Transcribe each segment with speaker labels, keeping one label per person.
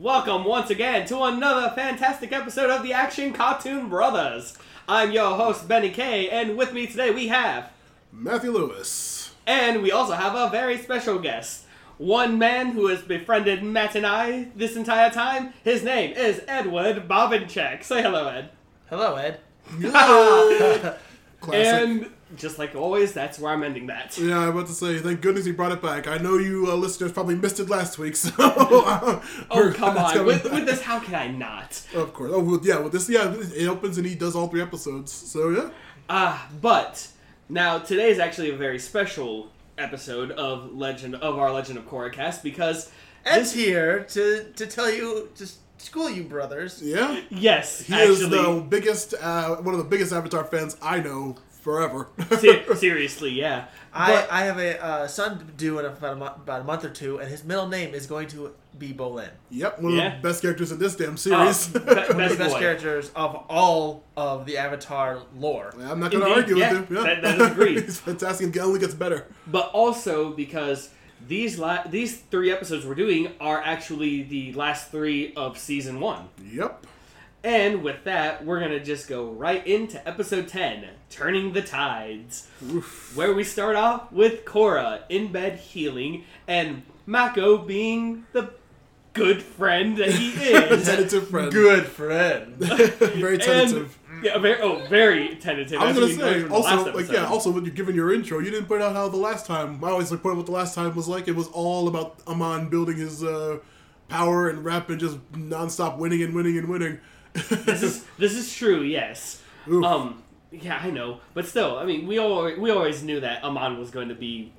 Speaker 1: Welcome once again to another fantastic episode of the Action Cartoon Brothers. I'm your host, Benny K, and with me today we have,
Speaker 2: Matthew Lewis.
Speaker 1: and we also have a very special guest. One man who has befriended Matt and I this entire time. His name is Edward Bobinchek. Say hello, Ed.
Speaker 3: Hello, Ed.
Speaker 2: Classic.
Speaker 1: And just like always, that's where I'm ending that.
Speaker 2: yeah, I'm about to say, thank goodness he brought it back. I know you uh, listeners probably missed it last week, so. oh,
Speaker 1: Oh, come on. With, with this, how can I not?
Speaker 2: Of course. Oh, well, yeah, with this, yeah, it opens and he does all three episodes. So, yeah.
Speaker 1: Ah, but now today is actually a very special episode of Legend of our Legend of Korra cast because
Speaker 3: Ed's here to to tell you to school you brothers.
Speaker 2: Yeah.
Speaker 1: yes,
Speaker 2: He is the biggest, uh, one of the biggest Avatar fans I know forever.
Speaker 1: se- seriously, yeah.
Speaker 3: I,
Speaker 1: But-
Speaker 3: I have a uh, son due in about a, mo- about a month or two, and his middle name is going to be Bolin.
Speaker 2: yep, one of
Speaker 1: Yeah.
Speaker 2: the best characters in this damn
Speaker 1: Oh,
Speaker 2: series.
Speaker 1: be-
Speaker 3: One of the
Speaker 1: best
Speaker 3: best
Speaker 1: boy.
Speaker 3: characters of all of the Avatar lore.
Speaker 2: I'm not going to argue
Speaker 1: yeah,
Speaker 2: with him. Yeah.
Speaker 1: that- that is agreed.
Speaker 2: He's fantastic and only gets better.
Speaker 1: But also because these la- these three episodes we're doing are actually the last three of season one.
Speaker 2: Yep.
Speaker 1: And with that, we're gonna just go right into episode 10, Turning the Tides, where we start off with Korra in bed healing, and Mako being the good friend that he is.
Speaker 2: tentative friend.
Speaker 3: Good friend.
Speaker 2: Very
Speaker 1: and,
Speaker 2: tentative.
Speaker 1: yeah, very, oh, very tentative.
Speaker 2: I was
Speaker 1: as
Speaker 2: gonna say
Speaker 1: from
Speaker 2: also like yeah also when you're giving your intro you didn't point out how the last time I always like point out what the last time was like it was all about Amon building his uh, power and rep and just nonstop winning and winning and winning.
Speaker 1: This is this is true. Yes.
Speaker 2: Oof.
Speaker 1: Um. Yeah, I know, but still, I mean, we all we always knew that Amon was going to be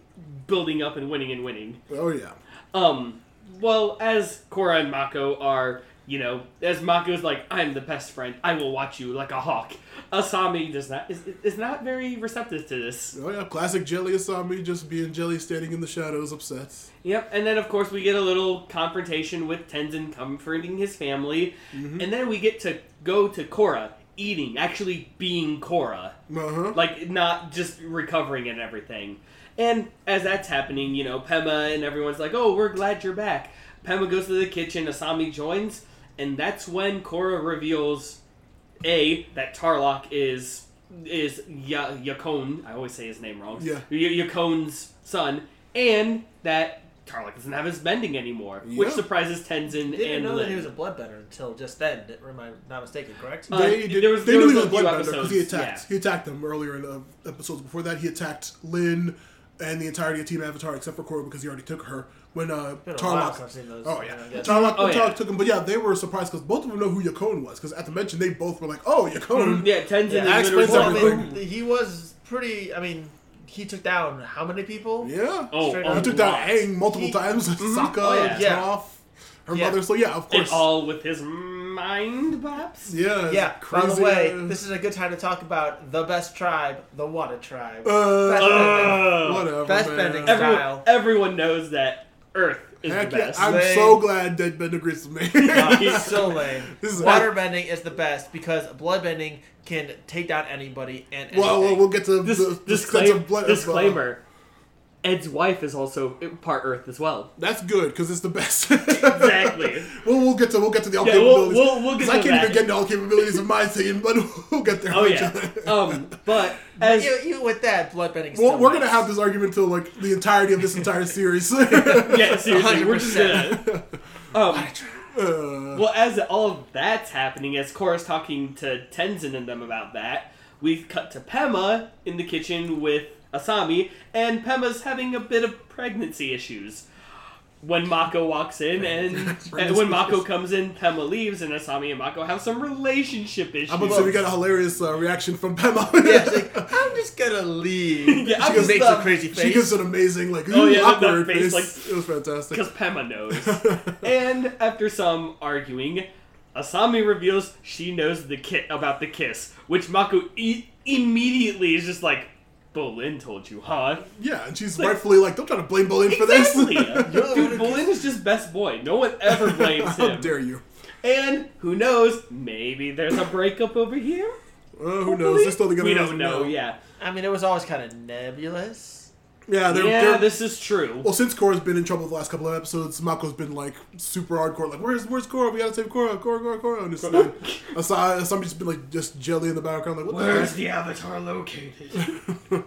Speaker 1: building up and winning and winning.
Speaker 2: oh yeah.
Speaker 1: Um, well, as Korra and Mako are, you know, as Mako's like, I'm the best friend. I will watch you like a hawk. Asami does not is, is not very receptive to this.
Speaker 2: Oh yeah, classic Jelly Asami just being Jelly standing in the shadows upset.
Speaker 1: Yep, and then of course we get a little confrontation with Tenzin comforting his family, and then we get to go to Korra eating, actually being Korra.
Speaker 2: Uh-huh.
Speaker 1: like not just recovering and everything. And as that's happening, you know, Pema and everyone's like, "Oh, we're glad you're back." Pema goes to the kitchen, Asami joins, and that's when Korra reveals a that Tarlok is is ya- Yakon. I always say his name wrong.
Speaker 2: Yeah.
Speaker 1: Y- Yakon's son, and that Tarlok doesn't have his bending anymore, which surprises Tenzin
Speaker 3: Didn't
Speaker 1: and
Speaker 3: know that he was a bloodbender until just then. Am I not mistaken? Correct.
Speaker 1: Uh,
Speaker 2: they, did,
Speaker 1: there was-
Speaker 2: they
Speaker 1: there
Speaker 2: knew
Speaker 1: was
Speaker 2: he was
Speaker 1: a
Speaker 2: a bloodbender because he attacked
Speaker 1: yeah.
Speaker 2: he attacked them earlier in the episodes before that. He attacked Lin and the entirety of Team Avatar except for Korra because he already took her when uh,
Speaker 3: Been a while
Speaker 2: Tarlok.
Speaker 3: since I've seen those.
Speaker 2: Oh yeah,
Speaker 3: I guess.
Speaker 2: Tarlok,
Speaker 1: Oh, yeah.
Speaker 2: took him, but yeah, they were surprised because both of them know who Yakon was. Because at the mention, they both were like, "Oh, Yakon."
Speaker 1: yeah, Tenzin
Speaker 3: Yeah,
Speaker 1: is
Speaker 2: that explains
Speaker 3: Well, I mean, he was pretty. I mean, he took down how many people?
Speaker 2: Yeah.
Speaker 1: Oh,
Speaker 3: Straight
Speaker 1: a
Speaker 2: he took down
Speaker 1: lot.
Speaker 2: Aang multiple
Speaker 3: He-
Speaker 2: times. Sokka,
Speaker 1: Oh, yeah.
Speaker 3: Yeah.
Speaker 2: Toph, her
Speaker 3: Yeah.
Speaker 2: mother. So yeah, of
Speaker 1: And
Speaker 2: course.
Speaker 1: all with his mind, perhaps.
Speaker 2: yeah. it's
Speaker 3: Yeah. By the way,
Speaker 2: uh,
Speaker 3: this is a good time to talk about the best tribe, the Water tribe.
Speaker 2: uh,
Speaker 3: Best
Speaker 1: Ugh.
Speaker 2: whatever.
Speaker 3: Best
Speaker 2: man.
Speaker 3: bending
Speaker 1: Everyone,
Speaker 3: style.
Speaker 1: everyone knows that Earth is
Speaker 2: Heck
Speaker 1: the
Speaker 2: yeah,
Speaker 1: best.
Speaker 2: I'm
Speaker 3: They-
Speaker 2: so glad that Ben agrees with me.
Speaker 3: He's so lame.
Speaker 2: This is-
Speaker 3: Waterbending is the best because bloodbending can take down anybody and anything.
Speaker 2: well, well, we'll get to
Speaker 1: this
Speaker 2: the, the sense
Speaker 1: disclaim-
Speaker 2: of blood. of,
Speaker 1: disclaimer: Ed's wife is also part Earth as well.
Speaker 2: that's good because it's the best.
Speaker 1: Exactly.
Speaker 2: well, we'll get to we'll get to the all
Speaker 1: Yeah, we'll-
Speaker 2: capabilities.
Speaker 1: we'll- we'll get
Speaker 2: 'Cause I can't
Speaker 1: that.
Speaker 2: even get into all capabilities of my team, but we'll get there.
Speaker 1: Oh yeah. Um, but as
Speaker 3: you, you with that bloodbending.
Speaker 2: Well, we're gonna have this argument till like the entirety of this entire series.
Speaker 1: yeah, seriously, we're just
Speaker 3: 100%.
Speaker 1: gonna. Um,
Speaker 2: Uh,
Speaker 1: well, as all of that's happening, as Korra's talking to Tenzin and them about that, we cut to Pema in the kitchen with Asami, and Pema's having a bit of pregnancy issues. When Mako walks in, and, and when Mako comes in, Pema leaves, and Asami and Mako have some relationship issues.
Speaker 2: I'm about to say we got a hilarious uh, reaction from Pema.
Speaker 3: Yeah, it's like, I'm just gonna leave.
Speaker 1: Yeah,
Speaker 3: she
Speaker 1: I'm
Speaker 3: just
Speaker 1: just,
Speaker 3: makes a crazy face.
Speaker 2: She gives an amazing like
Speaker 1: Oh, yeah, that- that
Speaker 2: awkward
Speaker 1: face,
Speaker 2: face.
Speaker 1: like-
Speaker 2: it was fantastic.
Speaker 1: because Pema knows. and after some arguing, Asami reveals she knows the ki- about the kiss, which Mako e- immediately is just like, Bolin told you, huh?
Speaker 2: Yeah, and she's
Speaker 1: Like-
Speaker 2: rightfully like, don't try to blame Bolin for this.
Speaker 1: Exactly.
Speaker 3: You're the one
Speaker 1: Dude,
Speaker 3: who
Speaker 1: Bolin is just best boy. No one ever blames
Speaker 2: How
Speaker 1: him.
Speaker 2: dare you?
Speaker 1: And who knows? Maybe there's a breakup over here.
Speaker 2: Uh, who knows? They're still together.
Speaker 1: We
Speaker 2: as
Speaker 1: don't
Speaker 2: we
Speaker 1: know. Yeah.
Speaker 3: I mean, it was always kind of nebulous.
Speaker 2: Yeah, they're,
Speaker 1: yeah,
Speaker 2: they're
Speaker 1: this is true.
Speaker 2: well since Korra's been in trouble the last couple of episodes. Mako's been like super hardcore, like where's where's Korra? We gotta save Korra, Korra, Korra, Korra. And it's, uh, Asa- somebody's been like just jelly in the background, like what the
Speaker 1: Where's
Speaker 2: heck?
Speaker 1: the avatar located?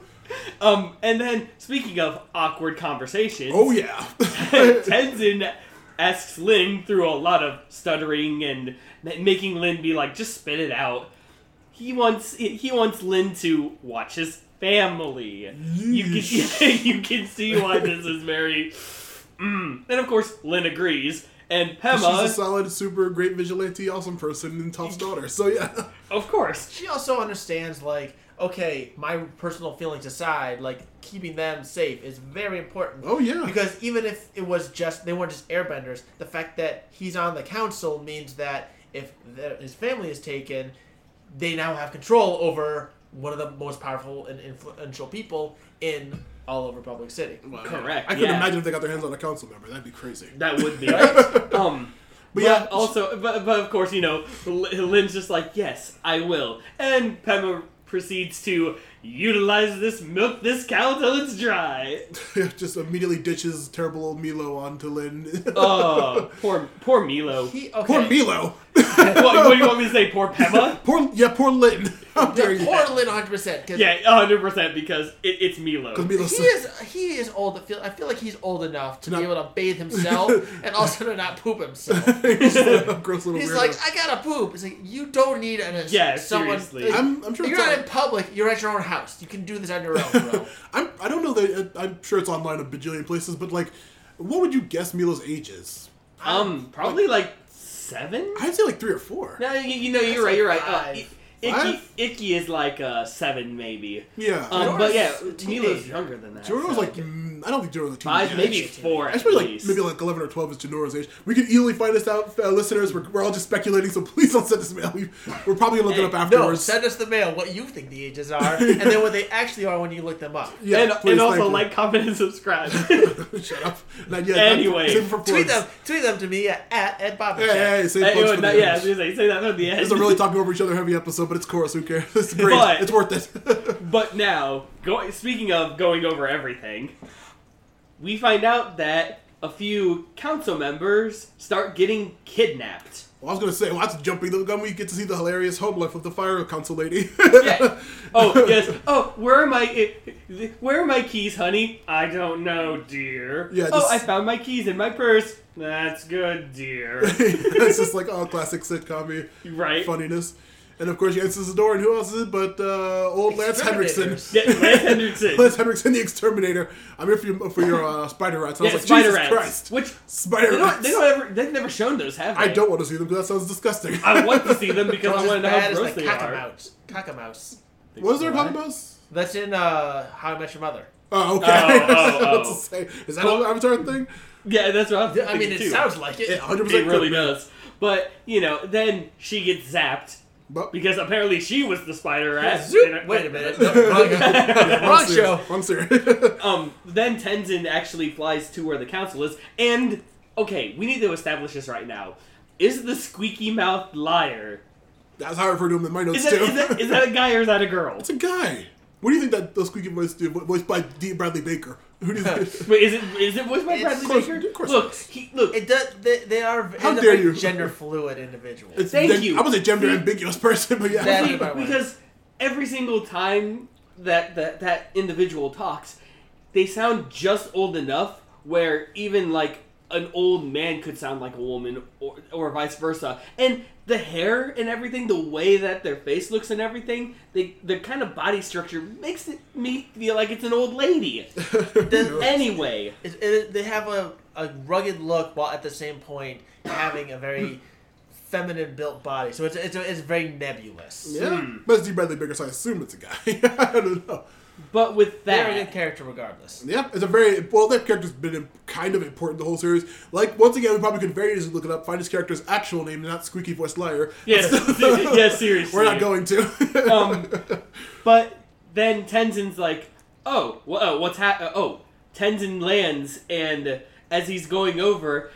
Speaker 1: um, and then speaking of awkward conversations,
Speaker 2: Oh yeah,
Speaker 1: Tenzin asks Lin through a lot of stuttering and making Lin be like, just spit it out. He wants he wants Lin to watch his family. You can you can see why this is very. Mm. And of course, Lin agrees, and Pema.
Speaker 2: she's a solid, super great vigilante, awesome person, and Toph's daughter. So yeah,
Speaker 1: of course,
Speaker 3: She also understands, like, okay, my personal feelings aside, like, keeping them safe is very important.
Speaker 2: oh yeah,
Speaker 3: Because even if it was just, they weren't just airbenders, the fact that he's on the council means that if the, his family is taken, they now have control over one of the most powerful and influential people in all of Republic City.
Speaker 2: Wow.
Speaker 1: Correct,
Speaker 2: I couldn't
Speaker 1: yeah.
Speaker 2: imagine if they got their hands on a council member. That'd be crazy.
Speaker 1: that would be um. But,
Speaker 2: But yeah,
Speaker 1: also, but, but of course, you know, L- Lin's just like, yes, I will. And Pema proceeds to utilize this milk this cow till it's dry.
Speaker 2: just immediately ditches terrible old Meelo onto Lin.
Speaker 1: Oh, poor poor Meelo.
Speaker 3: He, okay.
Speaker 2: Poor Meelo.
Speaker 1: what, what do you want me to say? Poor Pema?
Speaker 2: Poor yeah, poor Lin. How dare
Speaker 3: Yeah,
Speaker 2: you?
Speaker 3: poor Lin, 100%. Because
Speaker 1: Yeah, hundred percent because it, it's Meelo.
Speaker 2: Because Meelo's
Speaker 3: he is he is old. I feel I feel like he's old enough to
Speaker 2: not-
Speaker 3: be able to bathe himself and also to not poop himself.
Speaker 2: he's just a gross little
Speaker 3: He's
Speaker 2: weirdo.
Speaker 3: like, I gotta poop. It's like you don't need an
Speaker 1: Yeah,
Speaker 3: someone.
Speaker 1: seriously.
Speaker 2: I'm- I'm sure
Speaker 3: you're not in public. You're at your own house. You can do this on your own, bro.
Speaker 2: I'm, I don't know that uh, I'm sure it's online a bajillion places, but like, what would you guess Meelo's age is?
Speaker 1: um, probably like seven.
Speaker 2: I'd say like three or four.
Speaker 1: No, you, you know, you're
Speaker 3: That's
Speaker 1: right. You're right. Uh,
Speaker 2: Ikki,
Speaker 1: Ikki is like uh, seven, maybe.
Speaker 2: Yeah,
Speaker 1: Um, but yeah,
Speaker 3: Jordo's a Meelo's
Speaker 1: younger than that.
Speaker 2: Joro's
Speaker 1: so-
Speaker 2: like mm, I don't think Joro's a
Speaker 1: five,
Speaker 2: teenager.
Speaker 1: maybe four at
Speaker 2: Actually, like
Speaker 1: least.
Speaker 2: maybe like eleven or twelve is Jinora's age. We could easily find this out, uh, listeners. We're, we're all just speculating, so please don't send us mail. We, we're probably gonna look
Speaker 1: Hey,
Speaker 2: it up
Speaker 3: no,
Speaker 2: afterwards.
Speaker 3: send us the mail. What you think the ages are, and then what they actually are when you look them up.
Speaker 2: yeah,
Speaker 1: and,
Speaker 2: please,
Speaker 1: and also
Speaker 2: thank you.
Speaker 1: like, comment, and subscribe.
Speaker 2: Shut up. Not yet.
Speaker 1: Anyway.
Speaker 2: save it for
Speaker 3: Tweet them. Tweet them to me at, at Ed Bob.
Speaker 2: Hey, hey, hey, save
Speaker 1: Hey,
Speaker 2: plugs for
Speaker 1: not-
Speaker 2: the
Speaker 1: yeah, I
Speaker 2: end.
Speaker 1: say, say that at the end.
Speaker 2: This is a really talking over each other heavy episode, but it's chorus. Who cares? It's great.
Speaker 1: But-
Speaker 2: it's worth it.
Speaker 1: But now, go, speaking of going over everything, we find out that a few council members start getting kidnapped.
Speaker 2: Well, I was gonna say, well, that's jumping the gun. We get to see the hilarious home life of the fire council lady.
Speaker 1: Yeah. Oh yes. Oh, where are my where are my keys, honey? I don't know, dear.
Speaker 2: Yeah,
Speaker 1: Oh, I found my keys in my purse. That's good, dear.
Speaker 2: it's just like oh, classic sitcom
Speaker 1: right.
Speaker 2: funniness. And of course, he answers the door, and who else is it but uh, old Lance Henriksen?
Speaker 1: Yeah, Lance Henderson.
Speaker 2: Lance Henriksen, the exterminator. I'm here for your, for your uh, spider rats. And I was like,
Speaker 1: spider
Speaker 2: Jesus
Speaker 1: rats.
Speaker 2: Christ,
Speaker 1: Which
Speaker 2: spider
Speaker 1: they don't,
Speaker 2: rats.
Speaker 1: they don't ever they've never shown those, have they?
Speaker 2: I don't want to see them because that sounds disgusting.
Speaker 1: I want to see them because I want to know
Speaker 3: bad
Speaker 1: how
Speaker 3: as
Speaker 1: gross
Speaker 3: the
Speaker 1: they are.
Speaker 3: cockamouse. Cockamouse.
Speaker 2: what is there a cockamouse?
Speaker 3: That's in uh, How I Met Your Mother.
Speaker 2: Oh, okay.
Speaker 1: Oh, oh,
Speaker 2: I was
Speaker 1: oh.
Speaker 2: about to say, is that an Avatar thing?
Speaker 1: Yeah, that's what I'm thinking.
Speaker 3: I mean, it
Speaker 1: too.
Speaker 3: sounds like it.
Speaker 2: Yeah, 100%
Speaker 1: It really does. But you know, then she gets zapped
Speaker 2: But,
Speaker 1: because apparently she was the spider rat.
Speaker 3: Zoop.
Speaker 1: And-
Speaker 3: Wait a minute. No, wrong,
Speaker 2: wrong
Speaker 3: wrong
Speaker 2: series,
Speaker 3: show.
Speaker 2: Wrong series.
Speaker 1: Um, then Tenzin actually flies to where the council is, and okay, we need to establish this right now. Is the squeaky mouth liar?
Speaker 2: That's how I refer to him in my notes
Speaker 1: Is that,
Speaker 2: too.
Speaker 1: is that is that a guy or is that a girl?
Speaker 2: it's a guy. What do you think that the squeaky voice do? Voiced by D. Bradley Baker. Who do you think?
Speaker 1: Wait, is it is it voiced by
Speaker 3: It's-
Speaker 1: Bradley
Speaker 2: course-
Speaker 1: Baker?
Speaker 2: of course
Speaker 1: look,
Speaker 2: it is.
Speaker 1: he, look.
Speaker 3: It does. They, they are.
Speaker 2: How dare
Speaker 3: very
Speaker 2: you.
Speaker 3: Gender fluid individuals.
Speaker 2: It's
Speaker 1: Thank
Speaker 2: gen-
Speaker 1: you.
Speaker 2: I was a gender
Speaker 1: See?
Speaker 2: ambiguous person, but yeah.
Speaker 3: That-
Speaker 1: See,
Speaker 3: by the way.
Speaker 1: because every single time that, that that individual talks, they sound just old enough where even like an old man could sound like a woman or, or vice versa. And the hair and everything, the way that their face looks and everything, they the kind of body structure makes it me feel like it's an old lady.
Speaker 3: The-
Speaker 1: Anyway,
Speaker 3: it, it, they have a, a rugged look while at the same point having a very feminine built body. So it's it's, it's very nebulous.
Speaker 2: Yeah,
Speaker 1: Hmm.
Speaker 2: but it's D. Bradley Baker, so I assume it's a guy. I don't know.
Speaker 1: but with
Speaker 3: Very good
Speaker 1: that,
Speaker 3: character regardless.
Speaker 2: Yeah, it's a very well. That character's been im- kind of important the whole series. Like once again, we probably could very easily look it up, find his character's actual name, not squeaky voiced liar.
Speaker 1: yes, yes, seriously,
Speaker 2: We're not going to.
Speaker 1: um, but then Tenzin's like, oh, wha- oh what's ha- Oh, Tenzin lands, and as he's going over,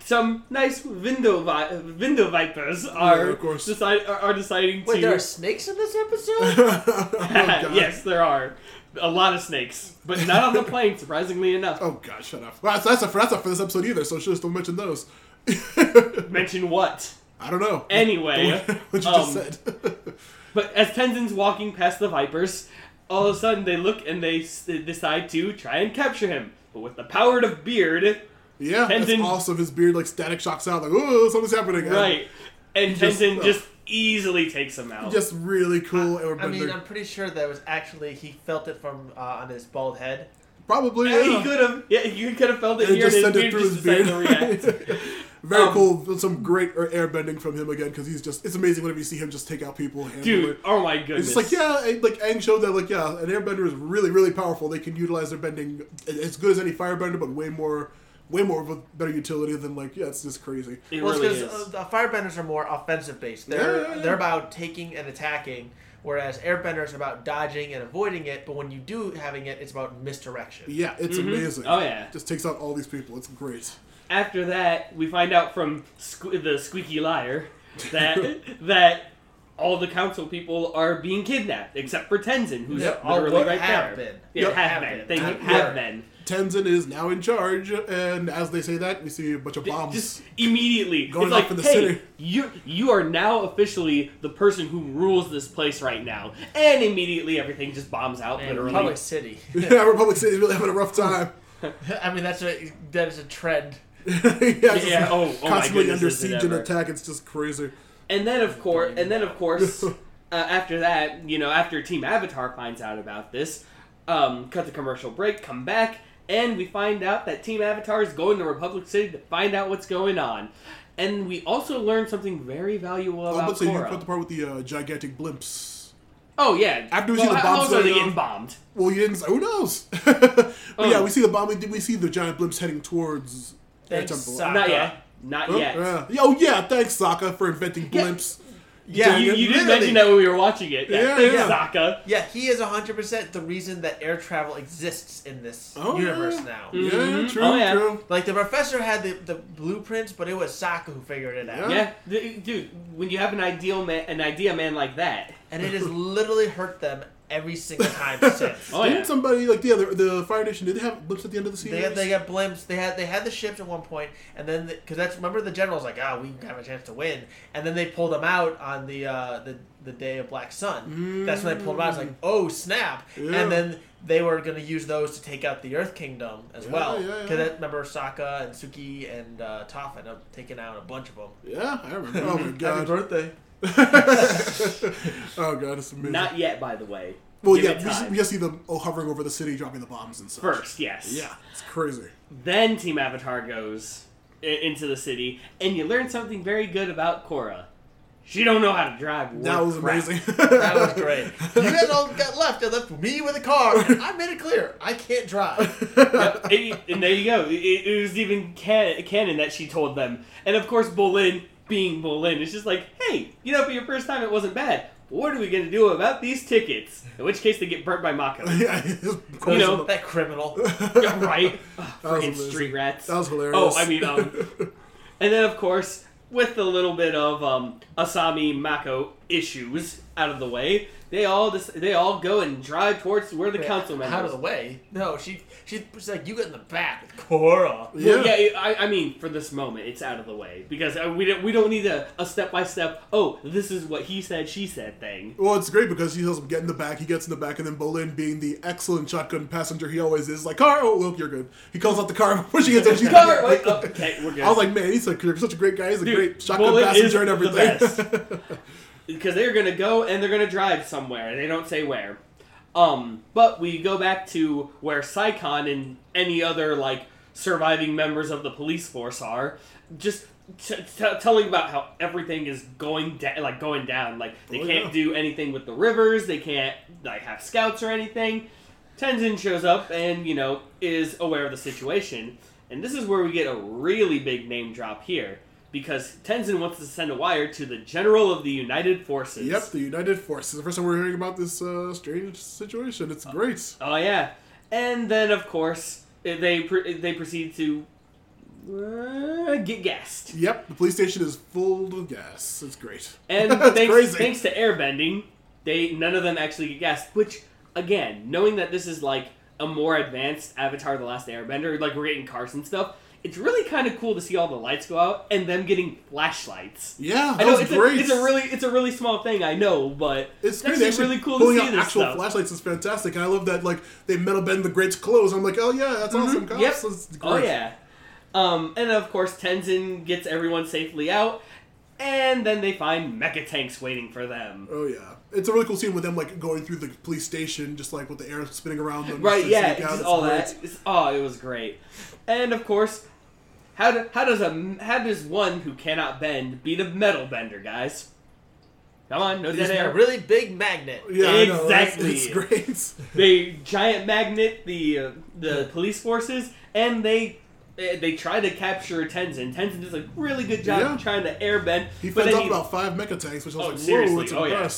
Speaker 1: some nice window vi- window vipers are
Speaker 2: of course.
Speaker 1: decide are, are deciding
Speaker 3: Wait,
Speaker 1: to.
Speaker 3: there are snakes in this episode?
Speaker 2: Oh,
Speaker 1: yes, there are. A lot of snakes, but not on the plane. Surprisingly enough.
Speaker 2: Oh god, shut up. Well, that's that's, a, that's not for this episode either. So just don't mention those.
Speaker 1: Mention what?
Speaker 2: I don't know.
Speaker 1: Anyway,
Speaker 2: what you
Speaker 1: um,
Speaker 2: just said.
Speaker 1: But as Tenzin's walking past the Vipers, all of a sudden they look and they s- they decide to try and capture him. But with the power of beard,
Speaker 2: yeah, that's
Speaker 1: Tenzin-
Speaker 2: awesome. His beard like static shock sound, like oh, something's happening.
Speaker 1: right, and
Speaker 2: just-
Speaker 1: Tenzin
Speaker 2: uh,
Speaker 1: just easily takes him out.
Speaker 2: Just really cool.
Speaker 3: I
Speaker 2: airbender.
Speaker 3: mean, I'm pretty sure that was actually he felt it from uh, on his bald head.
Speaker 2: Probably.
Speaker 1: Yeah,
Speaker 2: Yeah.
Speaker 1: he could have. Yeah, you could have felt it
Speaker 2: And
Speaker 1: here,
Speaker 2: just
Speaker 1: and
Speaker 2: send
Speaker 1: his
Speaker 2: it
Speaker 1: beard
Speaker 2: through his
Speaker 1: just decided to
Speaker 2: beard.
Speaker 1: react.
Speaker 2: Very
Speaker 1: Um,
Speaker 2: cool. Some great air- airbending from him again because he's just. It's amazing whenever you see him just take out people. handle
Speaker 1: Dude,
Speaker 2: it.
Speaker 1: oh my goodness!
Speaker 2: It's like yeah, like Aang showed that like yeah, an airbender is really really powerful. They can utilize their bending as good as any firebender, but way more, way more of a better utility than like yeah, it's just crazy.
Speaker 1: it
Speaker 3: well,
Speaker 1: really
Speaker 3: it's
Speaker 1: is.
Speaker 3: because uh, the firebenders are more offensive based. They're
Speaker 2: Yeah, yeah, yeah.
Speaker 3: they're about taking and attacking, whereas airbenders are about dodging and avoiding it. But when you do having it, it's about misdirection.
Speaker 2: Yeah, it's amazing.
Speaker 1: Oh, yeah.
Speaker 2: it just takes out all these people. It's great.
Speaker 1: After that, we find out from sque- the squeaky liar that that all the council people are being kidnapped except for Tenzin, who's
Speaker 3: Yep, oh,
Speaker 1: literally
Speaker 3: what
Speaker 1: right
Speaker 3: have
Speaker 1: there.
Speaker 3: been.
Speaker 1: Yeah,
Speaker 2: Yep.
Speaker 1: have
Speaker 3: Have
Speaker 1: been.
Speaker 3: been.
Speaker 1: Thank
Speaker 3: Have
Speaker 1: have
Speaker 3: been.
Speaker 1: been.
Speaker 2: Tenzin is now in charge, and as they say that, we see a bunch of bombs.
Speaker 1: Just immediately,
Speaker 2: Going
Speaker 1: it's like,
Speaker 2: off in the
Speaker 1: hey,
Speaker 2: city."
Speaker 1: you you are now officially the person who rules this place right now, and immediately everything just bombs out.
Speaker 3: And
Speaker 1: literally,
Speaker 3: Republic City.
Speaker 2: yeah, Republic City's really having a rough time.
Speaker 3: I mean, that's a that is a trend.
Speaker 2: yeah, it's just
Speaker 1: Yeah, oh, oh my
Speaker 2: constantly
Speaker 1: goodness,
Speaker 2: under
Speaker 1: is it
Speaker 2: siege and attack. It's just crazy.
Speaker 1: And then of course, and then of course, uh, after that, you know, after Team Avatar finds out about this, um, cut the commercial break, come back, and we find out that Team Avatar is going to Republic City to find out what's going on. And we also learn something very valuable
Speaker 2: Oh,
Speaker 1: about
Speaker 2: but so you put the part with the uh, gigantic blimps.
Speaker 1: oh yeah,
Speaker 2: After we
Speaker 1: well,
Speaker 2: see the
Speaker 1: how
Speaker 2: bombs
Speaker 1: else are they
Speaker 2: going
Speaker 1: getting bombed?
Speaker 2: Well, you didn't. Who knows? but
Speaker 1: Oh.
Speaker 2: yeah, we see the bomb. Did we see the giant blimps heading towards Air
Speaker 3: Thanks,
Speaker 2: Temple?
Speaker 3: Sokka.
Speaker 1: Not yet. Not
Speaker 2: Oh,
Speaker 1: yet.
Speaker 2: yeah. Oh yeah, thanks Sokka for inventing
Speaker 1: Yeah.
Speaker 2: blimps.
Speaker 3: Yeah,
Speaker 1: you, you didn't mention that when we were watching it. Yeah,
Speaker 2: Yeah,
Speaker 1: thanks,
Speaker 2: yeah.
Speaker 1: Sokka.
Speaker 3: Yeah, he is 100% the reason that air travel exists in this
Speaker 2: Oh,
Speaker 3: universe
Speaker 2: yeah.
Speaker 3: now.
Speaker 2: Yeah,
Speaker 1: Mhm.
Speaker 2: true,
Speaker 1: Oh, yeah.
Speaker 2: true.
Speaker 3: Like, the professor had the, the blueprints, but it was Sokka who figured it out.
Speaker 1: Yeah, d- dude. When you have an ideal man, an idea man like that,
Speaker 3: And it has literally hurt them every single time since.
Speaker 1: Oh,
Speaker 2: Didn't
Speaker 1: yeah.
Speaker 2: somebody like the other the Fire Nation did they have blimps at the end of the season?
Speaker 3: They had, they got blimps. They had they had the ships at one point, and then because that's remember the general's like, ah, we have a chance to win, and then they pulled them out on the uh, the the day of Black Sun. That's when they pulled them out. It's like, oh snap!
Speaker 2: Yeah.
Speaker 3: And then they were gonna use those to take out the Earth Kingdom as
Speaker 2: Yeah,
Speaker 3: well.
Speaker 2: yeah,
Speaker 3: Because
Speaker 2: yeah.
Speaker 3: remember Sokka and Suki and uh, Toph ended up taking out a bunch of them.
Speaker 2: yeah, I remember. Oh my
Speaker 3: Happy birthday!
Speaker 2: oh god, it's amazing.
Speaker 1: not yet, by the way.
Speaker 2: well,
Speaker 1: Give
Speaker 2: yeah,
Speaker 1: it
Speaker 2: we just, we just see them oh, hovering over the city, dropping the bombs and stuff.
Speaker 1: First, yes.
Speaker 2: Yeah, it's crazy.
Speaker 1: Then Team Avatar goes i- into the city, and you learn something very good about Korra. She don't know how to drive.
Speaker 2: That was
Speaker 1: crap.
Speaker 2: amazing.
Speaker 3: That was great. You guys all got left and left me with a car. And I made it clear I can't drive.
Speaker 1: Yep, it- and there you go. It, it was even can- canon that she told them. And of course, Bolin, being Bolin, It's just like, hey, you know, for your first time, it wasn't bad. What are we going to do about these tickets? In which case, they get burnt by Mako.
Speaker 2: yeah,
Speaker 1: You know,
Speaker 3: that criminal.
Speaker 1: Yeah, right? Ugh, Freaking street rats.
Speaker 2: that was hilarious.
Speaker 1: Oh, I mean, um, and then of course, with a little bit of um, Asami Mako issues out of the way, they all just, they all go and drive towards where the council members.
Speaker 3: Out of the way. No, she she was like, you get in the back with Korra.
Speaker 2: yeah.
Speaker 1: Well, yeah, I, I mean, for this moment, it's out of the way because uh, we don't we don't need a, a step by step. Oh, this is what he said, she said thing.
Speaker 2: Well, it's great because he tells him get in the back. He gets in the back, and then Bolin, being the excellent shotgun passenger he always is, like car. Oh, well, you're good. He calls out the car before she gets in. She's
Speaker 1: Car, wait, oh, okay, we're good.
Speaker 2: I was like, man, he's a, such a great guy. He's a
Speaker 1: Dude,
Speaker 2: great shotgun
Speaker 1: Bolin is
Speaker 2: passenger and
Speaker 1: the
Speaker 2: everything.
Speaker 1: because they're gonna go and they're gonna drive somewhere. And they don't say where. Um, but we go back to where Saikhan and any other like surviving members of the police force are, just t- t- telling about how everything is going down, like going down. Like they
Speaker 2: Oh,
Speaker 1: can't
Speaker 2: yeah.
Speaker 1: do anything with the rivers. They can't like have scouts or anything. Tenzin shows up and you know is aware of the situation, and this is where we get a really big name drop here because Tenzin wants to send a wire to the General of the United Forces.
Speaker 2: yep, the United Forces. The first time we're hearing about this uh, strange situation. It's great.
Speaker 1: Oh yeah, and then of course eh, they pr- they proceed to uh, get gassed.
Speaker 2: Yep, the police station is full of gas. It's great.
Speaker 1: And thanks,
Speaker 2: crazy.
Speaker 1: thanks to airbending, they none of them actually get gassed, which again, knowing that this is like a more advanced Avatar: The Last Airbender, like we're getting cars and stuff. It's really kind of cool to see all the lights go out and them getting flashlights.
Speaker 2: Yeah, that
Speaker 1: I know
Speaker 2: was
Speaker 1: it's
Speaker 2: great.
Speaker 1: a, it's a really it's a really small thing. I know, but
Speaker 2: It's
Speaker 1: actually
Speaker 2: crazy. Actually,
Speaker 1: really cool to
Speaker 2: pulling
Speaker 1: see
Speaker 2: out
Speaker 1: this
Speaker 2: actual
Speaker 1: stuff.
Speaker 2: flashlights is fantastic, and I love that like they metal bend the great's clothes. I'm like, oh yeah, that's awesome, cops.
Speaker 1: Yep.
Speaker 2: That's.
Speaker 1: Oh yeah. Um, and of course, Tenzin gets everyone safely out, and then they find mecha tanks waiting for them.
Speaker 2: Oh yeah, it's a really cool scene with them like going through the police station, just like with the air spinning around them.
Speaker 1: Right? Yeah. All
Speaker 2: great.
Speaker 1: that. It's, oh, it was great. And of course, how do, how does a how does one who cannot bend beat a metal bender, guys? Come on, no dead
Speaker 3: Using a really big magnet.
Speaker 2: Yeah, I know, right?
Speaker 1: Exactly.
Speaker 2: It's great.
Speaker 1: they giant magnet the uh, the police forces, and they. eh, They try to capture Tenzin. Tenzin does a really good job
Speaker 2: Yeah.
Speaker 1: trying to airbend,
Speaker 2: He
Speaker 1: but
Speaker 2: fends
Speaker 1: then he,
Speaker 2: about five mecha tanks, which I was
Speaker 1: Oh,
Speaker 2: like,
Speaker 1: seriously.
Speaker 2: whoa, it's
Speaker 1: Oh, yeah.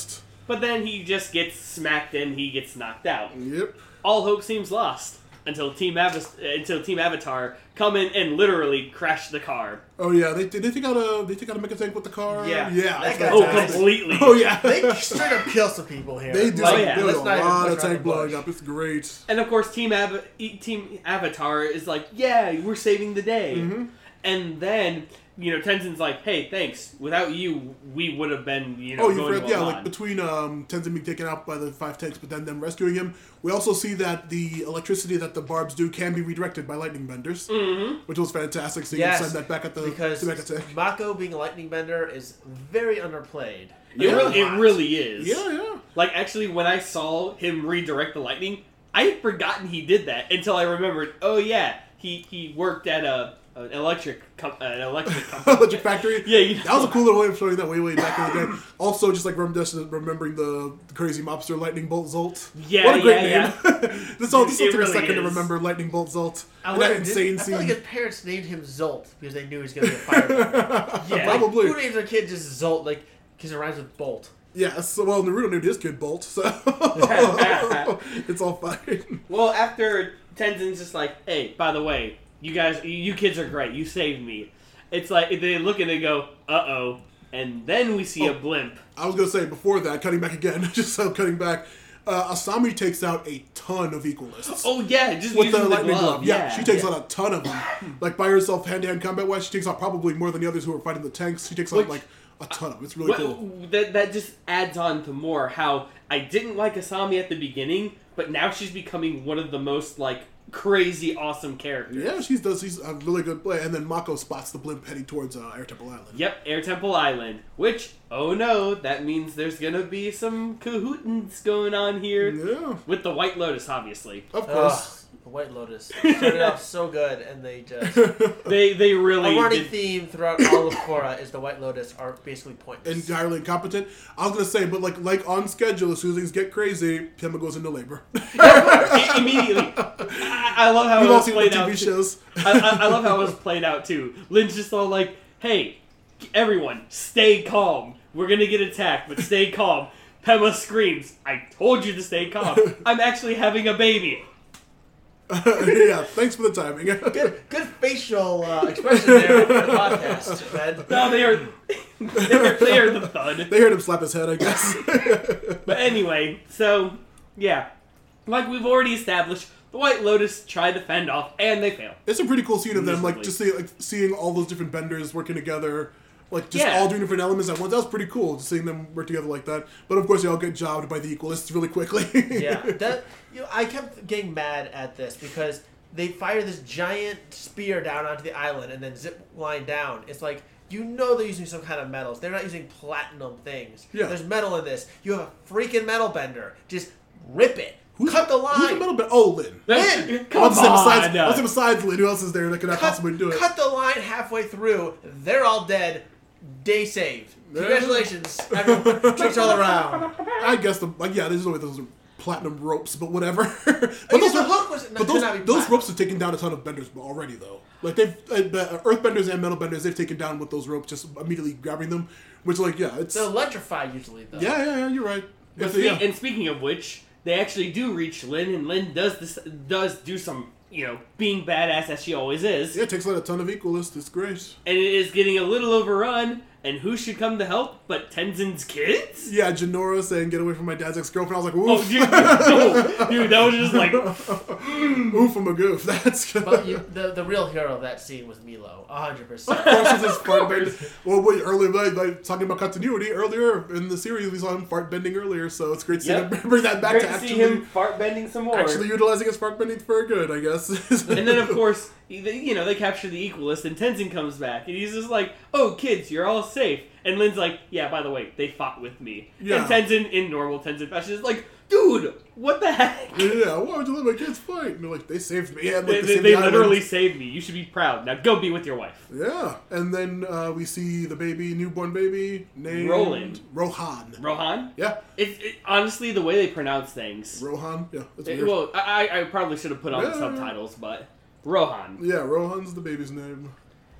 Speaker 1: But then he just gets smacked and he gets knocked out.
Speaker 2: Yep.
Speaker 1: All hope seems lost until Team Avis- until Team Avatar come in and literally crash the car.
Speaker 2: Oh yeah, they did they take out a they take out a mecha tank with the car.
Speaker 3: Yeah,
Speaker 2: yeah,
Speaker 3: that
Speaker 2: that's
Speaker 3: guy
Speaker 1: Oh,
Speaker 2: fantastic.
Speaker 1: completely.
Speaker 2: Oh yeah,
Speaker 3: They straight up kill some people here.
Speaker 2: They do
Speaker 1: Like,
Speaker 2: some,
Speaker 1: yeah,
Speaker 2: there a lot of tank blowing up. It's great.
Speaker 1: And of course, Team Av- Team Avatar is like, "Yeah, we're saving the day."
Speaker 2: Mm-hmm.
Speaker 1: And then you know, Tenzin's like, "Hey, thanks. Without you, we would have been you know
Speaker 2: Oh, you
Speaker 1: going
Speaker 2: forgot, yeah,
Speaker 1: Oman."
Speaker 2: like between um, Tenzin being taken out by the five tanks, but then them rescuing him, we also see that the electricity that the barbs do can be redirected by lightning benders, mm-hmm. which was fantastic. So you
Speaker 3: Yes,
Speaker 2: can send that back at the
Speaker 3: because
Speaker 2: to mecha tank.
Speaker 3: Mako being a lightning bender is very underplayed.
Speaker 1: it, really, it really is.
Speaker 2: Yeah, yeah.
Speaker 1: Like actually, when I saw him redirect the lightning, I had forgotten he did that until I remembered. Oh yeah, he he worked at a an electric com- an electric company.
Speaker 2: Electric Factory.
Speaker 1: Yeah, you know.
Speaker 2: That was a cool little way of showing that way, way back in the day. Also, just like rem- remembering the crazy mobster Lightning Bolt Zolt.
Speaker 1: Yeah,
Speaker 2: what a great
Speaker 1: yeah,
Speaker 2: name. this all this
Speaker 1: It
Speaker 2: all took
Speaker 1: really
Speaker 2: a second to remember Lightning Bolt Zolt.
Speaker 3: I
Speaker 2: And that
Speaker 3: wonder, did-
Speaker 2: insane
Speaker 3: I feel like his parents named him Zolt because they knew he was going to be a firefighter.
Speaker 1: Yeah.
Speaker 3: Like,
Speaker 2: Probably.
Speaker 3: who names their kid just Zolt? Like, because it rhymes with Bolt.
Speaker 2: Yeah, so, well, Naruto named his kid Bolt, so it's all fine.
Speaker 1: Well, after Tenzin's just like, hey, by the way, you guys, you kids are great. You saved me. It's like they look and they go, uh oh, and then we see a
Speaker 2: Oh.
Speaker 1: blimp.
Speaker 2: I was gonna say before that, cutting back again, just so cutting back. Uh, Asami takes out a ton of equalists.
Speaker 1: Oh yeah, just
Speaker 2: with
Speaker 1: using
Speaker 2: the
Speaker 1: the,
Speaker 2: lightning
Speaker 1: glove.
Speaker 2: glove. Yeah, she takes
Speaker 1: yeah.
Speaker 2: out a ton of them. like by herself, hand to hand combat wise, she takes out probably more than the others who are fighting the tanks. She takes out like a ton of them. It's really
Speaker 1: Well,
Speaker 2: cool.
Speaker 1: that that just adds on to more how I didn't like Asami at the beginning, but now she's becoming one of the most like crazy awesome characters.
Speaker 2: Yeah, she does. She's a really good play. And then Mako spots the blimp heading towards uh, Air Temple Island.
Speaker 1: Yep, Air Temple Island. Which, oh no, that means there's gonna be some cahootins going on here
Speaker 2: Yeah,
Speaker 1: with the White Lotus, obviously.
Speaker 2: of
Speaker 3: Ugh,
Speaker 2: course.
Speaker 3: The White Lotus started off so good, and they just
Speaker 1: They they really
Speaker 3: a running
Speaker 1: did-
Speaker 3: theme throughout all of Korra is the White Lotus are basically pointless.
Speaker 2: Entirely incompetent. I was gonna say, but like like on schedule, as soon as things get crazy, Pema goes into labor.
Speaker 1: I- immediately. I, I love how
Speaker 2: We've
Speaker 1: it
Speaker 2: all
Speaker 1: was
Speaker 2: seen the
Speaker 1: played out.
Speaker 2: TV
Speaker 1: too.
Speaker 2: shows.
Speaker 1: I, I, I love how it was played out too. Lin's just all like, "Hey, everyone, stay calm. We're gonna get attacked, but stay calm." Pema screams, "I told you to stay calm. I'm actually having a baby."
Speaker 2: yeah, thanks for the timing.
Speaker 3: Good, good facial uh, expression there for the podcast, Ben.
Speaker 1: No, they are, they are, they are the thud.
Speaker 2: they heard him slap his head, I guess.
Speaker 1: But anyway, so yeah, like we've already established, the White Lotus tried to fend off, and they fail.
Speaker 2: It's a pretty cool scene of them, like just see, like seeing all those different benders working together, like just
Speaker 1: Yeah.
Speaker 2: all doing different elements at once. That was pretty cool, just seeing them work together like that. But of course, they all get jobbed by the equalists really quickly.
Speaker 3: Yeah, that you know, I kept getting mad at this because they fire this giant spear down onto the island and then zip line down. It's like you know they're using some kind of metals. They're not using platinum things.
Speaker 2: Yeah.
Speaker 3: There's metal in this. You have a freaking metal bender. Just rip it. Cut the line.
Speaker 2: Who's the
Speaker 3: line.
Speaker 2: metal bend? Oh, Lin.
Speaker 3: Lin!
Speaker 1: Come
Speaker 2: I'll say besides,
Speaker 1: on.
Speaker 2: I'll say besides Lin, who else is there that could
Speaker 3: cut,
Speaker 2: possibly do it?
Speaker 3: cut the line halfway through. They're all dead. Day saved. Congratulations, everyone. Drinks all around.
Speaker 2: I guess the like yeah, there's no way those are platinum ropes, but whatever. but
Speaker 3: I guess the
Speaker 2: are-
Speaker 3: hook was
Speaker 2: but those, those ropes have taken down a ton of benders already, though. Like they've uh, the earthbenders and metal benders, they've taken down with those ropes, just immediately grabbing them. Which, like, yeah, it's
Speaker 3: They're electrified usually though.
Speaker 2: yeah, yeah, yeah. You're right.
Speaker 1: But
Speaker 2: If-
Speaker 1: spe-
Speaker 2: yeah.
Speaker 1: And speaking of which, they actually do reach Lin, and Lin does this does do some you know being badass as she always is,
Speaker 2: Yeah, it takes out a ton of equalists. It's great.
Speaker 1: and it is getting a little overrun. And who should come to help but Tenzin's kids?
Speaker 2: Yeah, Jinora saying "Get away from my dad's ex-girlfriend." I was like,
Speaker 1: Oh,
Speaker 2: "Oof,
Speaker 1: dude, no. dude, that was just like,
Speaker 2: oof, I'm a goof." That's good.
Speaker 3: But you, the the real hero of that scene was Meelo, 100%.
Speaker 2: Of
Speaker 3: percent.
Speaker 2: course, it's his fart bending. Well, wait, earlier, like, like, talking about continuity, earlier in the series, we saw him fart bending earlier, so it's great to see him bring that back
Speaker 1: great
Speaker 2: to
Speaker 1: to
Speaker 2: actually,
Speaker 1: see him fart bending some more.
Speaker 2: actually utilizing his fart bending for good, I guess.
Speaker 1: and then, of course, they- you know, they capture the Equalist, and Tenzin comes back, and he's just like, "Oh, kids, you're all safe." And Lin's like, "Yeah, by the way, they fought with me."
Speaker 2: Yeah.
Speaker 1: And Tenzin, in normal Tenzin fashion, is like, "Dude, what the heck?"
Speaker 2: yeah, why would you let my kids fight? And they're like, they saved me.
Speaker 1: They,
Speaker 2: like,
Speaker 1: they,
Speaker 2: saved
Speaker 1: they
Speaker 2: the island.
Speaker 1: literally saved me. You should be proud. Now go be with your wife.
Speaker 2: Yeah, and then uh, we see the baby, newborn baby named
Speaker 1: Roland.
Speaker 2: Rohan.
Speaker 1: Rohan.
Speaker 2: Yeah,
Speaker 1: It's it, honestly the way they pronounce things.
Speaker 2: Rohan. Yeah,
Speaker 1: It- well, I, I probably should have put on the
Speaker 2: Yeah.
Speaker 1: subtitles, but Rohan.
Speaker 2: yeah, Rohan's the baby's name.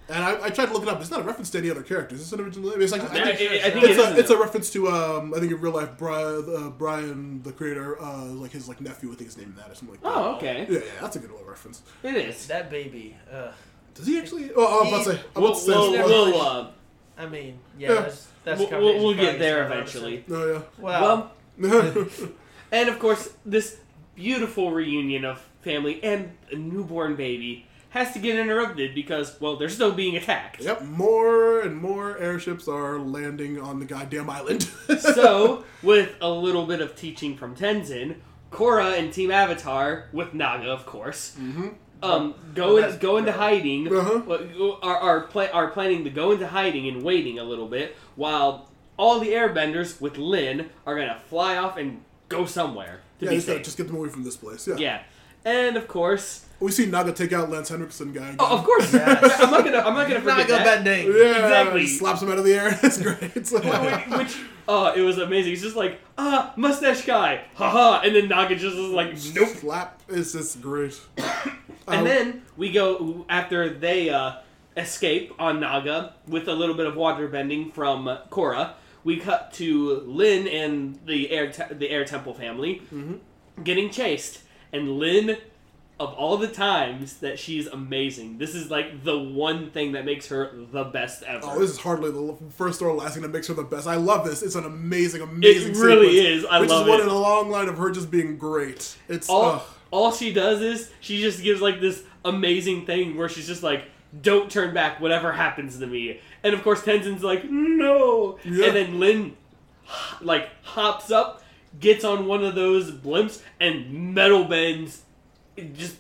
Speaker 2: And I, I tried to look it up. It's not a reference to any other characters. It's an original name. It's like
Speaker 1: I,
Speaker 2: I
Speaker 1: I, I
Speaker 2: think,
Speaker 1: think
Speaker 2: it's,
Speaker 1: it is.
Speaker 2: a, it's a reference to um I think in real life Bryan uh, Bryan the creator uh like his like nephew I think his name is that or something like that.
Speaker 1: Oh, okay.
Speaker 2: Yeah, yeah, that's a good little reference.
Speaker 1: It is.
Speaker 3: That baby. Uh,
Speaker 2: Does he actually? Oh, I'm about to say. I'm
Speaker 1: We'll,
Speaker 2: to say.
Speaker 1: we'll,
Speaker 3: Never
Speaker 1: we'll, uh,
Speaker 3: I mean, yeah,
Speaker 2: Yeah.
Speaker 3: that's that's
Speaker 1: we'll, we'll, we'll get there eventually.
Speaker 2: oh
Speaker 3: Well,
Speaker 1: Well, and of course, this beautiful reunion of family and a newborn baby has to get interrupted because, well, they're still being attacked.
Speaker 2: yep. More and more airships are landing on the goddamn island.
Speaker 1: so, with a little bit of teaching from Tenzin, Korra and Team Avatar, with Naga, of course, um, go in, go into hiding.
Speaker 2: Uh-huh.
Speaker 1: Are are, pla- are planning to go into hiding and waiting a little bit while all the Airbenders with Lin are gonna fly off and go somewhere to
Speaker 2: yeah,
Speaker 1: be
Speaker 2: just, gotta-
Speaker 1: safe.
Speaker 2: just get them away from this place. Yeah.
Speaker 1: yeah, and of course,
Speaker 2: We see Naga take out Lance Henriksen guy. Again.
Speaker 1: oh, of course,
Speaker 3: Yes.
Speaker 1: I'm not gonna I'm not gonna forget
Speaker 3: Naga
Speaker 1: that.
Speaker 3: bending.
Speaker 2: Yeah,
Speaker 1: Exactly.
Speaker 2: slaps him out of the air. It's great. It's like,
Speaker 1: Which, which oh, it was amazing. He's just like ah, mustache guy, haha, and then Naga just is like nope.
Speaker 2: Slap is just great.
Speaker 1: And
Speaker 2: Um,
Speaker 1: then we go after they uh, escape on Naga with a little bit of water bending from uh, Korra. We cut to Lin and the air te- the air temple family
Speaker 2: Mm-hmm.
Speaker 1: getting chased, and Lin, Of all the times that she's amazing, this is like the one thing that makes her the best ever.
Speaker 2: Oh, this is hardly the first or last thing that makes her the best. I love this. It's an amazing, amazing.
Speaker 1: It really
Speaker 2: sequence,
Speaker 1: is. I
Speaker 2: which
Speaker 1: love
Speaker 2: is one
Speaker 1: it.
Speaker 2: in a long line of her just being great. It's
Speaker 1: all,
Speaker 2: ugh.
Speaker 1: all she does is she just gives like this amazing thing where she's just like don't turn back whatever happens to me and of course tenzin's like no
Speaker 2: Yeah.
Speaker 1: and then lin like hops up gets on one of those blimps and metal bends just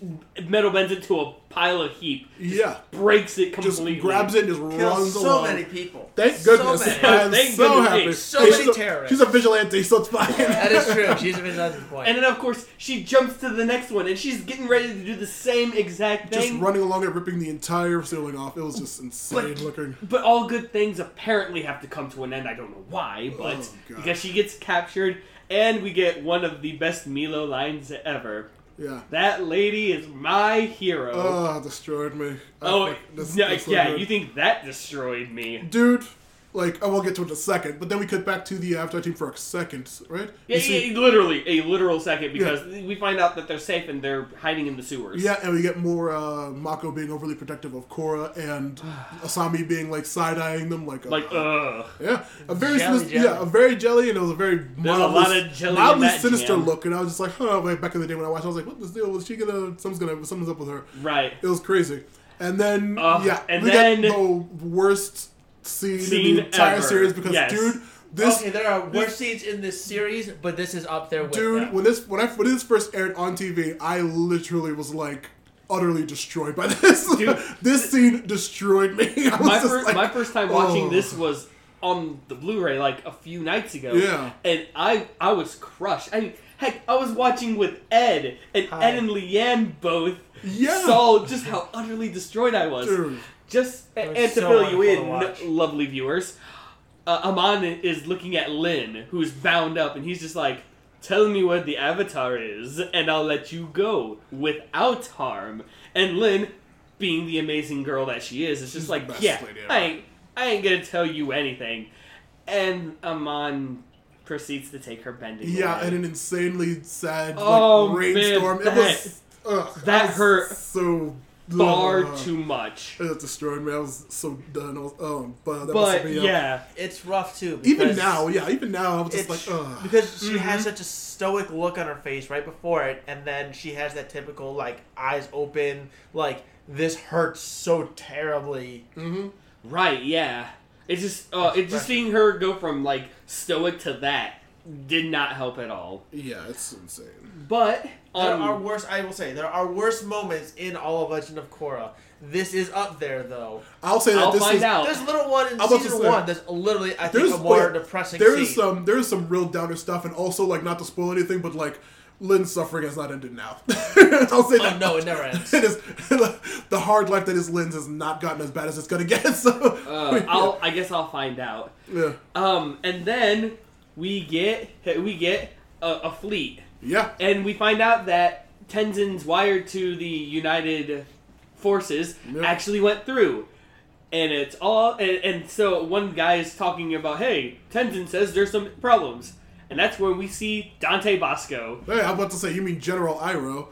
Speaker 1: metal bends it to a pile of heap
Speaker 2: yeah.
Speaker 1: breaks it
Speaker 2: Just
Speaker 1: completely
Speaker 2: grabs it and just
Speaker 3: Kills
Speaker 2: runs
Speaker 3: so
Speaker 2: along.
Speaker 3: many people.
Speaker 2: Thank
Speaker 3: So
Speaker 2: goodness.
Speaker 3: many.
Speaker 2: I'm
Speaker 1: Thank
Speaker 2: so
Speaker 1: goodness.
Speaker 2: happy.
Speaker 3: So
Speaker 2: Hey,
Speaker 3: many
Speaker 2: she's a-
Speaker 3: terrorists.
Speaker 2: She's a vigilante, so it's fine.
Speaker 3: That is true. She's a vigilante point.
Speaker 1: and then of course she jumps to the next one and she's getting ready to do the same exact thing.
Speaker 2: just running along it, ripping the entire ceiling off. It was just insane
Speaker 1: But-
Speaker 2: looking.
Speaker 1: But all good things apparently have to come to an end. I don't know why, oh, but
Speaker 2: Oh, God.
Speaker 1: because she gets captured, and we get one of the best Meelo lines ever.
Speaker 2: Yeah.
Speaker 1: That lady is my hero.
Speaker 2: Oh, destroyed me. I
Speaker 1: oh,
Speaker 2: this-
Speaker 1: yeah,
Speaker 2: this so
Speaker 1: yeah.
Speaker 2: good.
Speaker 1: You think that destroyed me?
Speaker 2: dude? Like, I will get to it in a second, but then we cut back to the Avatar team for a second, right?
Speaker 1: Yeah,
Speaker 2: see-
Speaker 1: yeah, literally a literal second because we find out that they're safe and they're hiding in the sewers.
Speaker 2: Yeah, and we get more uh, Mako being overly protective of Korra and Asami being like side eyeing them, like uh,
Speaker 1: Like, ugh.
Speaker 2: yeah, a very
Speaker 3: Jelly,
Speaker 2: sinis-
Speaker 3: jelly.
Speaker 2: yeah, a very jelly, and it was a very
Speaker 1: a
Speaker 2: mildly,
Speaker 1: lot of jelly in
Speaker 2: mildly
Speaker 1: that
Speaker 2: sinister
Speaker 1: jam.
Speaker 2: look, and I was just like, huh. Like back in the day when I watched, I was like, what this deal? Was she gonna? Something's gonna. Something's up with her.
Speaker 1: Right.
Speaker 2: It was crazy, and then
Speaker 1: Uh,
Speaker 2: yeah,
Speaker 1: and
Speaker 2: we
Speaker 1: then-
Speaker 2: get the worst scene,
Speaker 1: Scene
Speaker 2: in the entire
Speaker 1: ever.
Speaker 2: series because
Speaker 1: Yes.
Speaker 2: dude, this
Speaker 3: okay, there are worse
Speaker 2: this-
Speaker 3: scenes in this series, but this is up there with
Speaker 2: dude
Speaker 3: them.
Speaker 2: when this when I when this first aired on TV, I literally was like utterly destroyed by this.
Speaker 1: Dude.
Speaker 2: this scene destroyed me.
Speaker 1: My,
Speaker 2: just
Speaker 1: fir-
Speaker 2: like,
Speaker 1: my first time watching
Speaker 2: oh.
Speaker 1: this was on the Blu-ray like a few nights ago.
Speaker 2: Yeah.
Speaker 1: and I I was crushed. I mean, heck, I was watching with Ed, and
Speaker 3: Hi.
Speaker 1: Ed and Leanne both
Speaker 2: Yeah.
Speaker 1: saw just how utterly destroyed I was.
Speaker 2: Dude.
Speaker 1: Just
Speaker 3: It was
Speaker 1: and to
Speaker 3: so
Speaker 1: fill you in,
Speaker 3: watch.
Speaker 1: lovely viewers, uh, Amon is looking at Lin, who's bound up, and he's just like. Tell me where the avatar is, and I'll let you go without harm. And Lin, being the amazing girl that she is, is just
Speaker 2: She's
Speaker 1: like, yeah. I ain't, I ain't gonna tell you anything. And Amon proceeds to take her bending.
Speaker 2: Yeah,
Speaker 1: away.
Speaker 2: and an insanely sad
Speaker 1: Oh,
Speaker 2: like, rainstorm.
Speaker 1: man,
Speaker 2: it was ugh,
Speaker 1: that
Speaker 2: I was
Speaker 1: hurt.
Speaker 2: so
Speaker 1: far
Speaker 2: Ugh.
Speaker 1: too much.
Speaker 2: It destroyed me. I was so done. I was, oh, but that
Speaker 1: But
Speaker 2: have been,
Speaker 1: yeah,
Speaker 3: It's rough too.
Speaker 2: Even now, yeah, even now, I was just like, ugh.
Speaker 3: because she
Speaker 1: Mhm.
Speaker 3: has such a stoic look on her face right before it, and then she has that typical like eyes open, like this hurts so terribly.
Speaker 2: hmm
Speaker 1: right. Yeah, it's just uh, it's just seeing her go from like stoic to that did not help at all.
Speaker 2: Yeah, it's insane.
Speaker 1: But
Speaker 3: There
Speaker 1: um,
Speaker 3: are worse. I will say there are worse moments in all of Legend of Korra. This is up there though.
Speaker 2: I'll say that
Speaker 1: I'll
Speaker 2: this
Speaker 1: find
Speaker 2: is
Speaker 1: out.
Speaker 3: There's a little one in
Speaker 2: I'm
Speaker 3: season
Speaker 2: say-
Speaker 3: one that's literally I think a more
Speaker 2: oh, yeah.
Speaker 3: depressing
Speaker 2: there is some there is some real downer stuff, and also like not to spoil anything, but like Lin's suffering has not ended now. I'll say
Speaker 3: Oh
Speaker 2: that.
Speaker 3: no, it never ends.
Speaker 2: It is the hard life that is Lin's has not gotten as bad as it's gonna get. So
Speaker 1: uh, I'll I guess I'll find out.
Speaker 2: yeah,
Speaker 1: Um, and then we get we get a, a fleet,
Speaker 2: yeah,
Speaker 1: and we find out that Tenzin's wired to the United Forces
Speaker 2: Yep.
Speaker 1: actually went through. And it's all, and, and so one guy is talking about, hey, Tenzin says there's some problems. And that's where we see Dante Basco.
Speaker 2: Hey, I'm about to say you mean General Iroh.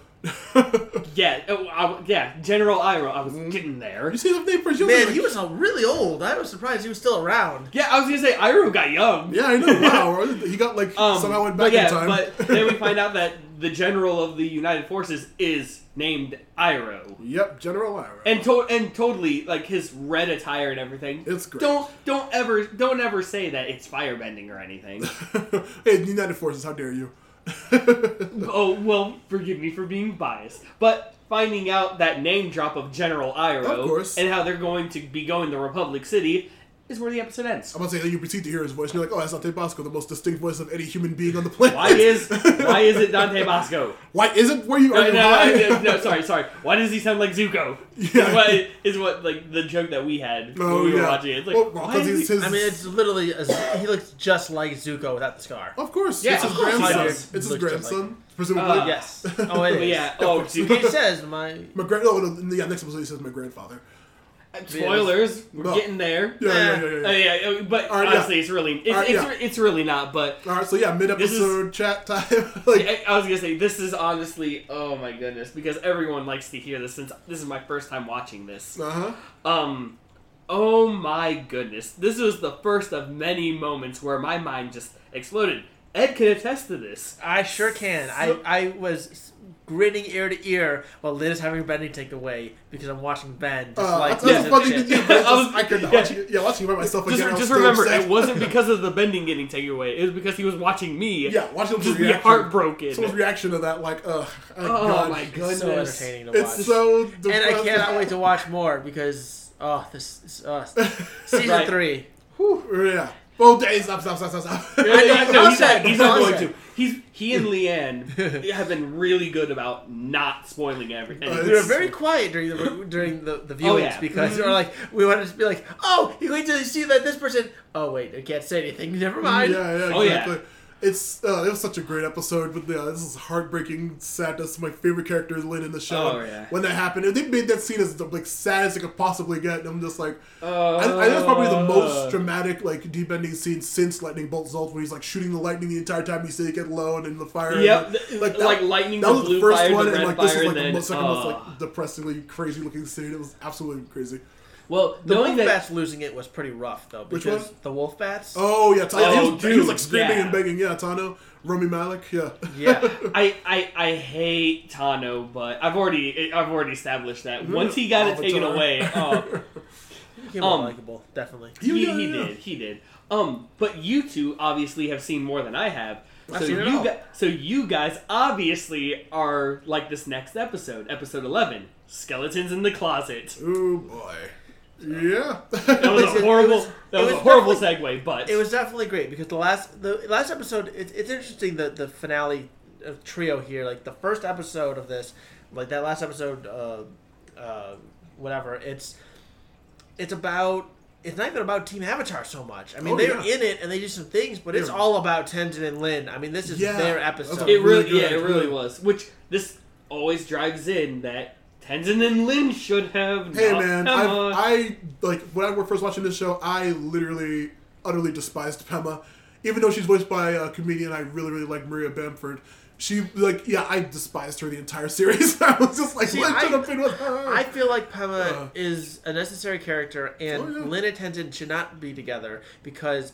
Speaker 1: Yeah, oh, I- yeah, General Iroh. I was getting there.
Speaker 2: you see the name first? You
Speaker 3: Man,
Speaker 2: like,
Speaker 3: he was uh, really old. I was surprised he was still around.
Speaker 1: Yeah, I was gonna say Iroh got young.
Speaker 2: Yeah, I know. Wow, he got like
Speaker 1: Um,
Speaker 2: somehow went
Speaker 1: but
Speaker 2: back
Speaker 1: yeah,
Speaker 2: in time.
Speaker 1: but then we find out that the general of the United Forces is named Iroh.
Speaker 2: yep, General Iroh.
Speaker 1: And to- and totally like his red attire and everything.
Speaker 2: It's great.
Speaker 1: Don't don't ever don't ever say that it's firebending or anything.
Speaker 2: hey, United Forces, how dare you?
Speaker 1: oh well, forgive me for being biased, but finding out that name drop of General Iroh
Speaker 2: Of course.
Speaker 1: and how they're going to be going to Republic City is where the episode ends.
Speaker 2: I'm about to say that you proceed to hear his voice, and you're like, oh, that's Dante Basco, the most distinct voice of any human being on the planet.
Speaker 1: Why is why is it Dante Basco?
Speaker 2: Why isn't where you
Speaker 1: No,
Speaker 2: are?
Speaker 1: no,
Speaker 2: you high?
Speaker 1: no, no, sorry, sorry. Why does he sound like Zuko?
Speaker 2: Yeah.
Speaker 1: Is what, is what like the joke that we had
Speaker 2: Oh,
Speaker 1: when we were
Speaker 2: yeah.
Speaker 1: watching it. It's like,
Speaker 2: Well, well,
Speaker 1: is he-
Speaker 2: his-
Speaker 3: I mean, it's literally a, he looks just like Zuko without the scar.
Speaker 2: Of course,
Speaker 1: Yeah,
Speaker 2: it's his
Speaker 1: of course he
Speaker 2: grandson. It's his
Speaker 3: Looks just
Speaker 2: grandson, presumably.
Speaker 1: Uh,
Speaker 3: yes. Oh, it is.
Speaker 1: Yeah. Oh,
Speaker 3: He says my.
Speaker 2: My grand, no, no, yeah, next episode he says my grandfather.
Speaker 1: Spoilers. We're
Speaker 2: No.
Speaker 1: getting there.
Speaker 2: Yeah,
Speaker 3: Eh.
Speaker 2: yeah, yeah, yeah.
Speaker 1: Uh, yeah, uh, but
Speaker 2: All right, yeah.
Speaker 1: honestly, it's really it's
Speaker 2: All right,
Speaker 1: it's,
Speaker 2: yeah.
Speaker 1: it's really not. But
Speaker 2: All right, so yeah, mid episode chat time. like,
Speaker 1: I, I was gonna say this is honestly, oh my goodness, because everyone likes to hear this since this is my first time watching this.
Speaker 2: uh huh.
Speaker 1: Um, oh my goodness, this was the first of many moments where my mind just exploded. Ed can attest to this.
Speaker 3: I sure can. I, I was grinning ear to ear while Liz is having Benny take away because I'm watching Ben just
Speaker 2: Uh,
Speaker 3: like
Speaker 2: that's that's
Speaker 3: lose
Speaker 2: a funny thing
Speaker 3: shit.
Speaker 2: to do. but
Speaker 1: I was-
Speaker 2: just- I couldn't
Speaker 1: yeah.
Speaker 2: watch it. Yeah, watching it by myself
Speaker 1: Just,
Speaker 2: again. I
Speaker 1: just remember,
Speaker 2: upset.
Speaker 1: it wasn't because of the bending getting taken away. It was because he was watching me.
Speaker 2: Yeah, watching
Speaker 1: just
Speaker 2: the
Speaker 1: be
Speaker 2: reaction.
Speaker 1: heartbroken.
Speaker 2: Someone's reaction to that, like, ugh, oh,
Speaker 1: Oh
Speaker 2: God.
Speaker 1: my goodness.
Speaker 3: so entertaining to watch.
Speaker 2: It's so
Speaker 3: and I cannot wait to watch more because oh this, this uh, season
Speaker 1: Right.
Speaker 3: three.
Speaker 2: Yeah. Oh, days. Stop, stop, stop, stop, stop.
Speaker 1: Yeah, yeah, no, he's not, he's not going to. He's he and Leanne have been really good about not spoiling everything.
Speaker 2: Uh,
Speaker 3: We were very quiet during the during the, the viewings
Speaker 1: Oh, yeah.
Speaker 3: because we were like we wanted to be like oh you're going to see that this person oh wait I can't say anything never mind
Speaker 2: Yeah, yeah,
Speaker 1: Oh, yeah.
Speaker 2: It's uh, it was such a great episode, but yeah, this is heartbreaking sadness. My favorite character is Lin in the show.
Speaker 1: Oh, yeah.
Speaker 2: When that happened, and they made that scene as like sad as it could possibly get. And I'm just like,
Speaker 1: Uh,
Speaker 2: I, I think it's probably the most dramatic like deep ending scene since Lightning Bolt Zolt, where he's like shooting the lightning the entire time you see it get low and in the fire.
Speaker 1: Yep,
Speaker 2: and, like
Speaker 1: like, lightning,
Speaker 2: That was the
Speaker 1: blue
Speaker 2: first
Speaker 1: fire,
Speaker 2: one,
Speaker 1: the
Speaker 2: and like this is like
Speaker 1: and
Speaker 2: the
Speaker 1: then
Speaker 2: most, second most
Speaker 1: uh,
Speaker 2: like depressingly crazy looking scene. It was absolutely crazy.
Speaker 1: Well,
Speaker 3: the
Speaker 1: knowing
Speaker 3: wolf
Speaker 1: that
Speaker 3: bats losing it was pretty rough though
Speaker 2: Which
Speaker 3: because
Speaker 2: one?
Speaker 3: the wolf bats
Speaker 2: Oh yeah, Tahno, he,
Speaker 1: Oh,
Speaker 2: was, he was like screaming
Speaker 1: yeah.
Speaker 2: and begging. Yeah, Tahno, Rami Malek. Yeah.
Speaker 3: yeah
Speaker 1: I, I I hate Tahno, but I've already I've already established that once he got it taken
Speaker 2: Avatar.
Speaker 1: away, oh,
Speaker 3: he was
Speaker 1: Um,
Speaker 3: likable definitely
Speaker 1: he,
Speaker 2: Yeah,
Speaker 1: he
Speaker 2: yeah.
Speaker 1: did he did. Um, but you two obviously have seen more than I have.
Speaker 3: I've
Speaker 1: so
Speaker 3: seen it
Speaker 1: you
Speaker 3: all.
Speaker 1: so you guys obviously are like this next episode, episode eleven, skeletons in the closet.
Speaker 2: Oh boy. Yeah.
Speaker 1: That was a horrible.
Speaker 3: was-
Speaker 1: that was,
Speaker 3: was
Speaker 1: a horrible segue, but
Speaker 3: it was definitely great because the last the last episode it, it's interesting that the finale of trio here like the first episode of this like that last episode uh uh whatever it's it's about it's not even about Team Avatar so much. I mean,
Speaker 2: Oh,
Speaker 3: they're
Speaker 2: yeah.
Speaker 3: in it and they do some things, but it's
Speaker 2: Yeah.
Speaker 3: all about Tenzin and Lin. I mean, this is
Speaker 2: Yeah,
Speaker 3: their episode.
Speaker 1: It really,
Speaker 2: really
Speaker 1: yeah, it really was. Which this always drives in that Tenzin and Lin should have.
Speaker 2: Hey
Speaker 1: not
Speaker 2: man,
Speaker 1: come
Speaker 2: I. I like when I was first watching this show, I literally utterly despised Pema, even though she's voiced by a comedian I really really like, Maria Bamford. she like yeah, I despised her the entire series. I was just like,
Speaker 3: See,
Speaker 2: Lin
Speaker 3: I-
Speaker 2: have been with her.
Speaker 3: I feel like Pema
Speaker 2: Uh.
Speaker 3: is a necessary character, and
Speaker 2: Oh, yeah.
Speaker 3: Lin and Tenzin should not be together because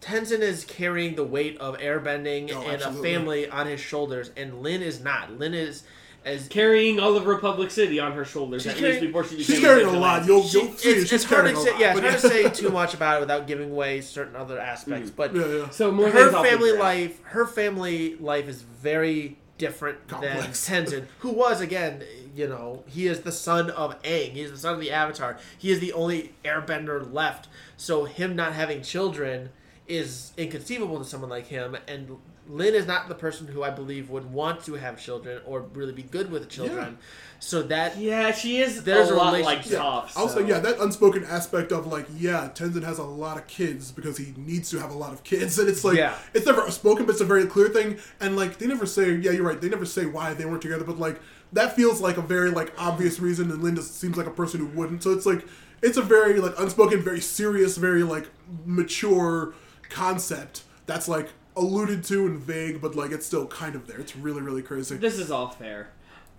Speaker 3: Tenzin is carrying the weight of airbending
Speaker 2: Oh,
Speaker 3: and
Speaker 2: absolutely.
Speaker 3: a family on his shoulders, and Lin is not. Lin is as
Speaker 1: Carrying all of Republic City on her shoulders
Speaker 3: She's
Speaker 1: at
Speaker 3: carrying-
Speaker 1: least before she
Speaker 2: she's carrying a lot. You'll
Speaker 3: She-
Speaker 2: you'll see.
Speaker 3: it's,
Speaker 2: she's
Speaker 3: it's hard to say.
Speaker 2: lot,
Speaker 3: Yeah, it's
Speaker 2: but
Speaker 3: hard to say too much about it without giving away certain other aspects. Hmm. But
Speaker 2: Yeah, yeah.
Speaker 1: So more
Speaker 3: her
Speaker 1: things off the
Speaker 3: family life, her family life is very different
Speaker 2: Complex.
Speaker 3: than Tenzin, who was again, you know, he is the son of Aang. He is the son of the Avatar. He is the only Airbender left. So him not having children is inconceivable to someone like him. And Lin is not the person who I believe would want to have children or really be good with children. So that
Speaker 1: Yeah, she is
Speaker 3: There's
Speaker 1: a,
Speaker 3: a
Speaker 1: lot
Speaker 3: relation-
Speaker 1: like
Speaker 2: Yeah.
Speaker 1: Toph.
Speaker 2: Also,
Speaker 1: so-
Speaker 2: yeah, that unspoken aspect of like, yeah, Tenzin has a lot of kids because he needs to have a lot of kids, and it's like,
Speaker 3: Yeah.
Speaker 2: it's never spoken, but it's a very clear thing. And like, they never say, yeah, you're right, they never say why they weren't together, but like, that feels like a very like obvious reason, and Linda seems like a person who wouldn't. So it's like, it's a very like unspoken, very serious, very like mature concept that's like alluded to and vague, but like it's still kind of there. It's really, really crazy.
Speaker 1: This is all fair,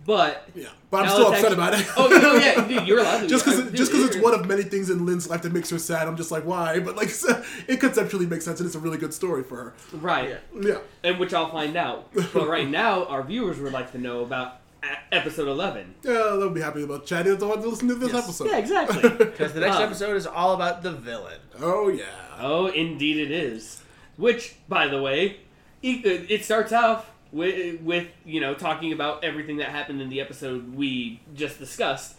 Speaker 1: but
Speaker 2: Yeah, but I'm still upset
Speaker 1: actually-
Speaker 2: about it.
Speaker 1: Oh no, yeah, dude, you're allowed to.
Speaker 2: just because
Speaker 1: I-
Speaker 2: just because it's one of many things in Lin's life that makes her sad. I'm just like, why? But like, it conceptually makes sense, and it's a really good story for her.
Speaker 1: right,
Speaker 2: Yeah,
Speaker 1: and which I'll find out. But right now, our viewers would like to know about episode eleven.
Speaker 2: yeah, they'll be happy about Chad. They'll want to listen to this
Speaker 3: Yes.
Speaker 2: episode.
Speaker 1: Yeah, exactly.
Speaker 3: because the next
Speaker 1: Uh,
Speaker 3: episode is all about the villain.
Speaker 2: Oh yeah.
Speaker 1: Oh, indeed it is. Which, by the way, e- it starts off with, with you know talking about everything that happened in the episode we just discussed,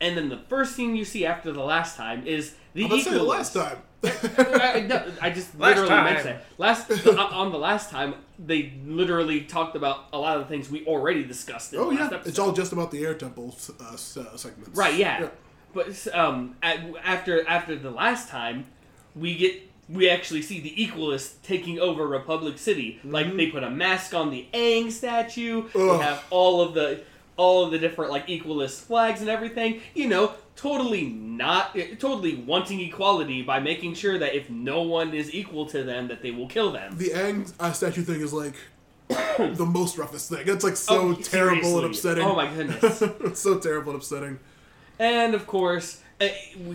Speaker 1: and then the first thing you see after the last time is the
Speaker 2: I'm gonna say the last time.
Speaker 1: I, no, I just
Speaker 3: Last
Speaker 1: literally
Speaker 3: time.
Speaker 1: mentioned it. Last the, on the last time they literally talked about a lot of the things we already discussed. In
Speaker 2: oh
Speaker 1: the
Speaker 2: yeah,
Speaker 1: episode.
Speaker 2: it's all just about the air temple uh, uh, segments.
Speaker 1: Right, yeah. But um, at, after after the last time, we get we actually see the Equalists taking over Republic City. Like they put a mask on the Aang statue. They have all of the all of the different like Equalist flags and everything. You know, totally not eh, totally wanting equality by making sure that if no one is equal to them, that they will kill them.
Speaker 2: The Aang uh, statue thing is like the most roughest thing. It's like so
Speaker 1: Oh,
Speaker 2: terrible and upsetting.
Speaker 1: Oh my goodness.
Speaker 2: it's so terrible and upsetting.
Speaker 1: And of course, uh,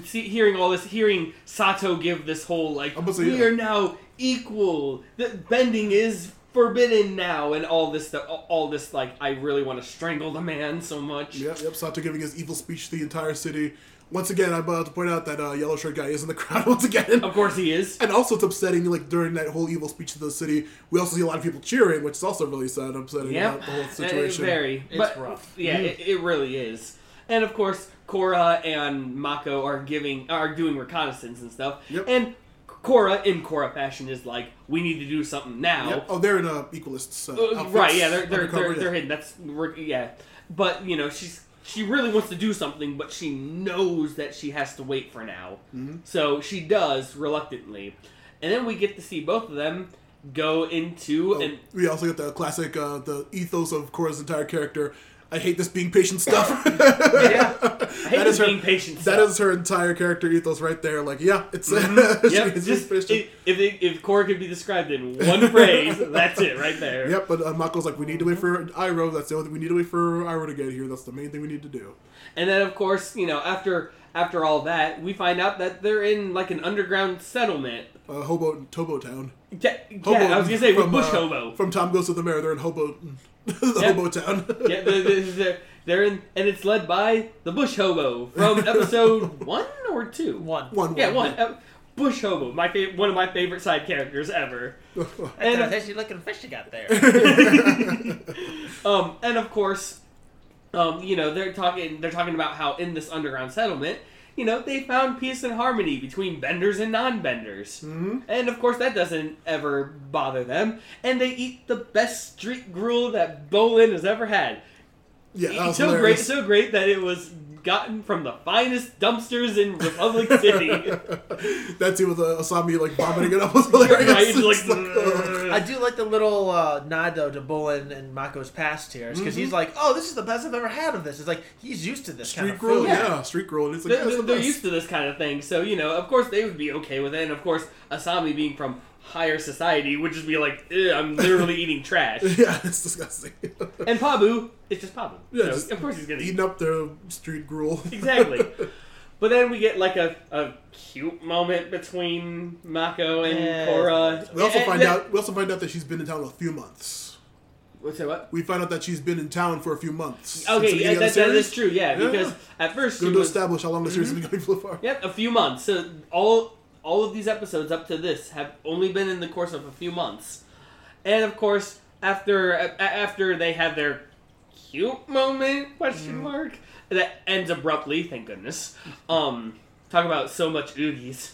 Speaker 1: see, hearing all this, hearing Sato give this whole like,
Speaker 2: say,
Speaker 1: we
Speaker 2: yeah.
Speaker 1: are now equal. That bending is forbidden now, and all this stuff. All this like, I really want to strangle the man so much.
Speaker 2: Yep, yep. Sato giving his evil speech to the entire city. Once again, I'm about to point out that uh, yellow shirt guy is in the crowd once again.
Speaker 1: Of course he is.
Speaker 2: And also, it's upsetting. Like during that whole evil speech to the city, we also see a lot of people cheering, which is also really sad, and upsetting
Speaker 1: Yep.
Speaker 2: about the whole
Speaker 1: Uh,
Speaker 2: situation.
Speaker 1: very.
Speaker 3: It's
Speaker 1: but,
Speaker 3: rough.
Speaker 1: Yeah, it, it really is. And of course, Korra and Mako are giving are doing reconnaissance and stuff.
Speaker 2: Yep.
Speaker 1: And Korra, in Korra fashion, is like, we need to do something now.
Speaker 2: Yep. Oh, they're in uh, equalists. Uh,
Speaker 1: Uh, right, yeah, they're they're they're,
Speaker 2: yeah.
Speaker 1: they're hidden. That's yeah, but you know she's she really wants to do something, but she knows that she has to wait for now.
Speaker 2: Mm-hmm.
Speaker 1: So she does reluctantly, and then we get to see both of them go into
Speaker 2: Oh,
Speaker 1: and
Speaker 2: we also get the classic, uh, the ethos of Korra's entire character. I hate this being patient stuff.
Speaker 1: yeah, I hate
Speaker 2: That is
Speaker 1: this
Speaker 2: her-
Speaker 1: being patient.
Speaker 2: that
Speaker 1: stuff.
Speaker 2: is her entire character ethos right there. Like, yeah, it's
Speaker 1: Mm-hmm. Yep, just
Speaker 2: patient.
Speaker 1: if if, if Korra could be described in one phrase, that's it right there.
Speaker 2: Yep, but uh, Mako's like, we need to wait for Iroh. That's the only thing we need to wait for Iroh to get here. That's the main thing we need to do.
Speaker 1: And then, of course, you know, after after all that, we find out that they're in like an underground settlement.
Speaker 2: Uh, Hobo Tobo Town.
Speaker 1: Yeah, yeah
Speaker 2: Hobo
Speaker 1: I was gonna say
Speaker 2: from,
Speaker 1: Bush
Speaker 2: uh,
Speaker 1: Hobo.
Speaker 2: From Tom Goes to the Mayor. They're in Hobo, the
Speaker 1: Yeah.
Speaker 2: Hobo Town.
Speaker 1: yeah, they're, they're, they're, they're in, and it's led by the Bush Hobo from episode one or two.
Speaker 3: One.
Speaker 2: one,
Speaker 1: Yeah, one. Uh, Bush Hobo, my fav- one of my favorite side characters ever.
Speaker 3: And
Speaker 1: And
Speaker 3: a tasty looking fish you got there.
Speaker 1: um, and of course, um, you know they're talking they're talking about how in this underground settlement, you know, they found peace and harmony between benders and non-benders,
Speaker 2: Mhm.
Speaker 1: and of course that doesn't ever bother them. And they eat the best street gruel that Bolin has ever had.
Speaker 2: Yeah, was
Speaker 1: so great, so great that it was gotten from the finest dumpsters in Republic City.
Speaker 2: that scene with uh, Asami like vomiting it up was hilarious.
Speaker 1: Right, it's like,
Speaker 2: uh,
Speaker 3: I do like the little uh, nod though to Bolin and Mako's past here, because he's like, "Oh, this is the best I've ever had of this." It's like he's used to this kind of
Speaker 2: grill,
Speaker 3: food.
Speaker 2: yeah. street grill. And it's like,
Speaker 1: they're,
Speaker 2: yeah, it's the
Speaker 1: they're
Speaker 2: best.
Speaker 1: used to this kind of thing, so you know, of course, they would be okay with it. And of course, Asami being from higher society would just be like, I'm literally eating trash.
Speaker 2: yeah, it's disgusting.
Speaker 1: And Pabu, it's just Pabu.
Speaker 2: Yeah,
Speaker 1: So,
Speaker 2: just
Speaker 1: of course he's gonna eat.
Speaker 2: Eating up their street gruel.
Speaker 1: Exactly. But then we get like a, a cute moment between Mako and
Speaker 3: Yeah.
Speaker 1: Korra.
Speaker 2: We also
Speaker 1: And-
Speaker 2: find
Speaker 1: and-
Speaker 2: out. We also find out that she's been in town a few months.
Speaker 1: What's that? What?
Speaker 2: We find out that she's been in town for a few months. since
Speaker 1: Okay, yeah,
Speaker 2: beginning
Speaker 1: that,
Speaker 2: the
Speaker 1: that
Speaker 2: series.
Speaker 1: is true. Yeah,
Speaker 2: Yeah.
Speaker 1: because at first she
Speaker 2: Good to
Speaker 1: was
Speaker 2: establish how long the series has mm-hmm. been going so far.
Speaker 1: Yep, a few months. So all all of these episodes up to this have only been in the course of a few months, and of course after after they have their cute moment question mark that ends abruptly. Thank goodness. Um, talk about so much oogies.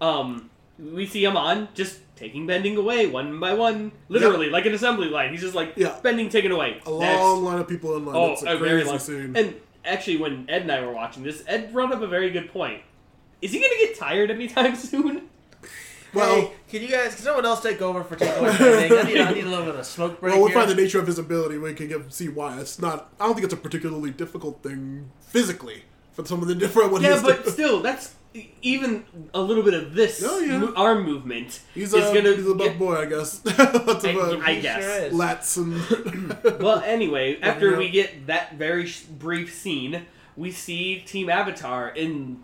Speaker 1: Um, we see Amon just taking bending away one by one, literally like an assembly line. He's just like
Speaker 2: Yeah.
Speaker 1: bending taken away.
Speaker 2: A
Speaker 1: Next.
Speaker 2: long line of people in line.
Speaker 1: Oh,
Speaker 2: it's
Speaker 1: a
Speaker 2: a
Speaker 1: very long.
Speaker 2: scene.
Speaker 1: And actually, when Ed and I were watching this, Ed brought up a very good point. Is he gonna get tired anytime soon?
Speaker 2: well,
Speaker 3: hey, can you guys? Can someone else take over for taking away? I need, I need a little bit of smoke break
Speaker 2: well, we
Speaker 3: here.
Speaker 2: find the nature of his ability. We can get, see why. It's not. I don't think it's a particularly difficult thing physically for someone to differ what
Speaker 1: yeah, but
Speaker 2: doing.
Speaker 1: still, that's even a little bit of this
Speaker 2: Oh, yeah.
Speaker 1: mo- arm movement.
Speaker 2: He's
Speaker 1: is
Speaker 2: a,
Speaker 1: gonna
Speaker 2: he's a buff
Speaker 1: get-
Speaker 2: boy, I guess. Lots of
Speaker 1: I-
Speaker 2: uh,
Speaker 1: I guess.
Speaker 3: Sure
Speaker 2: lats and.
Speaker 1: Well, anyway, after
Speaker 2: Yeah.
Speaker 1: we get that very sh- brief scene, we see Team Avatar in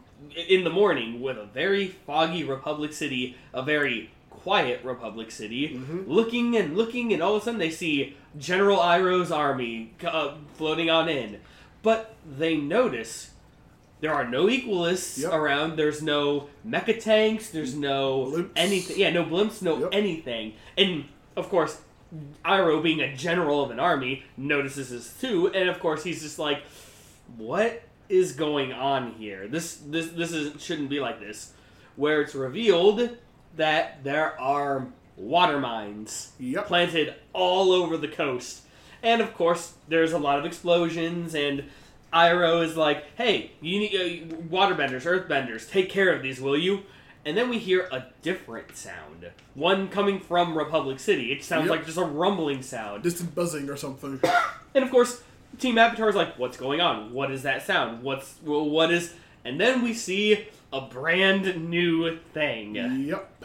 Speaker 1: in the morning with a very foggy Republic City, a very quiet Republic City,
Speaker 2: Mm-hmm.
Speaker 1: looking and looking, and all of a sudden they see General Iroh's army uh, floating on in. But they notice there are no equalists
Speaker 2: Yep.
Speaker 1: around. There's no mecha tanks. There's no
Speaker 2: Blimps.
Speaker 1: anything. Yeah, no blimps, no
Speaker 2: Yep.
Speaker 1: anything. And of course, Iroh, being a general of an army, notices this too, and of course he's just like, "What is going on here? This this this is shouldn't be like this." Where it's revealed that there are water mines
Speaker 2: Yep.
Speaker 1: planted all over the coast, and of course there's a lot of explosions and. Iroh is like, "Hey, you need uh, waterbenders, earthbenders, take care of these, will you?" And then we hear a different sound, one coming from Republic City. It sounds
Speaker 2: Yep.
Speaker 1: like just a rumbling sound.
Speaker 2: Distant buzzing or something.
Speaker 1: And of course, Team Avatar is like, "What's going on? What is that sound? What's well, what is?" And then we see a brand new thing.
Speaker 2: Yep.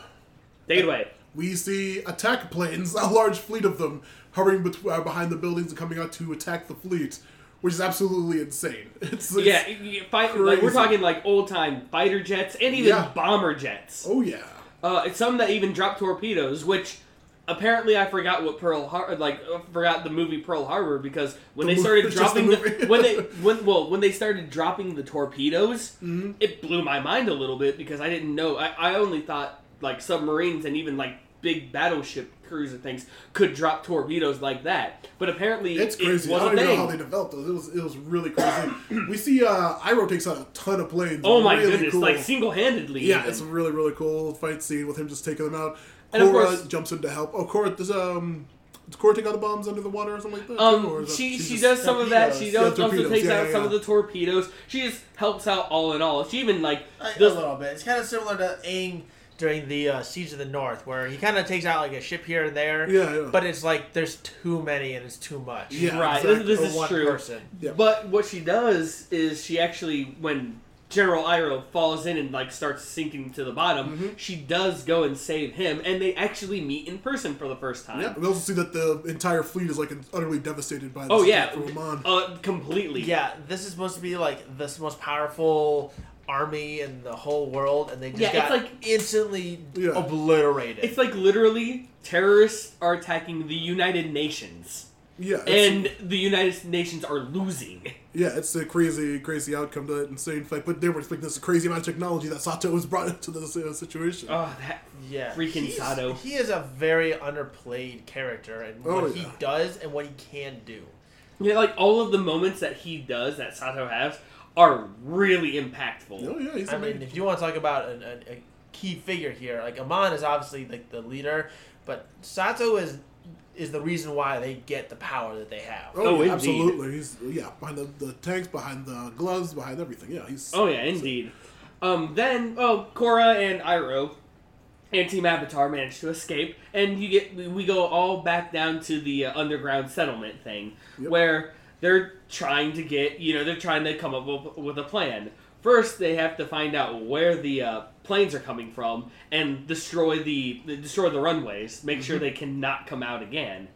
Speaker 1: Take it away.
Speaker 2: We see attack planes, a large fleet of them, hovering bet- uh, behind the buildings and coming out to attack the fleet, which is absolutely insane. It's, it's
Speaker 1: Yeah, fight, like we're talking like old time fighter jets and even
Speaker 2: Yeah.
Speaker 1: bomber jets.
Speaker 2: Oh yeah.
Speaker 1: Uh, it's some that even drop torpedoes, which apparently I forgot what Pearl Harbor like uh, forgot the movie Pearl Harbor because when
Speaker 2: The
Speaker 1: they started
Speaker 2: the
Speaker 1: dropping the,
Speaker 2: movie.
Speaker 1: when they when well when they started dropping the torpedoes,
Speaker 2: Mm-hmm.
Speaker 1: it blew my mind a little bit because I didn't know I, I only thought like submarines and even like big battleship cruiser things could drop torpedoes like that, but apparently
Speaker 2: It's
Speaker 1: it
Speaker 2: crazy.
Speaker 1: was
Speaker 2: I
Speaker 1: a
Speaker 2: don't even know how they developed those. It was it was really crazy. we see uh Iroh takes out a ton of planes.
Speaker 1: Oh my
Speaker 2: Really
Speaker 1: goodness!
Speaker 2: cool.
Speaker 1: Like single handedly.
Speaker 2: Yeah, it's a really really cool fight scene with him just taking them out.
Speaker 1: And of
Speaker 2: Korra
Speaker 1: course-
Speaker 2: jumps in to help. Oh, Korra does um does Korra take out the bombs under the water or something like that? too? Or
Speaker 1: Um,
Speaker 2: that-
Speaker 1: she
Speaker 2: she's
Speaker 1: she
Speaker 2: just-
Speaker 1: does some of that. She
Speaker 3: torpedoes.
Speaker 2: Yeah,
Speaker 1: does, also takes
Speaker 2: Yeah,
Speaker 1: out
Speaker 2: yeah,
Speaker 1: some of the torpedoes. She just helps out all in all. She even like
Speaker 3: A, a little bit. It's kind of similar to Aang during the uh, Siege of the North, where he kind of takes out like a ship here and there.
Speaker 2: Yeah, yeah.
Speaker 3: But it's like there's too many and it's too much.
Speaker 2: Yeah,
Speaker 1: right.
Speaker 2: exactly.
Speaker 1: This, this is
Speaker 3: one
Speaker 1: true.
Speaker 3: person.
Speaker 2: Yeah.
Speaker 1: But what she does is she actually when General Iroh falls in and like starts sinking to the bottom,
Speaker 2: Mm-hmm.
Speaker 1: she does go and save him, and they actually meet in person for the first time.
Speaker 2: Yeah, we also see that the entire fleet is like utterly devastated by this
Speaker 1: Oh yeah,
Speaker 2: attack from Amon.
Speaker 1: uh, completely.
Speaker 3: Yeah, this is supposed to be like the most powerful army and the whole world, and they just
Speaker 1: Yeah, it's
Speaker 3: got
Speaker 1: like-
Speaker 3: instantly
Speaker 2: Yeah.
Speaker 3: obliterated.
Speaker 1: It's like literally terrorists are attacking the United Nations,
Speaker 2: yeah,
Speaker 1: and the United Nations are losing.
Speaker 2: yeah, it's a crazy, crazy outcome to that insane fight. But they were expecting this crazy amount of technology that Sato was brought into this uh, situation.
Speaker 1: Oh, that
Speaker 3: yeah,
Speaker 1: freaking
Speaker 3: he's-
Speaker 1: Sato.
Speaker 3: He is a very underplayed character, and
Speaker 2: Oh,
Speaker 3: what he does and what he can do.
Speaker 1: Yeah, like all of the moments that he does that Sato has are really impactful.
Speaker 2: oh yeah, he's
Speaker 3: I
Speaker 2: amazing.
Speaker 3: mean, if you want to talk about a, a, a key figure here, like Amon is obviously like the leader, but Sato is is the reason why they get the power that they have.
Speaker 2: Oh,
Speaker 1: Oh,
Speaker 2: yeah,
Speaker 1: indeed.
Speaker 2: absolutely. He's yeah behind the, the tanks, behind the gloves, behind everything. Yeah, he's
Speaker 1: Oh yeah, indeed. Um, then oh, Korra and Iroh and Team Avatar manage to escape, and you get we- we go all back down to the uh, underground settlement thing,
Speaker 2: Yep.
Speaker 1: where they're trying to get you know they're trying to come up with, a plan. first they have to find out where the uh, planes are coming from and destroy the destroy the runways. Make sure they cannot come out again.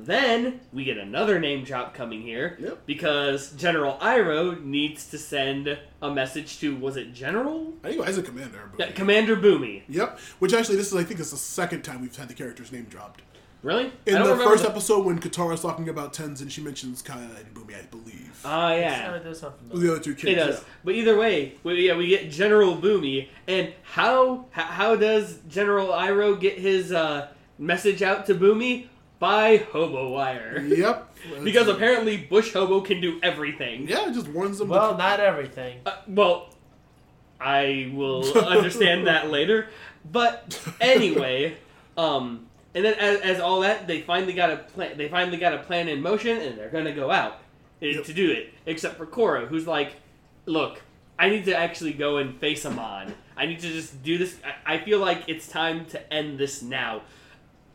Speaker 1: Then we get another name drop coming here
Speaker 2: Yep.
Speaker 1: because General Iroh needs to send a message to was it General
Speaker 2: I think Isaac Commander. I
Speaker 1: yeah. Commander Bumi?
Speaker 2: Yep. Which actually, this is I think it's the second time we've had the character's name dropped.
Speaker 1: Really?
Speaker 2: In
Speaker 1: I don't
Speaker 2: the first
Speaker 1: the-
Speaker 2: episode, when Katara's talking about Tenzin, and she mentions Kya and Bumi, I believe.
Speaker 1: Ah, yeah.
Speaker 3: It does sound
Speaker 2: the other two kids.
Speaker 1: It does.
Speaker 2: yeah.
Speaker 1: But either way, we, yeah, we get General Bumi, and how how, how does General Iroh get his uh, message out to Bumi? By hobo wire.
Speaker 2: Yep.
Speaker 1: because apparently Bush Hobo can do everything.
Speaker 2: Yeah, it just warns them.
Speaker 3: Well, not everything.
Speaker 1: Uh, well, I will understand that later. But anyway, um, and then as, as all that, they finally got a plan. They finally got a plan in motion, and they're gonna go out
Speaker 2: Yep.
Speaker 1: to do it. Except for Korra, who's like, "Look, I need to actually go and face him on. I need to just do this. I, I feel like it's time to end this now."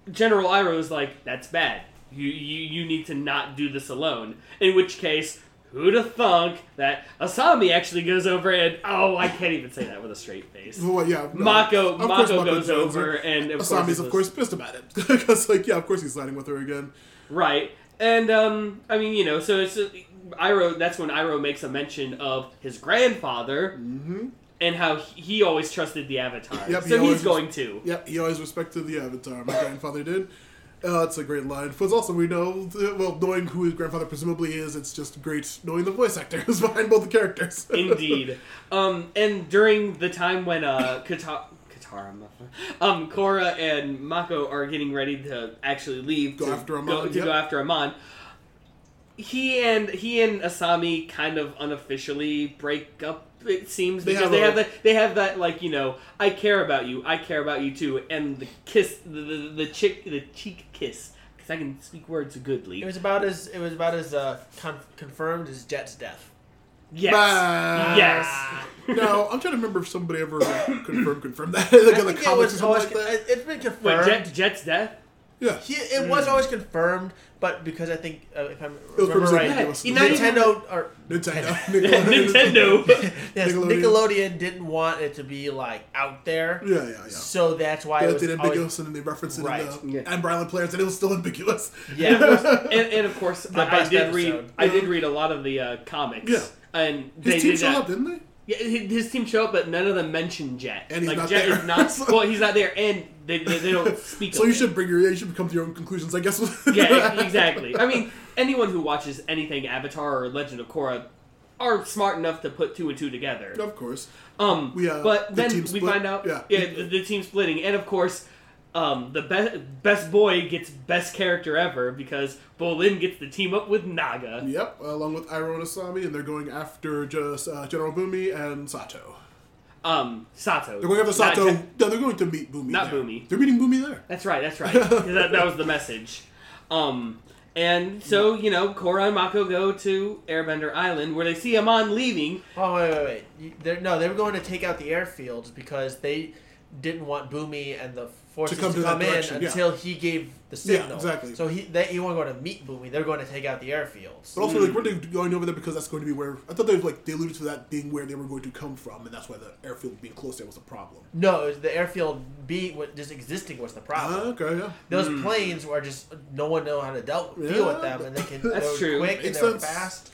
Speaker 1: General Iroh is like, "That's bad. You, you you need to not do this alone." In which case, who'd have thunk that Asami actually goes over and oh, I can't even say that with a straight face.
Speaker 2: Well, yeah. no.
Speaker 1: Mako Mako
Speaker 2: Mako
Speaker 1: goes over and of
Speaker 2: Asami's
Speaker 1: course,
Speaker 2: of course pissed about it because, like, yeah, of course he's siding with her again.
Speaker 1: right. And um, I mean, you know, so it's uh, Iroh. That's when Iroh makes a mention of his grandfather
Speaker 2: Mm-hmm.
Speaker 1: and how he he always trusted the Avatar.
Speaker 2: Yep, he
Speaker 1: so
Speaker 2: always
Speaker 1: he's going to.
Speaker 2: Yep, he always respected the Avatar. My grandfather did. Uh, that's a great line. But also, we know, well, knowing who his grandfather presumably is, it's just great knowing the voice actors behind both the characters.
Speaker 1: Indeed. Um, and during the time when uh, Kata- Katara, um, Korra and Mako are getting ready to actually leave
Speaker 2: Go
Speaker 1: to
Speaker 2: after
Speaker 1: go, to
Speaker 2: yep.
Speaker 1: go after Amon, he and he and Asami kind of unofficially break up. It seems
Speaker 2: They
Speaker 1: because
Speaker 2: have
Speaker 1: they
Speaker 2: a-
Speaker 1: have that they have that like you know I care about you, I care about you too, and the kiss, the the, the chick, the cheek kiss, because I can speak words goodly.
Speaker 3: It was about as it was about as uh, con- confirmed as Jet's death.
Speaker 1: yes,
Speaker 2: Bah.
Speaker 1: yes.
Speaker 2: no, I'm trying to remember if somebody ever confirmed confirmed that like
Speaker 3: I
Speaker 2: in the
Speaker 3: think it
Speaker 2: comics or
Speaker 3: was
Speaker 2: something
Speaker 3: always
Speaker 2: like
Speaker 3: con-
Speaker 2: that.
Speaker 3: It's been
Speaker 1: Wait,
Speaker 3: confirmed.
Speaker 1: Jet, Jet's death.
Speaker 2: Yeah,
Speaker 3: He, it was always confirmed, but because I think uh, if I'm
Speaker 2: was
Speaker 3: remember right,
Speaker 2: ambiguous.
Speaker 1: Yeah, not even-
Speaker 3: Nintendo or
Speaker 2: Nintendo.
Speaker 1: Nintendo.
Speaker 3: yes,
Speaker 2: Nickelodeon.
Speaker 3: Nickelodeon. didn't want it to be like out there,
Speaker 2: Yeah, yeah, yeah.
Speaker 3: so that's why
Speaker 2: They
Speaker 3: it was
Speaker 2: it
Speaker 3: always,
Speaker 2: ambiguous and then they referenced it
Speaker 3: Right.
Speaker 2: in the
Speaker 1: Yeah.
Speaker 2: Ember Island players and it was still ambiguous.
Speaker 3: yeah.
Speaker 1: and, and of course, I, I
Speaker 3: best
Speaker 1: did read.
Speaker 3: episode.
Speaker 1: I did read a lot of the uh, comics.
Speaker 2: Yeah.
Speaker 1: and
Speaker 2: His
Speaker 1: they
Speaker 2: team
Speaker 1: did
Speaker 2: showed
Speaker 1: that.
Speaker 2: up, didn't they?
Speaker 1: Yeah, his, team show up, but none of them mention Jet.
Speaker 2: And he's
Speaker 1: like
Speaker 2: not
Speaker 1: Jet
Speaker 2: there.
Speaker 1: is not. well, he's not there, and they, they, they don't speak.
Speaker 2: So you
Speaker 1: him.
Speaker 2: should bring your yeah, you should come to your own conclusions, I guess.
Speaker 1: Yeah, exactly. I mean, anyone who watches anything Avatar or Legend of Korra are smart enough to put two and two together.
Speaker 2: of course.
Speaker 1: Um,
Speaker 2: We, uh,
Speaker 1: but
Speaker 2: the
Speaker 1: then we find out,
Speaker 2: Yeah.
Speaker 1: the, the team splitting, and of course, um, the best best boy gets best character ever because Bolin gets to team up with Naga.
Speaker 2: Yep, along with Iroh and Asami, and they're going after just uh, General Bumi and Sato.
Speaker 1: Um, Sato.
Speaker 2: They're going after Sato.
Speaker 1: Gen-
Speaker 2: no, they're going to meet Bumi.
Speaker 1: Not
Speaker 2: there.
Speaker 1: Bumi.
Speaker 2: They're meeting Bumi there.
Speaker 1: That's right. That's right. that, that was the message. Um, and so you know, Korra and Mako go to Airbender Island where they see Amon leaving.
Speaker 3: Oh wait, wait, wait. They're, no, they were going to take out the airfields because they didn't want Bumi and the forces to
Speaker 2: come
Speaker 3: come,
Speaker 2: to that
Speaker 3: in
Speaker 2: direction, yeah.
Speaker 3: until he gave the signal.
Speaker 2: Yeah,
Speaker 3: signal.
Speaker 2: exactly.
Speaker 3: So he they he wasn't go to meet Bumi. They're going to take out the airfields.
Speaker 2: But also, like, weren't they going over there because that's going to be where I thought they like they alluded to that being where they were going to come from, and that's why the airfield being close there was a problem.
Speaker 3: No, it was the airfield being what just existing was the problem.
Speaker 2: Ah, okay, yeah.
Speaker 3: Those
Speaker 1: Hmm.
Speaker 3: planes were just no one know how to deal, deal
Speaker 2: Yeah,
Speaker 3: with them, and they can
Speaker 1: That's
Speaker 3: they were
Speaker 1: true.
Speaker 3: quick and
Speaker 2: Makes
Speaker 3: they were fast.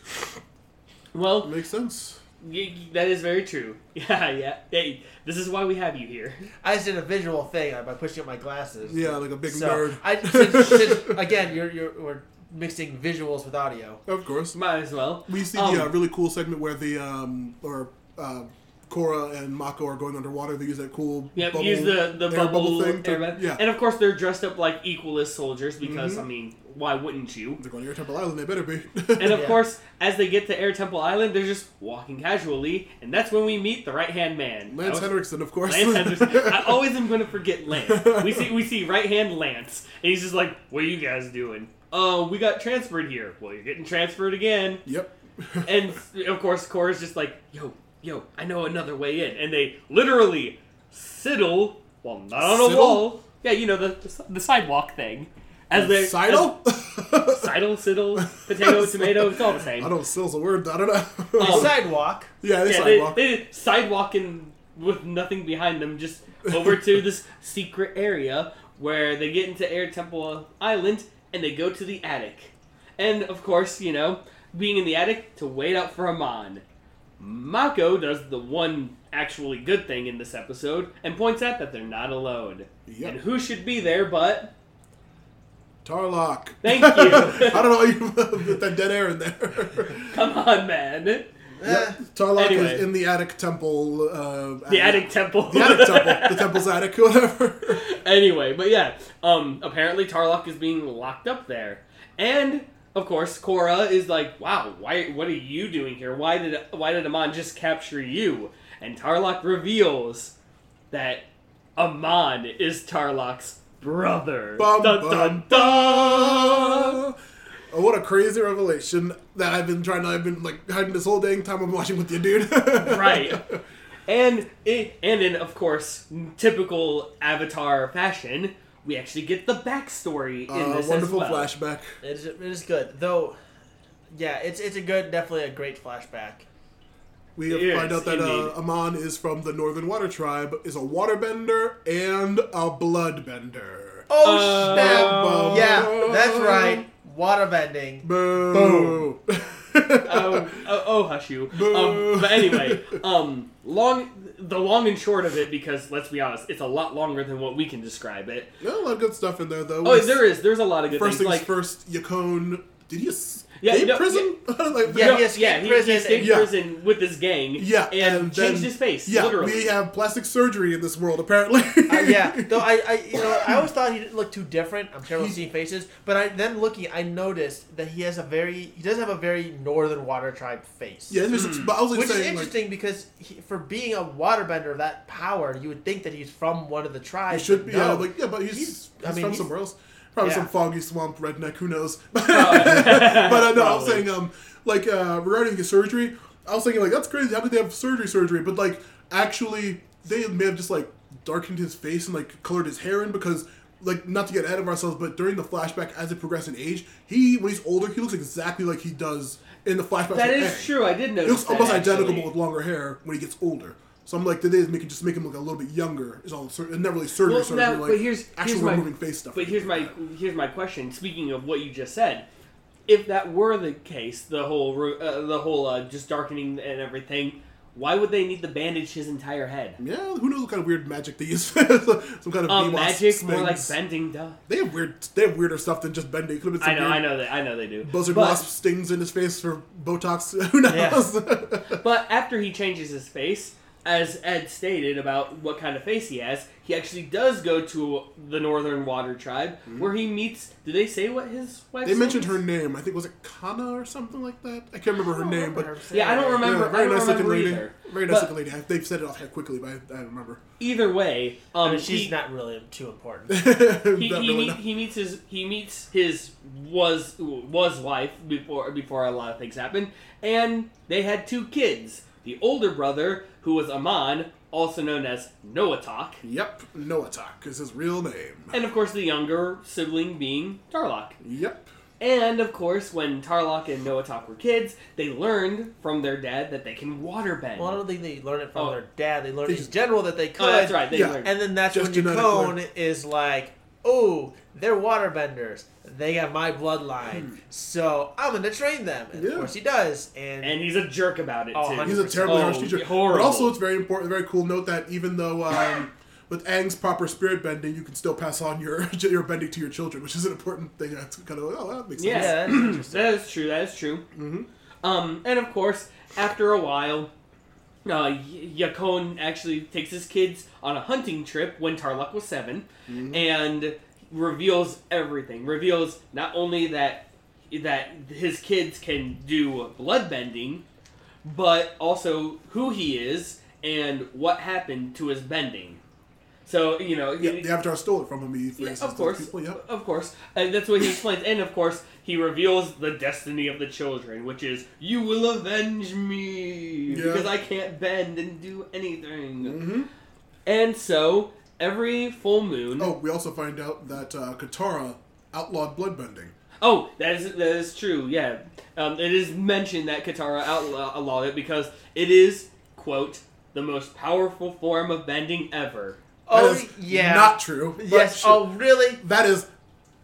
Speaker 1: Well,
Speaker 2: Makes sense.
Speaker 1: Y- y- that is very true. Yeah, yeah. Hey, this is why we have you here.
Speaker 3: I just did a visual thing by pushing up my glasses.
Speaker 2: Yeah, like a big
Speaker 3: So,
Speaker 2: nerd.
Speaker 3: I, since, since, again, you're, you're we're mixing visuals with audio.
Speaker 2: Of course.
Speaker 1: Might as well.
Speaker 2: We see
Speaker 1: Um,
Speaker 2: the uh, really cool segment where the um or uh, Korra and Mako are going underwater. They use that cool
Speaker 1: Yeah,
Speaker 2: bubble,
Speaker 1: use the the
Speaker 2: air
Speaker 1: bubble,
Speaker 2: thing. To, yeah,
Speaker 1: and of course they're dressed up like equalist soldiers because
Speaker 2: Mhm.
Speaker 1: I mean, why wouldn't you?
Speaker 2: they're going to Air Temple Island. They better be.
Speaker 1: And of
Speaker 3: Yeah.
Speaker 1: course, as they get to Air Temple Island, they're just walking casually, and that's when we meet the right hand man.
Speaker 2: Lance
Speaker 1: I was-
Speaker 2: Henriksen, of course.
Speaker 1: Lance Henderson. I always am going to forget Lance. We see we see right hand Lance, and he's just like, "What are you guys doing?" Oh, we got transferred here. Well, you're getting transferred again.
Speaker 2: yep.
Speaker 1: And of course, Korra's just like, "Yo, yo, I know another way in," and they literally sidle, well, not on a
Speaker 2: Sidle?
Speaker 1: wall. Yeah, you know the the, the sidewalk thing. As they
Speaker 2: Sidle?
Speaker 1: sidle, siddle, potato, tomato, it's all the same.
Speaker 2: I don't. Still's a word. I don't know.
Speaker 1: Um,
Speaker 3: sidewalk.
Speaker 2: yeah, they
Speaker 1: yeah,
Speaker 2: sidewalk.
Speaker 1: they, they sidewalking with nothing behind them, just over to this secret area where they get into Air Temple Island and they go to the attic. And of course, you know, being in the attic to wait out for Amon. Mako does the one actually good thing in this episode and points out that they're not alone.
Speaker 2: Yep.
Speaker 1: And who should be there but
Speaker 2: Tarrlok.
Speaker 1: Thank you.
Speaker 2: I don't know. You put that dead air in there.
Speaker 1: Come on, man.
Speaker 3: Eh,
Speaker 2: Tarrlok
Speaker 1: Anyway.
Speaker 2: is in the attic temple. Uh,
Speaker 1: The attic temple.
Speaker 2: The attic temple. The temple's attic. Whatever.
Speaker 1: anyway, but yeah, um, apparently Tarrlok is being locked up there, and of course Korra is like, "Wow, why? What are you doing here? Why did why did Amon just capture you?" And Tarrlok reveals that Amon is Tarrlok's brother.
Speaker 2: Bum,
Speaker 1: Dun,
Speaker 2: bum,
Speaker 1: dun, dun.
Speaker 2: Oh, what a crazy revelation that I've been trying to. I've been like hiding this whole dang time I'm watching with you, dude.
Speaker 1: right. And it, and in of course typical Avatar fashion, we actually get the backstory in
Speaker 2: Uh,
Speaker 1: this
Speaker 2: wonderful
Speaker 1: as well.
Speaker 2: flashback.
Speaker 3: it is it is good though. Yeah, it's it's a good, definitely a great flashback.
Speaker 2: We
Speaker 1: Yes,
Speaker 2: find out that uh, Amon is from the Northern Water Tribe, is a waterbender and a bloodbender.
Speaker 3: Oh
Speaker 1: Uh,
Speaker 3: snap! Yeah, that's right. Waterbending.
Speaker 2: Boo!
Speaker 1: oh, oh, oh, hush you. Um, but anyway, um, long, the long and short of it, because let's be honest, it's a lot longer than what we can describe it.
Speaker 2: Yeah, a lot of good stuff in there, though.
Speaker 1: Oh, there is, there's a lot of good
Speaker 2: First
Speaker 1: things.
Speaker 2: things
Speaker 1: Like,
Speaker 2: first, Yakone. Did he escape
Speaker 1: Yeah, no,
Speaker 2: prison? like,
Speaker 3: Yeah,
Speaker 1: no,
Speaker 3: he escaped
Speaker 1: yeah, he,
Speaker 3: prison
Speaker 1: he escaped
Speaker 3: and-
Speaker 2: Yeah.
Speaker 1: prison with his gang.
Speaker 2: Yeah,
Speaker 1: and,
Speaker 2: and
Speaker 1: changed his face.
Speaker 2: Yeah,
Speaker 1: literally.
Speaker 2: we have plastic surgery in this world, apparently.
Speaker 3: Uh, yeah, though I, I, you know, I always thought he didn't look too different. I'm terrible at seeing faces, but I then looking, I noticed that he has a very, he does have a very Northern Water Tribe face.
Speaker 2: yeah, it's just, but I was like
Speaker 3: Which is
Speaker 2: saying, like,
Speaker 3: interesting because he, for being a waterbender of that power, you would think that he's from one of the
Speaker 2: he
Speaker 3: tribes.
Speaker 2: should be.
Speaker 3: but
Speaker 2: Yeah, like, yeah, but he's,
Speaker 3: He's-
Speaker 2: he's,
Speaker 3: I mean,
Speaker 2: from
Speaker 3: he's-
Speaker 2: somewhere else. Probably
Speaker 3: Yeah.
Speaker 2: some foggy swamp redneck. Who knows? but uh, no, I was saying, um, like uh, regarding his surgery, I was thinking like that's crazy. How did they have surgery, surgery? But like, actually, they may have just like darkened his face and like colored his hair in because. Like not to get ahead of ourselves, but during the flashback, as it progresses in age, he when he's older, he looks exactly like he does in the flashback.
Speaker 1: That is
Speaker 2: Aang.
Speaker 1: true. I did
Speaker 2: He
Speaker 1: notice.
Speaker 2: looks
Speaker 1: that,
Speaker 2: almost identical,
Speaker 1: actually.
Speaker 2: but with longer hair when he gets older. So I'm like, did they make it just make him look a little bit younger? Is all, sur- not really surgery,
Speaker 1: Well,
Speaker 2: surgery,
Speaker 1: now,
Speaker 2: like
Speaker 1: but here's
Speaker 2: actual
Speaker 1: here's my
Speaker 2: removing face stuff.
Speaker 1: But here's my here's my question. Speaking of what you just said, if that were the case, the whole uh, the whole uh, just darkening and everything, why would they need to bandage his entire head?
Speaker 2: yeah, who knows what kind of weird magic they use? Some kind of BMOS
Speaker 1: magic, more like bending. Duh.
Speaker 2: They have weird. They have weirder stuff than just bending. Could have been
Speaker 1: I know,
Speaker 2: weird
Speaker 1: I know that, I know they do.
Speaker 2: buzzard
Speaker 1: but,
Speaker 2: wasp stings in his face for Botox. Who knows?
Speaker 1: but after he changes his face, as Ed stated about what kind of face he has, he actually does go to the Northern Water Tribe, where he meets. Did they say what his wife?
Speaker 2: Mm-hmm. they mentioned her name. I think was it Kana or something like that. I can't remember her name,
Speaker 3: remember
Speaker 2: but
Speaker 3: her
Speaker 1: Yeah, I don't remember.
Speaker 2: yeah, very
Speaker 1: don't
Speaker 2: nice looking lady.
Speaker 1: either.
Speaker 2: Very nice
Speaker 1: But-
Speaker 2: looking lady. They've said it off quickly, but I, I don't remember.
Speaker 1: Either way, um,
Speaker 3: I mean, she's
Speaker 1: he-
Speaker 3: not really too important.
Speaker 1: he, he,
Speaker 2: really,
Speaker 1: meet, he meets his he meets his was was wife before before a lot of things happen, and they had two kids. The older brother, who was Amon, also known as Noatak,
Speaker 2: Yep, Noatak is his real name.
Speaker 1: and of course the younger sibling being Tarrlok.
Speaker 2: Yep.
Speaker 1: And of course, when Tarrlok and Noatak were kids, they learned from their dad that they can waterbend.
Speaker 3: Well, I don't think they learned it from
Speaker 1: Oh.
Speaker 3: their dad. They learned
Speaker 2: They
Speaker 3: in general that they could.
Speaker 1: oh, that's right. They
Speaker 2: Yeah.
Speaker 1: learned.
Speaker 3: And then that's
Speaker 2: Just
Speaker 3: when
Speaker 2: genetic Yakone
Speaker 3: is like, oh, they're waterbenders. They got my bloodline. So I'm going to train them. And
Speaker 2: Yeah.
Speaker 3: of course he does. And,
Speaker 1: and he's a jerk about it
Speaker 3: Oh,
Speaker 1: too.
Speaker 3: 100%.
Speaker 2: He's a terribly
Speaker 1: Oh,
Speaker 2: harsh teacher.
Speaker 1: horrible.
Speaker 2: But also, it's very important, very cool note that even though um, with Aang's proper spirit bending, you can still pass on your your bending to your children, which is an important thing. That's kind of like, oh, that makes sense.
Speaker 3: yeah, that's interesting.
Speaker 1: That is true. That is true.
Speaker 2: Mhm.
Speaker 1: Um, and of course, after a while, uh, Y- Yakone actually takes his kids on a hunting trip when Tarrlok was 7 and reveals everything. Reveals not only that that his kids can do bloodbending, but also who he is and what happened to his bending. So you know,
Speaker 2: Yeah, the Avatar stole it from him. He, for
Speaker 1: yeah,
Speaker 2: instance,
Speaker 1: of course,
Speaker 2: People, yep.
Speaker 1: of course. And that's what he explains. And of course, he reveals the destiny of the children, which is you will avenge me
Speaker 2: Yeah.
Speaker 1: because I can't bend and do anything.
Speaker 2: hmm
Speaker 1: And so every full moon,
Speaker 2: Oh, we also find out that uh, Katara outlawed bloodbending.
Speaker 1: Oh, that is that is true. Yeah, um, it is mentioned that Katara outlawed it because it is quote the most powerful form of bending ever.
Speaker 2: That
Speaker 3: Oh
Speaker 2: is
Speaker 3: yeah.
Speaker 2: not true.
Speaker 3: Yes.
Speaker 2: sure.
Speaker 3: Oh really?
Speaker 2: that is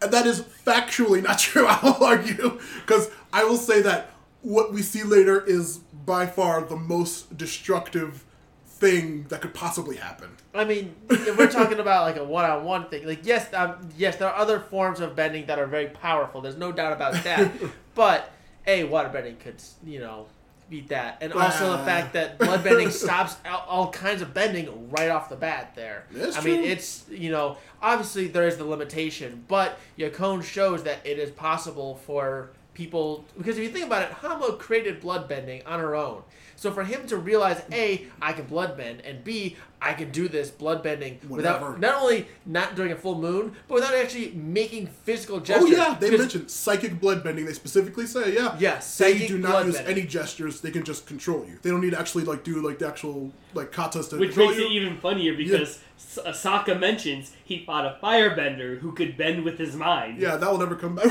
Speaker 2: that is factually not true. I will argue because I will say that what we see later is by far the most destructive thing that could possibly happen.
Speaker 3: I mean, if we're talking about like a one-on-one thing. Like, yes, um, yes, there are other forms of bending that are very powerful. There's no doubt about that. but a waterbending could, you know, beat that, and also the fact that bloodbending stops all, all kinds of bending right off the bat. There,
Speaker 2: That's
Speaker 3: I mean, it's you know, obviously there is the limitation, but Yakone shows that it is possible for people because if you think about it, Hama created bloodbending on her own. So for him to realize, a, I can bloodbend, and b, I can do this bloodbending
Speaker 2: Whatever.
Speaker 3: without not only not during a full moon, but without actually making physical gestures.
Speaker 2: Oh yeah, they
Speaker 3: Because-
Speaker 2: mentioned psychic bloodbending. They specifically say, yeah,
Speaker 3: Yes,
Speaker 2: they
Speaker 3: psychic
Speaker 2: do not use
Speaker 3: bloodbending.
Speaker 2: any gestures. They can just control you. They don't need to actually like do like the actual like katas to
Speaker 1: Which
Speaker 2: control
Speaker 1: makes
Speaker 2: you.
Speaker 1: it even funnier because S Sokka mentions he fought a firebender who could bend with his mind.
Speaker 2: yeah, that will never come back.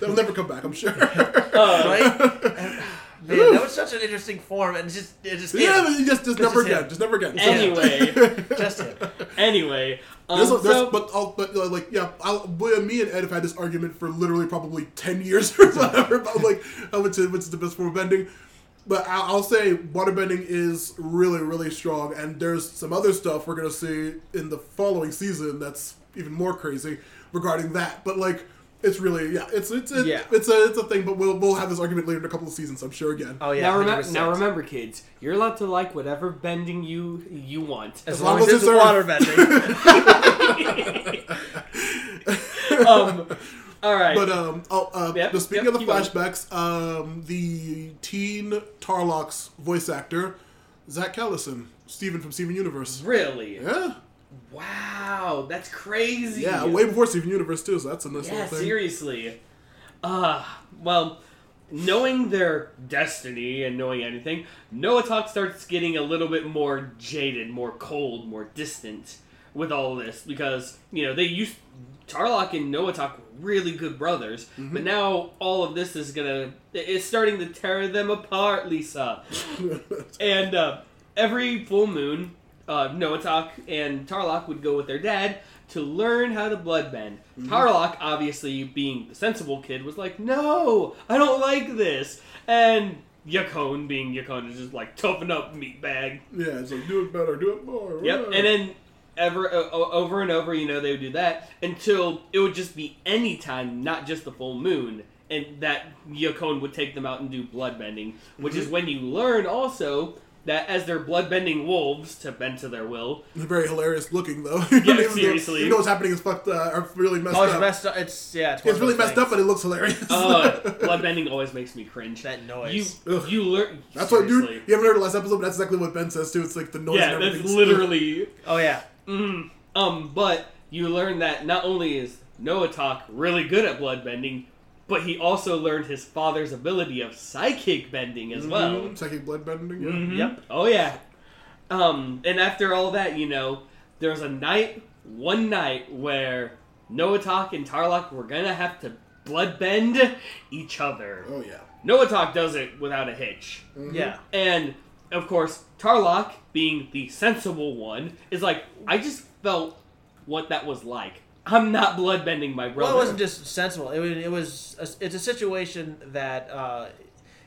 Speaker 2: that will never come back. I'm sure.
Speaker 1: Uh,
Speaker 3: right? And- man, that was such an interesting form, and just it just
Speaker 2: yeah,
Speaker 3: him.
Speaker 2: but you just just
Speaker 3: This
Speaker 2: never
Speaker 3: is him.
Speaker 2: again. Just never again.
Speaker 1: Anyway,
Speaker 3: just him.
Speaker 1: anyway, um,
Speaker 2: There's, there's,
Speaker 1: so-
Speaker 2: but I'll, but uh, like yeah, I'll, me and Ed have had this argument for literally probably ten years or whatever about like how which is, which is the best form of bending. But I'll, I'll say waterbending is really really strong, and there's some other stuff we're gonna see in the following season that's even more crazy regarding that. But like. It's really yeah. It's it's a,
Speaker 3: Yeah.
Speaker 2: it's a it's a thing, but we'll we'll have this argument later in a couple of seasons, I'm sure. Again,
Speaker 3: Oh yeah.
Speaker 1: now, remember, now remember, kids, you're allowed to like whatever bending you you want.
Speaker 3: as,
Speaker 2: as
Speaker 3: long,
Speaker 2: long
Speaker 3: as
Speaker 2: as
Speaker 3: it's
Speaker 2: it's
Speaker 3: water bending.
Speaker 1: um, all right.
Speaker 2: But um, oh, uh,
Speaker 1: Yep,
Speaker 2: the speaking
Speaker 1: yep,
Speaker 2: of the
Speaker 1: keep going.
Speaker 2: flashbacks, um, the teen Tarrlok's voice actor, Zach Callison, Steven from Steven Universe.
Speaker 1: really?
Speaker 2: Yeah,
Speaker 1: Wow, that's crazy.
Speaker 2: yeah, way before Steven Universe too. So that's a nice
Speaker 1: Yeah,
Speaker 2: little thing.
Speaker 1: seriously. Uh, well, knowing their destiny and knowing anything, Noatak starts getting a little bit more jaded, more cold, more distant with all of this because, you know, they used Tarrlok and Noatak were really good brothers,
Speaker 2: Mm-hmm.
Speaker 1: but now all of this is gonna it's starting to tear them apart, Lisa. And uh, every full moon, uh, Noatak and Tarrlok would go with their dad to learn how to bloodbend. Tarrlok, obviously being the sensible kid, was like, "No, I don't like this." And Yakone, being Yakone, is just like, "Toughen up, meatbag."
Speaker 2: yeah, it's like do it better, do it more.
Speaker 1: Yep. And then ever uh, over and over, you know, they would do that until it would just be any time, not just the full moon, and that Yakone would take them out and do bloodbending, which is when you learn also that as they're bloodbending wolves to bend to their will.
Speaker 2: They're very hilarious looking though.
Speaker 1: Yeah,
Speaker 2: Even though-
Speaker 1: seriously.
Speaker 2: You know what's happening is fucked. Uh, are really messed up.
Speaker 3: oh, it's
Speaker 2: up.
Speaker 3: messed up. It's yeah. It's,
Speaker 2: it's really
Speaker 3: those
Speaker 2: messed up, but it looks hilarious.
Speaker 1: Uh, bloodbending always makes me cringe.
Speaker 3: that noise.
Speaker 1: You
Speaker 2: Ugh.
Speaker 1: you learn.
Speaker 2: that's what dude. You haven't heard the last episode, but that's exactly what Ben says too. It's like the noise.
Speaker 1: Yeah,
Speaker 2: and
Speaker 1: that's
Speaker 2: everything.
Speaker 1: literally
Speaker 3: oh yeah.
Speaker 1: Mm, um, but you learn that not only is Noatak really good at bloodbending, but he also learned his father's ability of psychic bending as well.
Speaker 2: Mhm. psychic blood bending. Yeah.
Speaker 1: Mhm.
Speaker 3: Yep.
Speaker 1: Oh yeah. Um, and after all that, you know, there was a night, one night where Noatak and Tarrlok were gonna have to bloodbend each other.
Speaker 2: Oh yeah.
Speaker 1: Noatak does it without a hitch.
Speaker 2: Mhm.
Speaker 3: Yeah.
Speaker 1: And of course, Tarrlok, being the sensible one, is like, I just felt what that was like. I'm not bloodbending my brother.
Speaker 3: Well, it wasn't just sensible. It was. It was. A, it's a situation that uh,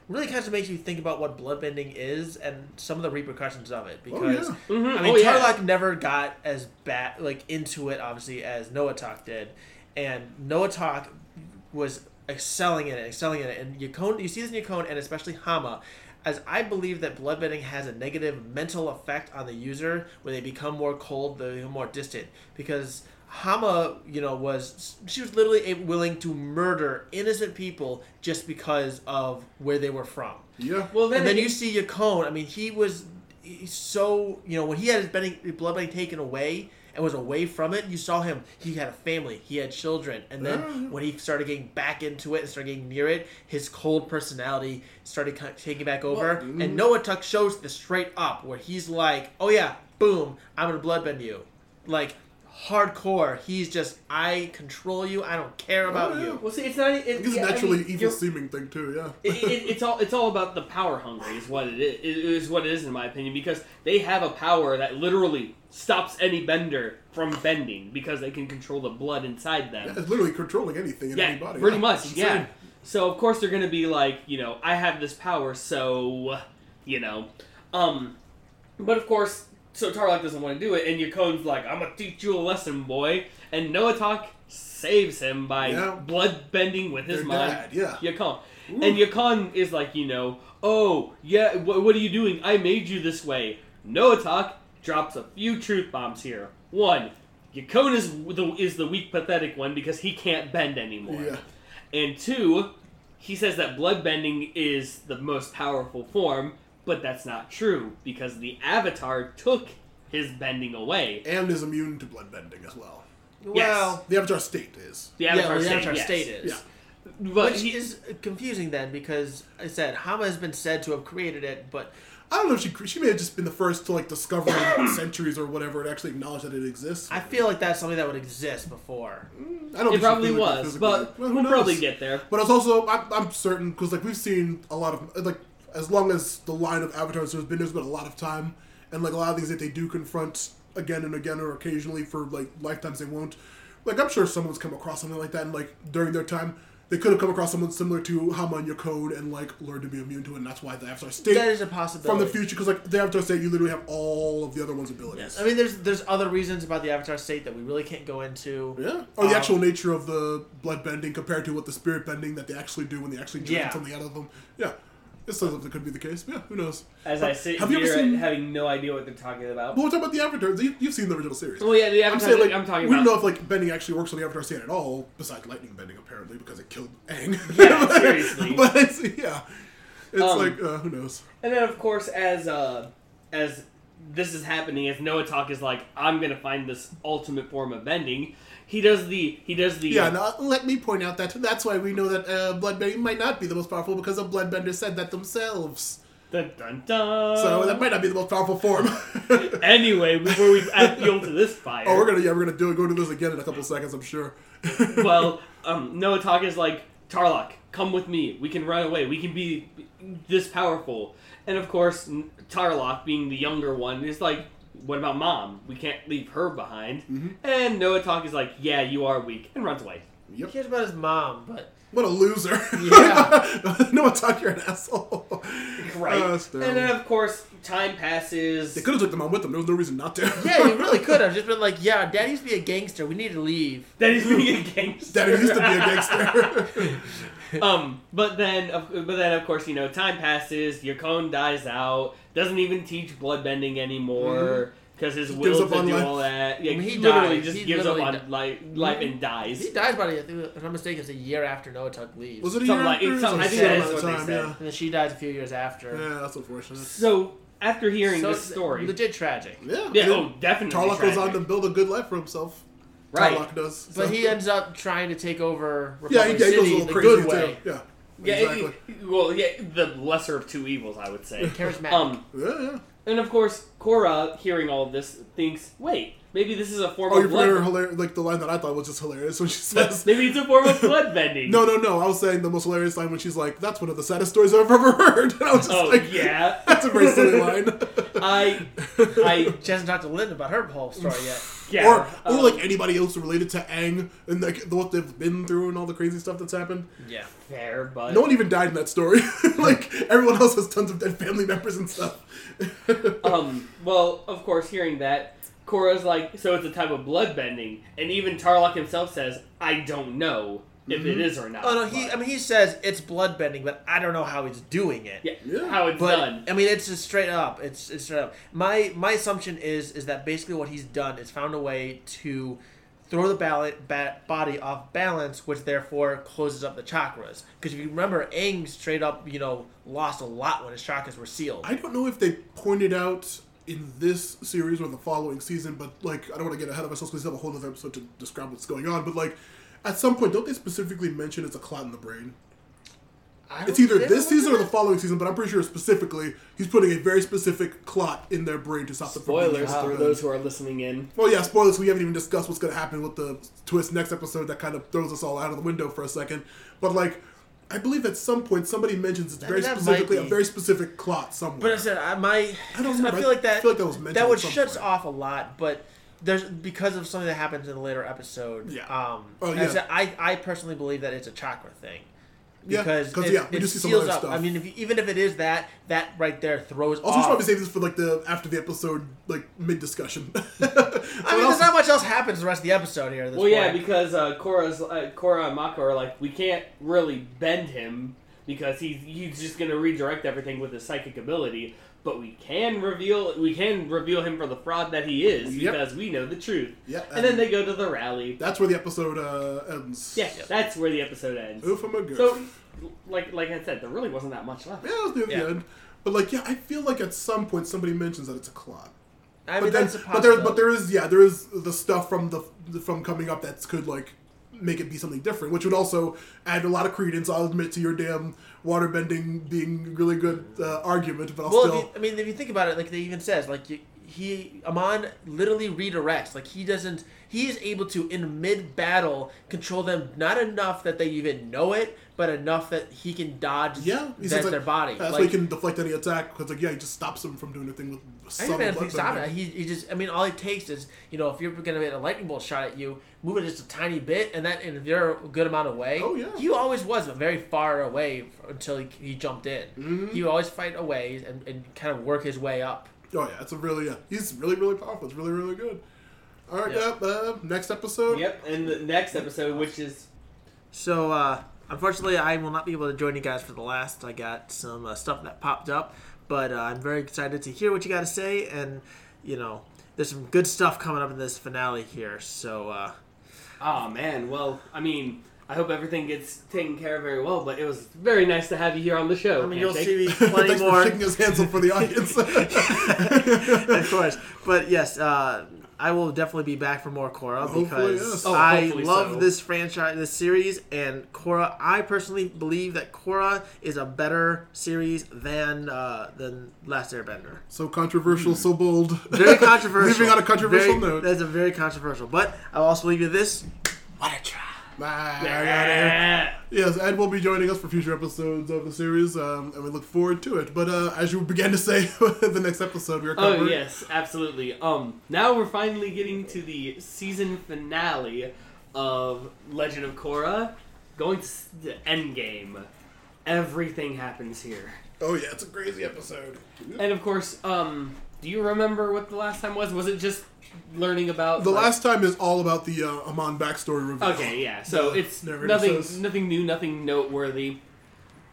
Speaker 3: really kind of makes you think about what bloodbending is and some of the repercussions of it. Because
Speaker 2: yeah.
Speaker 1: Mhm.
Speaker 3: I mean,
Speaker 1: Oh, yeah.
Speaker 3: Tarrlok never got as bad like into it, obviously, as Noatak did, and Noatak was excelling in it, excelling in it. And Yakone, you see this in Yakone, and especially Hama, as I believe that bloodbending has a negative mental effect on the user, where they become more cold, they become more distant, because. Hama, you know, was she was literally willing to murder innocent people just because of where they were from.
Speaker 2: Yeah.
Speaker 1: well, then,
Speaker 3: And then
Speaker 1: it-
Speaker 3: you see Yakone. I mean, he was he's so you know when he had his bending, blood bending taken away and was away from it. You saw him. He had a family. He had children. And then
Speaker 2: Yeah.
Speaker 3: when he started getting back into it and started getting near it, his cold personality started kind of taking back over.
Speaker 2: Well, mm.
Speaker 3: and Noatak shows this straight up where he's like, "Oh yeah, boom, I'm gonna bloodbend you." Like hardcore. He's just I control you. I don't care about
Speaker 2: Oh, yeah.
Speaker 3: you.
Speaker 1: Well, see, it's not. It,
Speaker 2: It's
Speaker 1: yeah, I
Speaker 2: naturally
Speaker 1: mean,
Speaker 2: evil seeming thing too. Yeah.
Speaker 1: it, it, it's all it's all about the power hungry is what it is, it is what it is in my opinion because they have a power that literally stops any bender from bending because they can control the blood inside them.
Speaker 2: Yeah, it's literally controlling anything in
Speaker 1: Yeah,
Speaker 2: anybody.
Speaker 1: pretty
Speaker 2: Yeah,
Speaker 1: much. Yeah.
Speaker 2: insane.
Speaker 1: So of course they're gonna be like, you know, I have this power, so you know, um, but of course, so Tarrlok doesn't want to do it, and Yakone's like, I'm gonna teach you a lesson, boy, and Noatak saves him by
Speaker 2: Yeah.
Speaker 1: blood bending with his mind.
Speaker 2: dad, yeah.
Speaker 1: Yakone. And Yakone is like, you know, oh, yeah, wh- what are you doing? I made you this way. Noatak drops a few truth bombs here. One, Yakone is the, is the weak, pathetic one because he can't bend anymore.
Speaker 2: Yeah.
Speaker 1: And two, he says that blood bending is the most powerful form, but that's not true because the Avatar took his bending away.
Speaker 2: And is immune to blood bending as well.
Speaker 3: Well,
Speaker 2: The Avatar state is.
Speaker 1: The
Speaker 3: yeah,
Speaker 1: Avatar,
Speaker 3: well, the
Speaker 1: state,
Speaker 3: Avatar
Speaker 1: yes.
Speaker 3: state is.
Speaker 2: Yeah.
Speaker 1: But
Speaker 3: Which
Speaker 1: he,
Speaker 3: is confusing then because I said Hama has been said to have created it, but
Speaker 2: I don't know if she she may have just been the first to like discover centuries or whatever and actually acknowledge that it exists.
Speaker 3: I feel like that's something that would exist before.
Speaker 2: Mm, I don't
Speaker 1: it
Speaker 2: think
Speaker 1: probably was, but
Speaker 2: well,
Speaker 1: we'll
Speaker 2: knows?
Speaker 1: probably get there.
Speaker 2: But it's also I'm, I'm certain because like we've seen a lot of like as long as the line of avatars there's been there's been a lot of time and like a lot of things that they do confront again and again or occasionally for like lifetimes they won't. Like I'm sure someone's come across something like that and like during their time they could have come across someone similar to Hama and Yakone and like learned to be immune to it and that's why the Avatar state
Speaker 3: That is a possibility from
Speaker 2: the future because like the Avatar state you literally have all of the other one's abilities.
Speaker 3: Yes, I mean there's there's other reasons about the Avatar state that we really can't go into.
Speaker 2: Yeah. Or the
Speaker 3: Um,
Speaker 2: actual nature of the blood bending compared to what the spirit bending that they actually do when they actually drain
Speaker 3: Yeah.
Speaker 2: something out of them. Yeah. It sounds like that could be the case. Yeah, who knows?
Speaker 1: As I sit
Speaker 2: Have you ever
Speaker 1: here
Speaker 2: seen-
Speaker 1: having no idea what they're talking about.
Speaker 2: But we're talking about the Avatar. You, you've seen the original series.
Speaker 1: Well, yeah, the
Speaker 2: I'm
Speaker 1: Avatar.
Speaker 2: saying, like,
Speaker 1: I'm talking
Speaker 2: we
Speaker 1: about.
Speaker 2: don't know if like bending actually works on the Avatar state at all, besides lightning bending apparently because it killed Aang.
Speaker 1: Yeah, seriously.
Speaker 2: but it's, yeah, it's
Speaker 1: Um,
Speaker 2: like uh, who knows?
Speaker 1: And then, of course, as uh, as this is happening, as Noatak is like, I'm gonna find this ultimate form of bending. He does the he does the
Speaker 2: Yeah, now let me point out that that's why we know that uh, blood bending might not be the most powerful because the bloodbenders said that themselves.
Speaker 1: dun, dun, dun.
Speaker 2: So that might not be the most powerful form.
Speaker 1: anyway, before we add fuel to this fire,
Speaker 2: Oh, we're gonna yeah, we're gonna do it. go to this again in a couple seconds, I'm sure.
Speaker 1: well, um, Noatak is like, Tarrlok, come with me. We can run away. We can be this powerful. And of course, Tarrlok, being the younger one, is like, what about mom? We can't leave her behind.
Speaker 2: Mm-hmm.
Speaker 1: And Noatak is like, yeah, you are weak, and runs away.
Speaker 3: He
Speaker 2: yep.
Speaker 3: cares about his mom, but
Speaker 2: What a loser.
Speaker 3: Yeah.
Speaker 2: no one talk you're an asshole.
Speaker 1: Right.
Speaker 2: Uh,
Speaker 1: and then, of course, time passes.
Speaker 2: they could have took the mom with them. There was no reason not to.
Speaker 3: yeah, he really could have just been like, "Yeah, daddy used to be a gangster. We need to leave."
Speaker 1: That he's being a gangster.
Speaker 2: Daddy used to be a gangster.
Speaker 1: um, but then, but then, of course, you know, time passes. Yakone dies out. Doesn't even teach bloodbending anymore because his
Speaker 2: Mm-hmm. Gives
Speaker 1: will
Speaker 2: up
Speaker 1: to do
Speaker 2: life.
Speaker 1: all that. Yeah,
Speaker 3: I mean,
Speaker 1: he
Speaker 3: he
Speaker 1: literally
Speaker 3: died.
Speaker 1: just
Speaker 3: He
Speaker 1: gives up
Speaker 3: literally
Speaker 1: on
Speaker 3: di-
Speaker 1: life, life and dies.
Speaker 3: He dies by, the if I'm not mistaken, it's a year after Noatak leaves.
Speaker 2: was it a year
Speaker 1: like-
Speaker 2: after?
Speaker 1: it's something-
Speaker 3: I think
Speaker 2: Some
Speaker 3: that
Speaker 2: amount
Speaker 3: is
Speaker 2: of
Speaker 1: what they said.
Speaker 2: Yeah.
Speaker 3: and then she dies a few years after.
Speaker 2: Yeah, that's unfortunate.
Speaker 1: So after hearing
Speaker 3: So
Speaker 1: this
Speaker 3: it's
Speaker 1: story,
Speaker 3: legit tragic.
Speaker 2: Yeah.
Speaker 1: yeah,
Speaker 2: and
Speaker 1: oh, definitely.
Speaker 2: Tarrlok goes on to build a good life for himself.
Speaker 1: right.
Speaker 2: Tarrlok does.
Speaker 3: But he ends up trying to take over
Speaker 2: yeah,
Speaker 3: Republic
Speaker 2: he, yeah, he goes a little
Speaker 3: the
Speaker 2: crazy
Speaker 3: good
Speaker 2: too.
Speaker 3: way.
Speaker 2: Yeah.
Speaker 1: Yeah,
Speaker 2: exactly.
Speaker 1: it- it- well, yeah, the lesser of two evils, I would say.
Speaker 3: Charismatic.
Speaker 1: Um,
Speaker 2: yeah, yeah.
Speaker 1: and of course, Korra, hearing all of this, thinks, "Wait, maybe this is a form
Speaker 2: Oh, you
Speaker 1: of
Speaker 2: forgot her
Speaker 1: blood.
Speaker 2: hilarious. Like the line that I thought was just hilarious when she says,
Speaker 1: maybe it's a form of blood bending."
Speaker 2: "No, no, no." I was saying the most hilarious line when she's like, "That's one of the saddest stories I've ever heard." And I was just
Speaker 1: Oh
Speaker 2: like,
Speaker 1: yeah,
Speaker 2: "That's a very silly line."
Speaker 1: I, I,
Speaker 3: She hasn't talked to Lin about her whole story yet.
Speaker 1: yeah.
Speaker 2: or or
Speaker 1: um,
Speaker 2: like anybody else related to Aang and like what they've been through and all the crazy stuff that's happened.
Speaker 3: Yeah.
Speaker 1: fair, but
Speaker 2: No one even died in that story. like everyone else has tons of dead family members and stuff.
Speaker 1: um, well, of course, hearing that, Korra's like, so it's a type of blood bending, and even Tarrlok himself says, "I don't know if it mm-hmm. is or not."
Speaker 3: Oh no, he.
Speaker 1: but-
Speaker 3: I mean, he says it's bloodbending, but I don't know how he's doing it.
Speaker 1: yeah,
Speaker 2: Yeah.
Speaker 1: how it's
Speaker 3: But
Speaker 1: done.
Speaker 3: I mean, it's just straight up. It's it's straight up. My my assumption is is that basically what he's done is found a way to throw the ball- ba- body off balance, which therefore closes up the chakras. Because if you remember, Aang straight up, you know, lost a lot when his chakras were sealed.
Speaker 2: I don't know if they pointed out in this series or the following season, but like I don't want to get ahead of ourselves because we have a whole other episode to describe what's going on. But like at some point, don't they specifically mention it's a clot in the brain? It's either this
Speaker 3: they
Speaker 2: season or the following season, but I'm pretty sure specifically he's putting a very specific clot in their brain to stop the from
Speaker 1: Spoilers for those who are listening in.
Speaker 2: Well, yeah, spoilers. We haven't even discussed what's going to happen with the twist next episode. That kind of throws us all out of the window for a second. But like, I believe at some point somebody mentions it's
Speaker 3: I
Speaker 2: very
Speaker 3: mean, that
Speaker 2: specifically a very specific clot somewhere.
Speaker 3: But I said I my
Speaker 2: I don't
Speaker 3: I feel like that
Speaker 2: I feel like that was mentioned
Speaker 3: that would shuts
Speaker 2: point.
Speaker 3: off a lot, but there's because of something that happens in a later episode.
Speaker 2: Yeah.
Speaker 3: Um,
Speaker 2: Oh,
Speaker 3: I
Speaker 2: yeah.
Speaker 3: said, I I personally believe that it's a chakra thing.
Speaker 2: Yeah,
Speaker 3: Because
Speaker 2: 'cause,
Speaker 3: it,
Speaker 2: yeah, we
Speaker 3: it
Speaker 2: do see some
Speaker 3: seals
Speaker 2: other
Speaker 3: up.
Speaker 2: stuff.
Speaker 3: I mean, if you, even if it is that, that right there throws
Speaker 2: also, we should
Speaker 3: off.
Speaker 2: probably save this for like the after the episode, like mid discussion.
Speaker 3: I mean, there's not much else happens the rest of the episode here. At this
Speaker 1: Well, yeah, because uh, Korra's uh, Korra and Mako are like, we can't really bend him because he's he's just gonna redirect everything with his psychic ability. But we can reveal we can reveal him for the fraud that he is
Speaker 2: Yep.
Speaker 1: because we know the truth.
Speaker 2: Yep,
Speaker 1: And then they go to the rally.
Speaker 2: That's where the episode uh, ends.
Speaker 1: Yeah, that's where the episode ends.
Speaker 2: Oof, I'm a goof.
Speaker 1: So, like like I said, there really wasn't that much left.
Speaker 2: yeah, it was near
Speaker 3: Yeah.
Speaker 2: the end. But like, yeah, I feel like at some point somebody mentions that it's a clot.
Speaker 3: I mean,
Speaker 2: but then,
Speaker 3: that's a
Speaker 2: but there, but there is, yeah, there is the stuff from the from coming up that could like make it be something different, which would also add a lot of credence. I'll admit to your damn waterbending being really good uh, argument, but I'll
Speaker 3: Well,
Speaker 2: still.
Speaker 3: you, I mean, if you think about it, like they even says, like you, he Amon literally redirects. Like he doesn't. He is able to in mid battle control them not enough that they even know it, but enough that he can dodge
Speaker 2: yeah, he
Speaker 3: their,
Speaker 2: like,
Speaker 3: their body.
Speaker 2: That's
Speaker 3: like,
Speaker 2: why he can deflect any attack because, like, yeah, he just stops them from doing anything with
Speaker 3: I
Speaker 2: subtle
Speaker 3: don't even think stop
Speaker 2: bloodbending.
Speaker 3: it. He, he just. I mean, all it takes is you know if you're gonna get a lightning bolt shot at you, move it just a tiny bit, and that and if you're a good amount away.
Speaker 2: Oh, yeah.
Speaker 3: He always was very far away until he, he jumped in.
Speaker 2: Mm-hmm.
Speaker 3: He would always fight away and, and kind of work his way up.
Speaker 2: Oh yeah, it's a really yeah. He's really really powerful. It's really really good. All right,
Speaker 3: Yeah.
Speaker 2: yeah. uh, next episode.
Speaker 1: Yep, and the next episode, which is
Speaker 3: So, uh, unfortunately, I will not be able to join you guys for the last. I got some uh, stuff that popped up, but uh, I'm very excited to hear what you got to say. And, you know, there's some good stuff coming up in this finale here. So, uh,
Speaker 1: Oh man, well, I mean, I hope everything gets taken care of very well. But it was very nice to have you here on the show.
Speaker 3: I mean, you'll see me plenty
Speaker 2: Thanks
Speaker 3: more.
Speaker 2: for shaking his hands up for the audience.
Speaker 3: of course. But yes, uh, I will definitely be back for more Korra
Speaker 2: Hopefully,
Speaker 3: because
Speaker 2: yes.
Speaker 1: Oh,
Speaker 3: I love
Speaker 1: so.
Speaker 3: this franchise, this series, and Korra. I personally believe that Korra is a better series than uh, than Last Airbender.
Speaker 2: so controversial, so bold.
Speaker 3: Very controversial.
Speaker 2: Leaving on a controversial
Speaker 3: Very-
Speaker 2: note.
Speaker 3: That's a very controversial. But I'll also leave you this. What a try.
Speaker 2: Bye.
Speaker 1: Yeah.
Speaker 2: Yes, Ed will be joining us for future episodes of the series, um, and we look forward to it. But uh, as you began to say, the next episode we are covering.
Speaker 1: Oh yes, absolutely. Um, now we're finally getting to the season finale of Legend of Korra, going to the end game. Everything happens here,
Speaker 2: Oh yeah, it's a crazy episode.
Speaker 1: and of course, um, do you remember what the last time was? Was it just learning about
Speaker 2: The
Speaker 1: like-
Speaker 2: last time is all about the uh, Amon backstory reveal.
Speaker 1: Okay, yeah. So
Speaker 2: The
Speaker 1: it's nothing,
Speaker 2: says-
Speaker 1: nothing new, nothing noteworthy.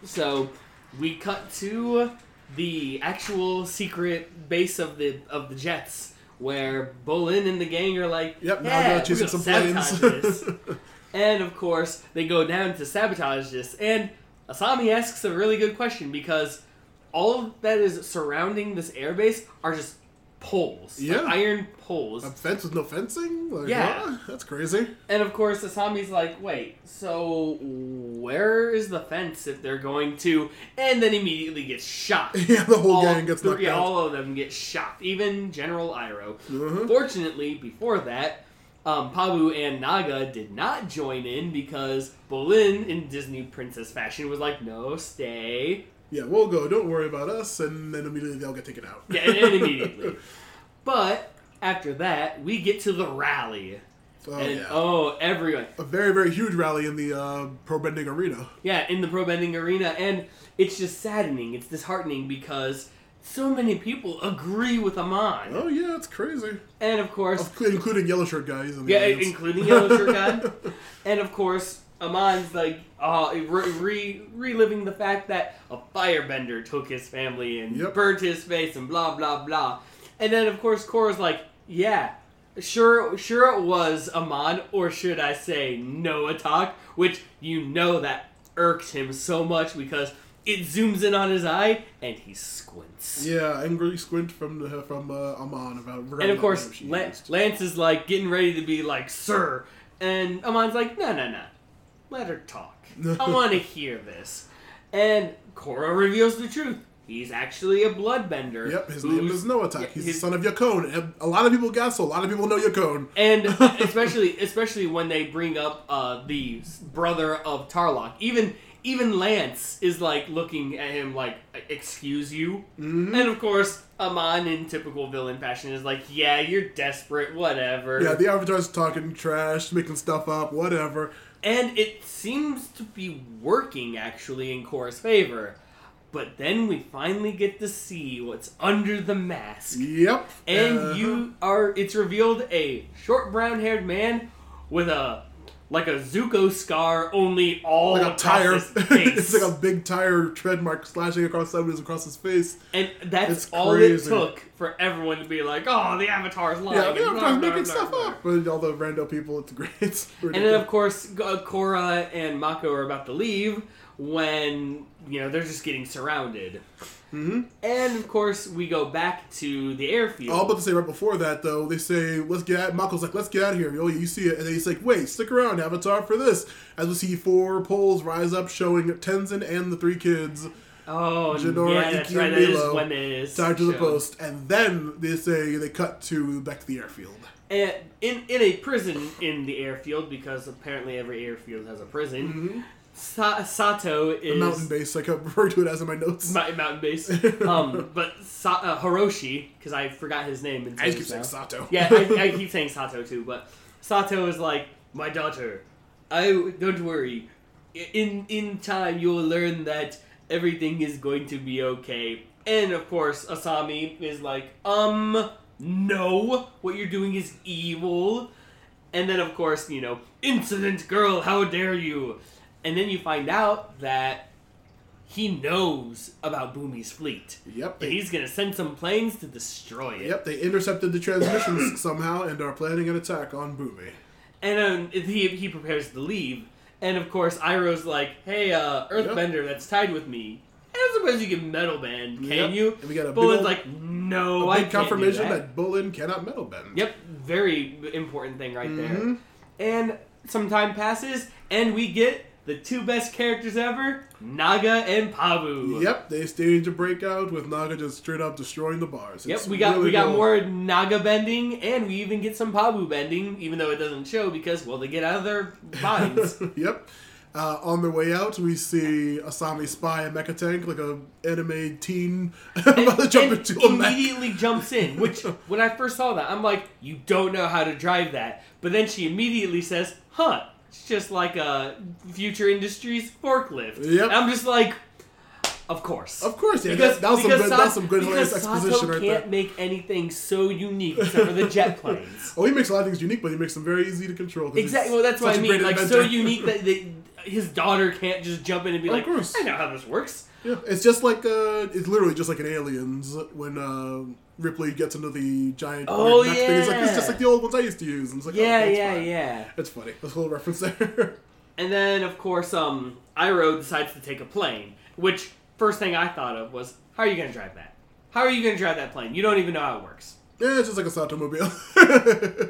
Speaker 1: So we cut to the actual secret base of the of the Jets, where Bolin and the gang are like,
Speaker 2: Yep, now
Speaker 1: yeah,
Speaker 2: they're
Speaker 1: we're
Speaker 2: chasing some planes."
Speaker 1: this. and of course, they go down to sabotage this. And Asami asks a really good question because all of that is surrounding this airbase are just poles, like
Speaker 2: Yeah.
Speaker 1: iron poles.
Speaker 2: A fence with no fencing? Like,
Speaker 1: Yeah.
Speaker 2: what? That's crazy.
Speaker 1: And of course, Asami's like, wait, so where is the fence if they're going to? And then immediately gets shot.
Speaker 2: Yeah, the whole
Speaker 1: All
Speaker 2: gang gets knocked out.
Speaker 1: all of them get shot, even General Iroh.
Speaker 2: Mhm.
Speaker 1: Fortunately, before that, um, Pabu and Naga did not join in because Bolin, in Disney princess fashion, was like, no, stay.
Speaker 2: Yeah, we'll go. Don't worry about us. And then immediately they'll get taken out.
Speaker 1: Yeah, and, and immediately. But after that, we get to the rally.
Speaker 2: Oh,
Speaker 1: and
Speaker 2: yeah.
Speaker 1: oh, everyone.
Speaker 2: A very, very huge rally in the uh, pro bending arena.
Speaker 1: Yeah, in the pro bending arena, and it's just saddening. It's disheartening because so many people agree with Amon,
Speaker 2: Oh, yeah, it's crazy.
Speaker 1: and of course,
Speaker 2: Including Yellow Shirt guys. In the
Speaker 1: yeah,
Speaker 2: audience.
Speaker 1: including Yellow Shirt Guy, and of course, Amon's like uh, re- re- reliving the fact that a firebender took his family and
Speaker 2: Yep.
Speaker 1: burnt his face and blah blah blah, and then of course Korra's like, yeah. Sure, sure it was Amon, or should I say Noatak, which you know that irked him so much because it zooms in on his eye and he squints.
Speaker 2: Yeah, angry squint from the, from uh, Amon about.
Speaker 1: And of course,
Speaker 2: she
Speaker 1: La-
Speaker 2: used.
Speaker 1: Lance is like getting ready to be like, "Sir," and Amon's like, "No, no, no, let her talk. I want to hear this." And Korra reveals the truth. He's actually a bloodbender.
Speaker 2: Yep, his name is Noatak. He's
Speaker 1: his-
Speaker 2: the son of Yakone. And A lot of people guess, so a lot of people know Yakone.
Speaker 1: and especially especially when they bring up uh, the brother of Tarrlok. even even Lance is like looking at him like, "Excuse you,"
Speaker 2: Mm-hmm.
Speaker 1: and of course Amon, in typical villain fashion, is like, "Yeah, you're desperate, whatever."
Speaker 2: Yeah, the Avatar's talking trash, making stuff up, whatever.
Speaker 1: And it seems to be working actually in Korra's favor. But then we finally get to see what's under the mask.
Speaker 2: Yep.
Speaker 1: And
Speaker 2: Uh-huh.
Speaker 1: you are it's revealed a short brown haired man with a like a Zuko scar only all
Speaker 2: like a tire.
Speaker 1: his face.
Speaker 2: it's like a big tire tread mark slashing across sideways across his face.
Speaker 1: and that's
Speaker 2: it's
Speaker 1: all
Speaker 2: crazy.
Speaker 1: it took for everyone to be like, Oh, the Avatar's lying.
Speaker 2: Yeah, the Avatar's making stuff
Speaker 1: blah."
Speaker 2: up. But all the random people, it's great. It's
Speaker 1: And then of course uh, Korra and Mako are about to leave when you know they're just getting surrounded.
Speaker 2: Hmm
Speaker 1: And of course we go back to the airfield.
Speaker 2: All about to say right before that though, they say let's get out. Mako's like let's get out of here. Oh, you see it, and then he's like, wait, stick around, Avatar, for this. As we see four poles rise up, showing Tenzin and the three kids
Speaker 1: oh,
Speaker 2: Jinora,
Speaker 1: yeah, that's right.
Speaker 2: and
Speaker 1: That is
Speaker 2: Meelo
Speaker 1: when it is
Speaker 2: tied to the post, and then they say they cut to back to the airfield.
Speaker 1: And in in a prison in the airfield because apparently every airfield has a prison.
Speaker 2: Mm-hmm.
Speaker 1: Sa- Sato
Speaker 2: A
Speaker 1: is
Speaker 2: mountain base, like I refer to it as in my notes.
Speaker 1: Mou- mountain base. Um, but Sa- uh, Hiroshi, because I forgot his name. In
Speaker 2: I keep saying. Sato.
Speaker 1: Yeah, I, I keep saying Sato too, but Sato is like my daughter. I don't worry. In in time, you'll learn that everything is going to be okay. And of course, Asami is like, um, no, what you're doing is evil. And then, of course, you know, insolent girl, how dare you? And then you find out that he knows about Bumi's fleet.
Speaker 2: Yep.
Speaker 1: And
Speaker 2: They,
Speaker 1: he's gonna send some planes to destroy it.
Speaker 2: yep. They intercepted the transmissions somehow and are planning an attack on Bumi.
Speaker 1: And um, he he prepares to leave, and of course Iroh's like, "Hey, uh, Earthbender, that's tied with me. I don't suppose you can metal bend, can
Speaker 2: Yep.
Speaker 1: you?"
Speaker 2: And we got a big old-
Speaker 1: like, "No, I
Speaker 2: big
Speaker 1: can't do
Speaker 2: confirmation
Speaker 1: that."
Speaker 2: that. Bolin cannot metal bend.
Speaker 1: Yep, very important thing right
Speaker 2: Mhm.
Speaker 1: there. And some time passes, and we get the two best characters ever, Naga and Pabu.
Speaker 2: Yep, they stage a breakout with Naga just straight up destroying the bars.
Speaker 1: Yep,
Speaker 2: It's
Speaker 1: we got
Speaker 2: really
Speaker 1: we got
Speaker 2: cool.
Speaker 1: more Naga bending, and we even get some Pabu bending, even though it doesn't show because well they get out of their binds.
Speaker 2: yep. Uh, on their way out, we see Asami spy a mecha tank, like a anime teen about to jump
Speaker 1: and
Speaker 2: into a mech.
Speaker 1: immediately jumps in. Which when I first saw that, I'm like, you don't know how to drive that. But then she immediately says, "Huh, it's just like a Future Industries forklift."
Speaker 2: Yep.
Speaker 1: And I'm just like, of course.
Speaker 2: Of course, yeah.
Speaker 1: Because,
Speaker 2: that, was some good,
Speaker 1: Sa-
Speaker 2: that was some good
Speaker 1: because
Speaker 2: hilarious
Speaker 1: Sato
Speaker 2: exposition right
Speaker 1: can't
Speaker 2: there.
Speaker 1: make anything so unique except for the jet planes.
Speaker 2: Oh, he makes a lot of things unique, but he makes them very easy to control.
Speaker 1: Exactly. Well, that's what I mean. Like so unique that they, his daughter can't just jump in and be like. "I know how this works."
Speaker 2: Yeah, it's just like uh, it's literally just like an Aliens when uh, Ripley gets into the giant
Speaker 1: Oh,
Speaker 2: mech thing. It's like it's just like the old ones I used to use. And it's like, oh,
Speaker 1: Yeah,
Speaker 2: that's
Speaker 1: yeah,
Speaker 2: fine.
Speaker 1: yeah.
Speaker 2: It's funny. That's a little reference there.
Speaker 1: And then, of course, um, Iroh decides to take a plane. Which first thing I thought of was, how are you going to drive that? How are you going to drive that plane? You don't even know how it works.
Speaker 2: yeah, it's just like a Sato mobile.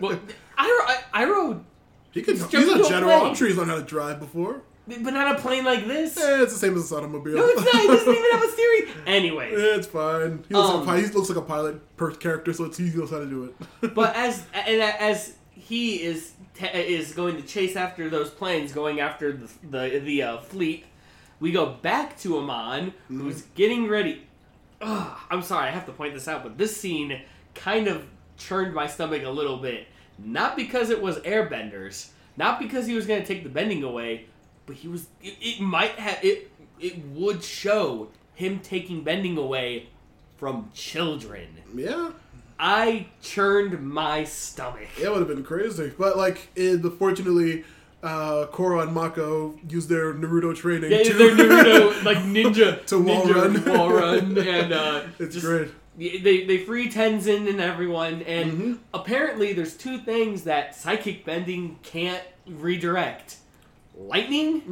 Speaker 1: Well, Iroh, Iroh,
Speaker 2: he can.
Speaker 1: he's
Speaker 2: He's, a general. I'm sure he's learned how to drive before.
Speaker 1: But not a plane like this.
Speaker 2: Yeah, it's the same as a Sato mobile.
Speaker 1: No, it's not. He doesn't even have a steering. Anyway,
Speaker 2: Yeah, it's fine. He looks,
Speaker 1: Um,
Speaker 2: like, a pi- he looks like a pilot per character, so it's, he knows how to do it.
Speaker 1: but as and as he is te- is going to chase after those planes, going after the the, the uh, fleet, we go back to Amon, who's getting ready. Ugh, I'm sorry, I have to point this out, but this scene kind of churned my stomach a little bit. Not because it was airbenders, not because he was going to take the bending away, but he was. It, it might have it. It would show him taking bending away from children.
Speaker 2: yeah,
Speaker 1: I churned my stomach.
Speaker 2: it would have been crazy. But like, it, fortunately, uh, Korra and Mako used their Naruto training.
Speaker 1: Yeah,
Speaker 2: to,
Speaker 1: they're Naruto like ninja
Speaker 2: To wall
Speaker 1: ninja
Speaker 2: run.
Speaker 1: wall run, and uh,
Speaker 2: It's
Speaker 1: just-
Speaker 2: great.
Speaker 1: They they free Tenzin and everyone, and
Speaker 2: Mhm.
Speaker 1: apparently there's two things that psychic bending can't redirect: lightning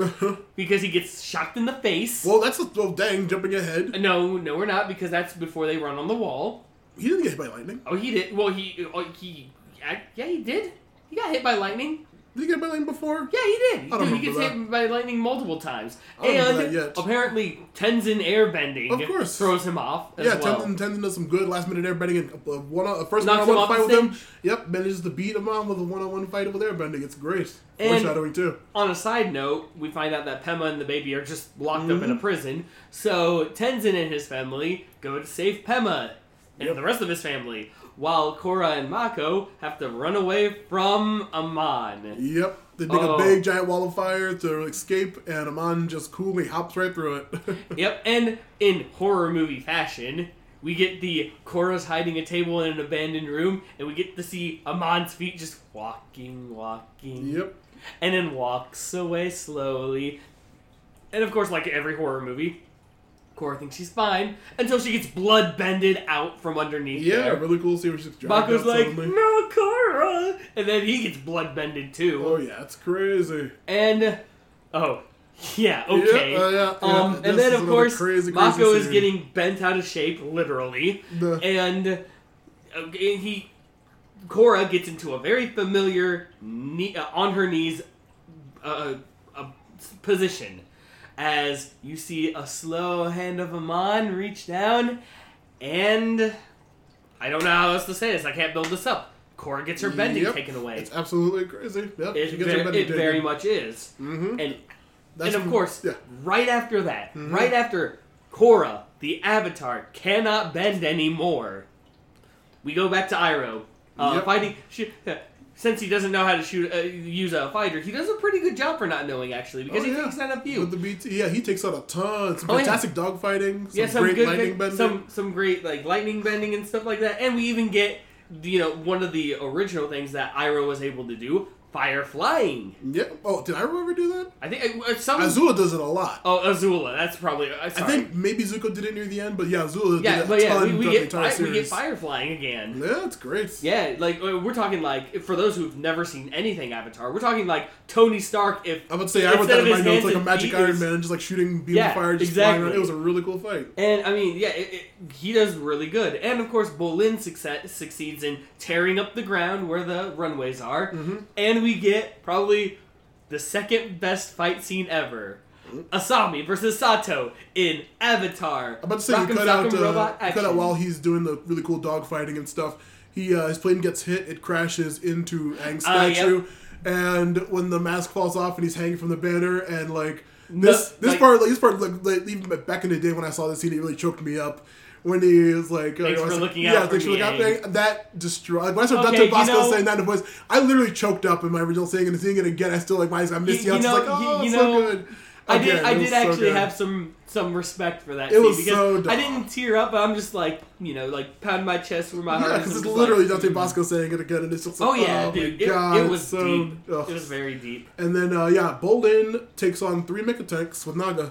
Speaker 1: because he gets shocked in the face.
Speaker 2: well, that's a oh, dang jumping ahead.
Speaker 1: no, no, we're not because that's before they run on the wall.
Speaker 2: He didn't get hit by lightning.
Speaker 1: Oh, he did. Well, he oh, he yeah, yeah, he did. He got hit by lightning.
Speaker 2: Did he get by lightning before?
Speaker 1: Yeah, he did.
Speaker 2: I don't
Speaker 1: he gets
Speaker 2: remember
Speaker 1: hit by lightning multiple times,
Speaker 2: I don't remember
Speaker 1: and
Speaker 2: that yet.
Speaker 1: apparently Tenzin airbending
Speaker 2: Of course.
Speaker 1: throws him off as
Speaker 2: Yeah,
Speaker 1: well.
Speaker 2: Tenzin, Tenzin does some good last minute airbending and uh, one a first
Speaker 1: Knocks
Speaker 2: one
Speaker 1: him
Speaker 2: on
Speaker 1: off
Speaker 2: one
Speaker 1: the
Speaker 2: fight with him. Yep, manages to beat him on with a one on one fight with airbending. It's great.
Speaker 1: And-
Speaker 2: Foreshadowing too.
Speaker 1: On a side note, we find out that Pema and the baby are just locked up in a
Speaker 2: Mhm.
Speaker 1: prison. So Tenzin and his family go to save Pema and
Speaker 2: Yep.
Speaker 1: the rest of his family, while Korra and Mako have to run away from Amon.
Speaker 2: Yep. They dig
Speaker 1: Oh.
Speaker 2: a big oh. giant wall of fire to escape, and Amon just coolly hops right through it.
Speaker 1: Yep, and in horror movie fashion, we get the Korra's hiding a table in an abandoned room, and we get to see Amon's feet just walking, walking.
Speaker 2: yep.
Speaker 1: and then walks away slowly. And of course, like every horror movie, Korra thinks she's fine until she gets blood bended out from underneath.
Speaker 2: Yeah, really cool to see where she's out
Speaker 1: like,
Speaker 2: suddenly.
Speaker 1: no, Korra! And then he gets blood bended too.
Speaker 2: Oh yeah, it's crazy.
Speaker 1: And, oh, yeah, okay.
Speaker 2: Yeah, uh, yeah, yeah.
Speaker 1: Um,
Speaker 2: This
Speaker 1: and then, of course,
Speaker 2: crazy, crazy
Speaker 1: Mako is getting bent out of shape, literally.
Speaker 2: The-
Speaker 1: And uh, he, Korra gets into a very familiar knee, uh, on her knees uh, uh, position as you see a slow hand of Amon reach down, and I don't know how else to say this. I can't build this up. Korra gets her bending
Speaker 2: Yep.
Speaker 1: taken away.
Speaker 2: It's absolutely crazy. Yep.
Speaker 1: It,
Speaker 2: she gets
Speaker 1: ver-
Speaker 2: her bending
Speaker 1: it very much is.
Speaker 2: Mhm.
Speaker 1: And
Speaker 2: That's
Speaker 1: and of course,
Speaker 2: yeah.
Speaker 1: right after that,
Speaker 2: Mhm.
Speaker 1: right after Korra, the Avatar, cannot bend anymore, we go back to Iroh. Uh,
Speaker 2: Yep.
Speaker 1: Fighting. She, since he doesn't know how to shoot, uh, use a fighter, he does a pretty good job for not knowing actually, because
Speaker 2: Oh,
Speaker 1: he
Speaker 2: yeah.
Speaker 1: takes out a few.
Speaker 2: With the BT, yeah, he takes out a ton. Some
Speaker 1: Oh, yeah.
Speaker 2: fantastic dogfighting. Some
Speaker 1: yeah, some
Speaker 2: great
Speaker 1: good,
Speaker 2: lightning
Speaker 1: good-
Speaker 2: bending.
Speaker 1: some some great like lightning bending and stuff like that, and we even get you know one of the original things that Iroh was able to do, fire flying.
Speaker 2: Yeah. Oh, did I ever do that?
Speaker 1: I think uh, some.
Speaker 2: Azula does it a lot.
Speaker 1: oh, Azula. That's probably. Uh,
Speaker 2: I think maybe Zuko did it near the end, but yeah, Azula
Speaker 1: Yeah,
Speaker 2: did it
Speaker 1: but
Speaker 2: a
Speaker 1: yeah,
Speaker 2: ton
Speaker 1: we, we get fi- we get fire flying again.
Speaker 2: Yeah, that's great.
Speaker 1: Yeah, like uh, we're talking like for those who've never seen anything Avatar, we're talking like Tony Stark. If
Speaker 2: I would say I wrote
Speaker 1: instead
Speaker 2: that in my notes like a magic Iron
Speaker 1: is-
Speaker 2: Man, just like shooting beams
Speaker 1: Yeah,
Speaker 2: of fire, just flying around.
Speaker 1: exactly.
Speaker 2: It was a really cool fight.
Speaker 1: And I mean, yeah, it, it, he does really good. And of course, Bolin success, succeeds in tearing up the ground where the runways are,
Speaker 2: Mm-hmm.
Speaker 1: and we get probably the second best fight scene ever. Asami versus Sato in Avatar.
Speaker 2: I'm about to say you cut out, uh, you cut out while he's doing the really cool dog fighting and stuff. He uh, his plane gets hit, it crashes into Aang's
Speaker 1: Uh, yep.
Speaker 2: statue, and when the mask falls off and he's hanging from the banner, and like
Speaker 1: No,
Speaker 2: this this
Speaker 1: like-
Speaker 2: part, like, this part, like, like even back in the day when I saw this scene, it really choked me up. When he was like, uh,
Speaker 1: Thanks
Speaker 2: was
Speaker 1: for looking
Speaker 2: yeah,
Speaker 1: out
Speaker 2: thanks
Speaker 1: for
Speaker 2: looking out.
Speaker 1: Aang.
Speaker 2: That destroyed. Like, when I saw
Speaker 1: Okay,
Speaker 2: Dante
Speaker 1: you
Speaker 2: Basco
Speaker 1: know-
Speaker 2: saying that in voice, I literally choked up in my original saying, and seeing it again, I still like my eyes got misty.
Speaker 1: You- you know-
Speaker 2: like, oh,
Speaker 1: you- you
Speaker 2: so
Speaker 1: know,
Speaker 2: good.
Speaker 1: I did. I did
Speaker 2: was so
Speaker 1: actually have some some respect for that
Speaker 2: It was
Speaker 1: because
Speaker 2: so
Speaker 1: I didn't tear up, but I'm just like you know like pound my chest where my heart
Speaker 2: Yeah, because it's literally
Speaker 1: like,
Speaker 2: Dante Basco saying it again, and it's just like,
Speaker 1: Oh yeah,
Speaker 2: my
Speaker 1: dude, it,
Speaker 2: God,
Speaker 1: it was
Speaker 2: so,
Speaker 1: deep.
Speaker 2: ugh.
Speaker 1: It was very deep.
Speaker 2: And then uh, yeah, Bolin takes on three mecha tanks with Naga.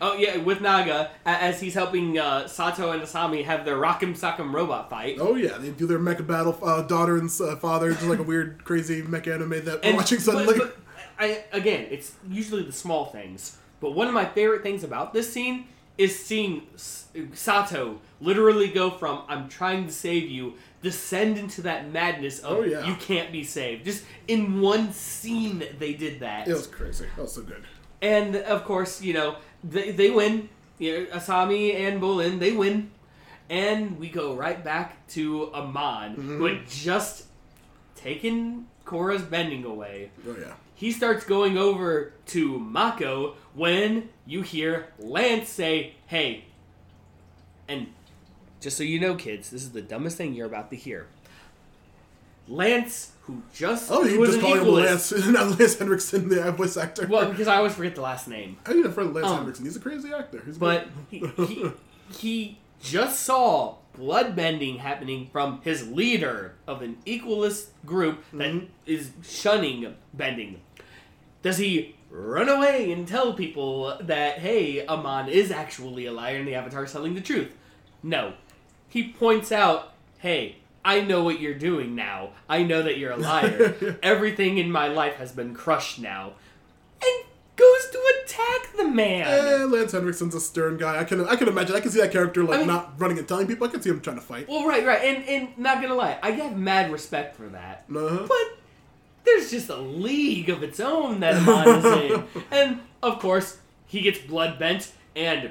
Speaker 1: Oh yeah, with Naga as he's helping uh, Sato and Asami have their Rock'em Sock'em robot fight.
Speaker 2: Oh yeah, they do their mecha battle. Uh, daughter and uh, father, just like a weird, crazy mecha anime that we're watching
Speaker 1: but-
Speaker 2: suddenly.
Speaker 1: but I, again, it's usually the small things. But one of my favorite things about this scene is seeing S- Sato literally go from "I'm trying to save you" descend into that madness of
Speaker 2: Oh, yeah.
Speaker 1: "You can't be saved." Just in one scene, they did that.
Speaker 2: it was crazy. That was so good.
Speaker 1: And of course, you know, they, they win. Asami and Bolin, they win. And we go right back to Amon, who mm-hmm. had just taken Korra's bending away.
Speaker 2: Oh yeah.
Speaker 1: He starts going over to Mako when you hear Lance say, Hey. And just so you know, kids, this is the dumbest thing you're about to hear. Lance, who just
Speaker 2: Oh, you just calling him Lance, not Lance Henriksen, the voice actor.
Speaker 1: Well, because I always forget the last name.
Speaker 2: I need a friend Lance
Speaker 1: Um,
Speaker 2: Henriksen. He's a crazy actor. He's
Speaker 1: But he, he, he just saw bloodbending happening from his leader of an equalist group that is
Speaker 2: Mhm.
Speaker 1: shunning bending. Does he run away and tell people that, hey, Amon is actually a liar and the Avatar's telling the truth? No. He points out, hey, I know what you're doing now. I know that you're a liar. Everything in my life has been crushed now. And goes to attack the man.
Speaker 2: Eh, Lance Henriksen's a stern guy. I can I can imagine. I can see that character like
Speaker 1: I mean-
Speaker 2: not running and telling people. I can see him trying to fight.
Speaker 1: Well, right, right, and and not gonna lie, I have mad respect for that.
Speaker 2: Uh-huh.
Speaker 1: But there's just a league of its own that Amon is in. And of course, he gets blood bent and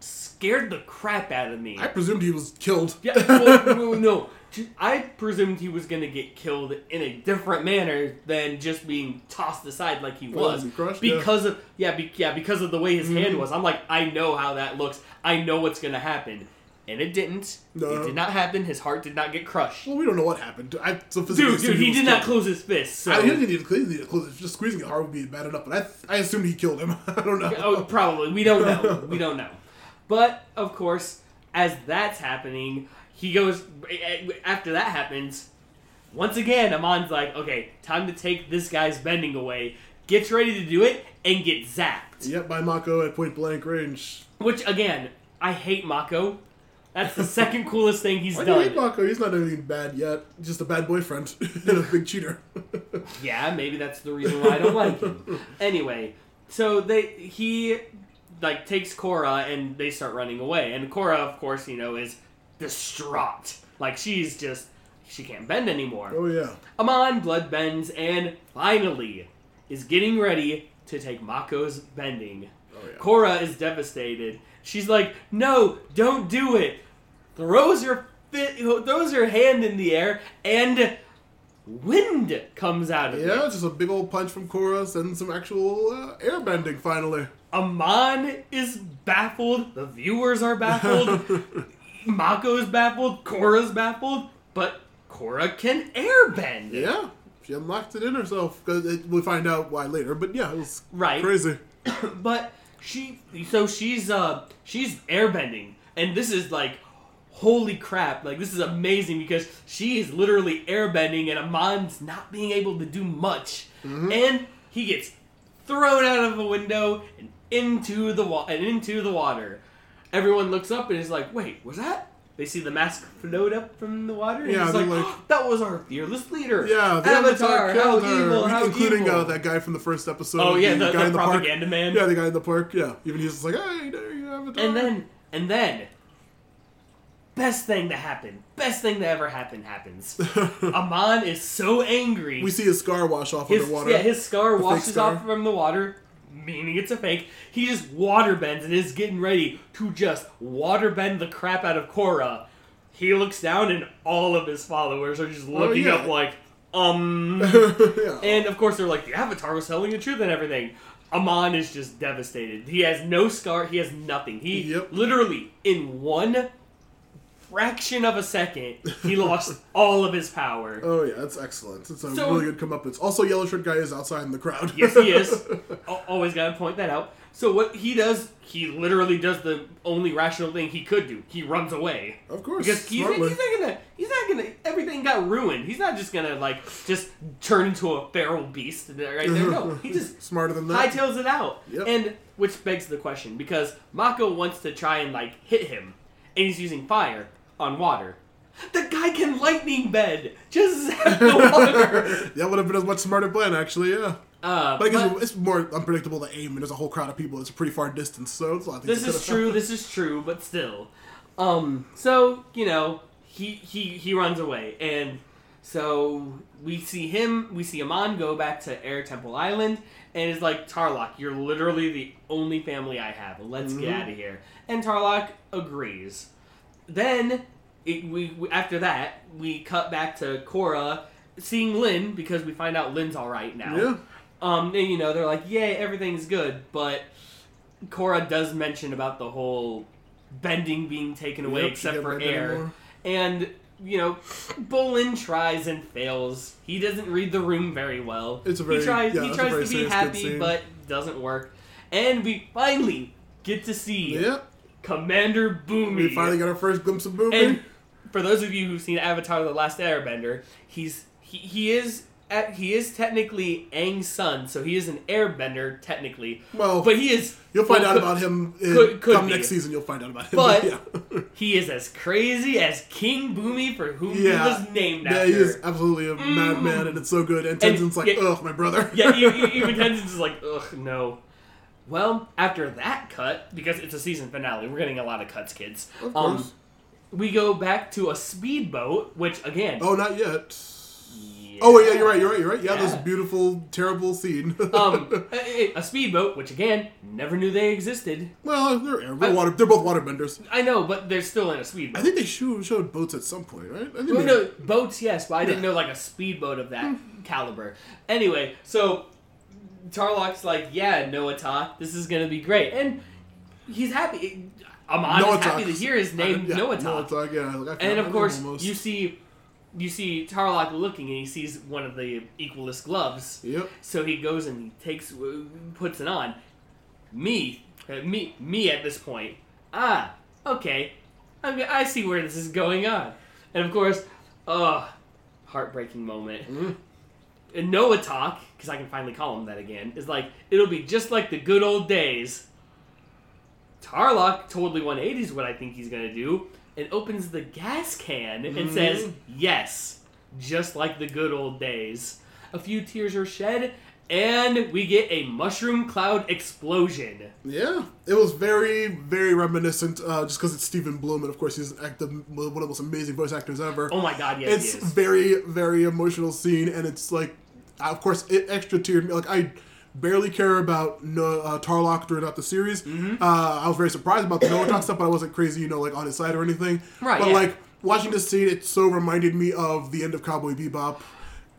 Speaker 1: scared the crap out of me.
Speaker 2: I presumed he was killed.
Speaker 1: Yeah, well, no, no. I presumed he was gonna get killed in a different manner than just being tossed aside like he
Speaker 2: Well,
Speaker 1: was,
Speaker 2: he crushed, yeah.
Speaker 1: because of yeah, be, yeah, because of the way his
Speaker 2: Mm-hmm.
Speaker 1: hand was. I'm like, I know how that looks. I know what's gonna happen, and it didn't.
Speaker 2: No.
Speaker 1: It did not happen. His heart did not get crushed.
Speaker 2: Well, we don't know what happened. I so
Speaker 1: Dude, dude, he did not close his fist. So
Speaker 2: I he didn't need to close, close it. Just squeezing it hard would be bad enough. But I, I assumed he killed him. I don't know.
Speaker 1: oh, probably we don't know. We don't know. But of course, as that's happening, he goes after that happens. Once again, Amon's like, okay, time to take this guy's bending away. Gets ready to do it and get zapped.
Speaker 2: Yep, by Mako at point blank range.
Speaker 1: Which again, I hate Mako. That's the second coolest thing he's
Speaker 2: Why do you hate
Speaker 1: done.
Speaker 2: Mako? He's not anything bad yet. Just a bad boyfriend and a big cheater.
Speaker 1: Yeah, maybe that's the reason why I don't like him. Anyway, so they he like takes Korra and they start running away, and Korra, of course, you know, is distraught. Like she's just she can't bend anymore.
Speaker 2: oh yeah.
Speaker 1: Amon blood bends and finally is getting ready to take Mako's bending.
Speaker 2: Oh yeah.
Speaker 1: Korra is devastated. She's like, "No, don't do it." Throws her fit, throws her hand in the air, and wind comes out of it.
Speaker 2: Yeah, just a big old punch from Korra, sending some actual uh, air bending finally.
Speaker 1: Amon is baffled. The viewers are baffled. Mako is baffled. Korra's baffled. But Korra can airbend.
Speaker 2: Yeah, she unlocked it in herself. it, we'll find out why later, but yeah, it was
Speaker 1: Right.
Speaker 2: crazy.
Speaker 1: but she so she's uh she's airbending and this is like holy crap like this is amazing because she is literally airbending and Amon's not being able to do much and he gets thrown out of a window and into the wa- and into the water everyone looks up and is like wait was that they see the mask float up from the water and
Speaker 2: Yeah,
Speaker 1: it's like,
Speaker 2: like-
Speaker 1: that was our fearless leader
Speaker 2: Yeah, the
Speaker 1: Avatar,
Speaker 2: Avatar,
Speaker 1: how
Speaker 2: her,
Speaker 1: evil how
Speaker 2: including
Speaker 1: evil.
Speaker 2: Uh, that guy from the first episode.
Speaker 1: oh yeah the,
Speaker 2: guy
Speaker 1: the
Speaker 2: in the park.
Speaker 1: propaganda man
Speaker 2: Yeah, the guy in the park. Yeah, even he's just like, hey, there you Avatar.
Speaker 1: And then, and then, best thing to happen, best thing that ever happened happens. Amon is so angry.
Speaker 2: we see his scar wash off
Speaker 1: his,
Speaker 2: underwater.
Speaker 1: yeah, his scar
Speaker 2: The
Speaker 1: washes
Speaker 2: scar.
Speaker 1: off from the water, meaning it's a fake. He just water bends and is getting ready to just water bend the crap out of Korra. He looks down and all of his followers are just looking
Speaker 2: Oh, yeah.
Speaker 1: up like, um.
Speaker 2: yeah.
Speaker 1: And of course, they're like, the Avatar was telling the truth and everything. Amon is just devastated. He has no scar. He has nothing. He
Speaker 2: Yep.
Speaker 1: literally, in one fraction of a second, he lost all of his power.
Speaker 2: Oh yeah, that's excellent. It's a
Speaker 1: So-
Speaker 2: really good comeuppance. Also, yellow shirt guy is outside in the crowd.
Speaker 1: Yes, he is. Al- Always got to point that out. So what he does, he literally does the only rational thing he could do. He runs away.
Speaker 2: of course,
Speaker 1: Because he's, he's not gonna, he's not gonna. Everything got ruined. He's not just gonna like just turn into a feral beast right there. No, he just
Speaker 2: smarter than that.
Speaker 1: hightails it out.
Speaker 2: Yep.
Speaker 1: And which begs the question because Mako wants to try and like hit him, and he's using fire on water. The guy can lightning bed. Just zap the water.
Speaker 2: that would have been a much smarter plan, actually. Yeah,
Speaker 1: Uh,
Speaker 2: but I guess
Speaker 1: but
Speaker 2: it's more unpredictable to aim, and there's a whole crowd of people. It's a pretty far distance, so it's a lot of
Speaker 1: this
Speaker 2: that
Speaker 1: is
Speaker 2: could've
Speaker 1: true. This is true. But still, um. So you know, he he he runs away, and so we see him. We see Amon go back to Air Temple Island, and is like, Tarrlok, you're literally the only family I have. Let's get
Speaker 2: Mhm.
Speaker 1: out of here. And Tarrlok agrees. Then it, we, after that we cut back to Korra seeing Lin because we find out Lin's all right now.
Speaker 2: Yeah,
Speaker 1: Um, and you know they're like, "Yay, everything's good," but Cora does mention about the whole bending being taken away
Speaker 2: Yep,
Speaker 1: except for air,
Speaker 2: anymore.
Speaker 1: and you know, Bolin tries and fails. He doesn't read the room very well.
Speaker 2: It's a very-
Speaker 1: he tries.
Speaker 2: yeah,
Speaker 1: he tries to be happy, but doesn't work. And we finally get to see
Speaker 2: yeah.
Speaker 1: Commander Bumi.
Speaker 2: We finally got our first glimpse of Bumi.
Speaker 1: And for those of you who've seen Avatar: The Last Airbender, he's he, he is at, he is technically Aang's son, so he is an Airbender technically.
Speaker 2: well,
Speaker 1: But he is
Speaker 2: you'll find
Speaker 1: well,
Speaker 2: out
Speaker 1: could-
Speaker 2: about him in,
Speaker 1: could- could
Speaker 2: come
Speaker 1: be.
Speaker 2: next season. You'll find out about him.
Speaker 1: But-
Speaker 2: yeah,
Speaker 1: He is as crazy as King Bumi, for whom
Speaker 2: Yeah.
Speaker 1: he was named after.
Speaker 2: yeah, he is absolutely a madman, mm. and it's so good. And
Speaker 1: And-
Speaker 2: Tenzin's like,
Speaker 1: yeah.
Speaker 2: ugh, my brother.
Speaker 1: yeah, even Tenzin's like, ugh, no. Well, after that cut, because it's a season finale, we're getting a lot of cuts, kids.
Speaker 2: Of
Speaker 1: Um,
Speaker 2: course.
Speaker 1: we go back to a speedboat, which again,
Speaker 2: oh, not yet. Oh wait, yeah, you're right. You're right. You're right. Yeah, this beautiful, terrible scene.
Speaker 1: um, a, a speedboat, which again, never knew they existed.
Speaker 2: well, they're, they're water. They're both waterbenders.
Speaker 1: I know, but they're still in a speedboat.
Speaker 2: I think they showed, showed boats at some point, right? I think
Speaker 1: Well, no, boats, yes, but I didn't know like a speedboat of that caliber. Anyway, so Tarrlok's like, yeah, Noah Ta, this is gonna be great, and he's happy. Amon
Speaker 2: Noah
Speaker 1: is happy to hear his name,
Speaker 2: yeah,
Speaker 1: Noah Ta.
Speaker 2: Noah yeah. Like,
Speaker 1: And of course,
Speaker 2: almost.
Speaker 1: you see, you see Tarrlok looking, and he sees one of the Equalist gloves.
Speaker 2: Yep.
Speaker 1: So he goes and he takes, puts it on. Me, uh, me, me at this point. Ah, okay, I mean, I see where this is going on. And of course, uh, heartbreaking moment.
Speaker 2: Mhm.
Speaker 1: And Noatak, because I can finally call him that again, is like it'll be just like the good old days. Tarrlok totally 180s what I think he's gonna do, and opens the gas can and
Speaker 2: Mhm.
Speaker 1: says, "Yes, just like the good old days." A few tears are shed, and we get a mushroom cloud explosion.
Speaker 2: Yeah, it was very, very reminiscent. Uh, just because it's Stephen Blum, and of course he's an actor, one of the most amazing voice actors ever.
Speaker 1: Oh my god, yes,
Speaker 2: it's very, very emotional scene, and it's like, of course, it extra tiered me. Like I barely care about no, uh, Tarrlok throughout the series.
Speaker 1: Mm-hmm.
Speaker 2: Uh, I was very surprised about the Noatak stuff, but I wasn't crazy, you know, like on his side or anything.
Speaker 1: Right,
Speaker 2: But
Speaker 1: yeah.
Speaker 2: like watching this scene, it so reminded me of the end of Cowboy Bebop.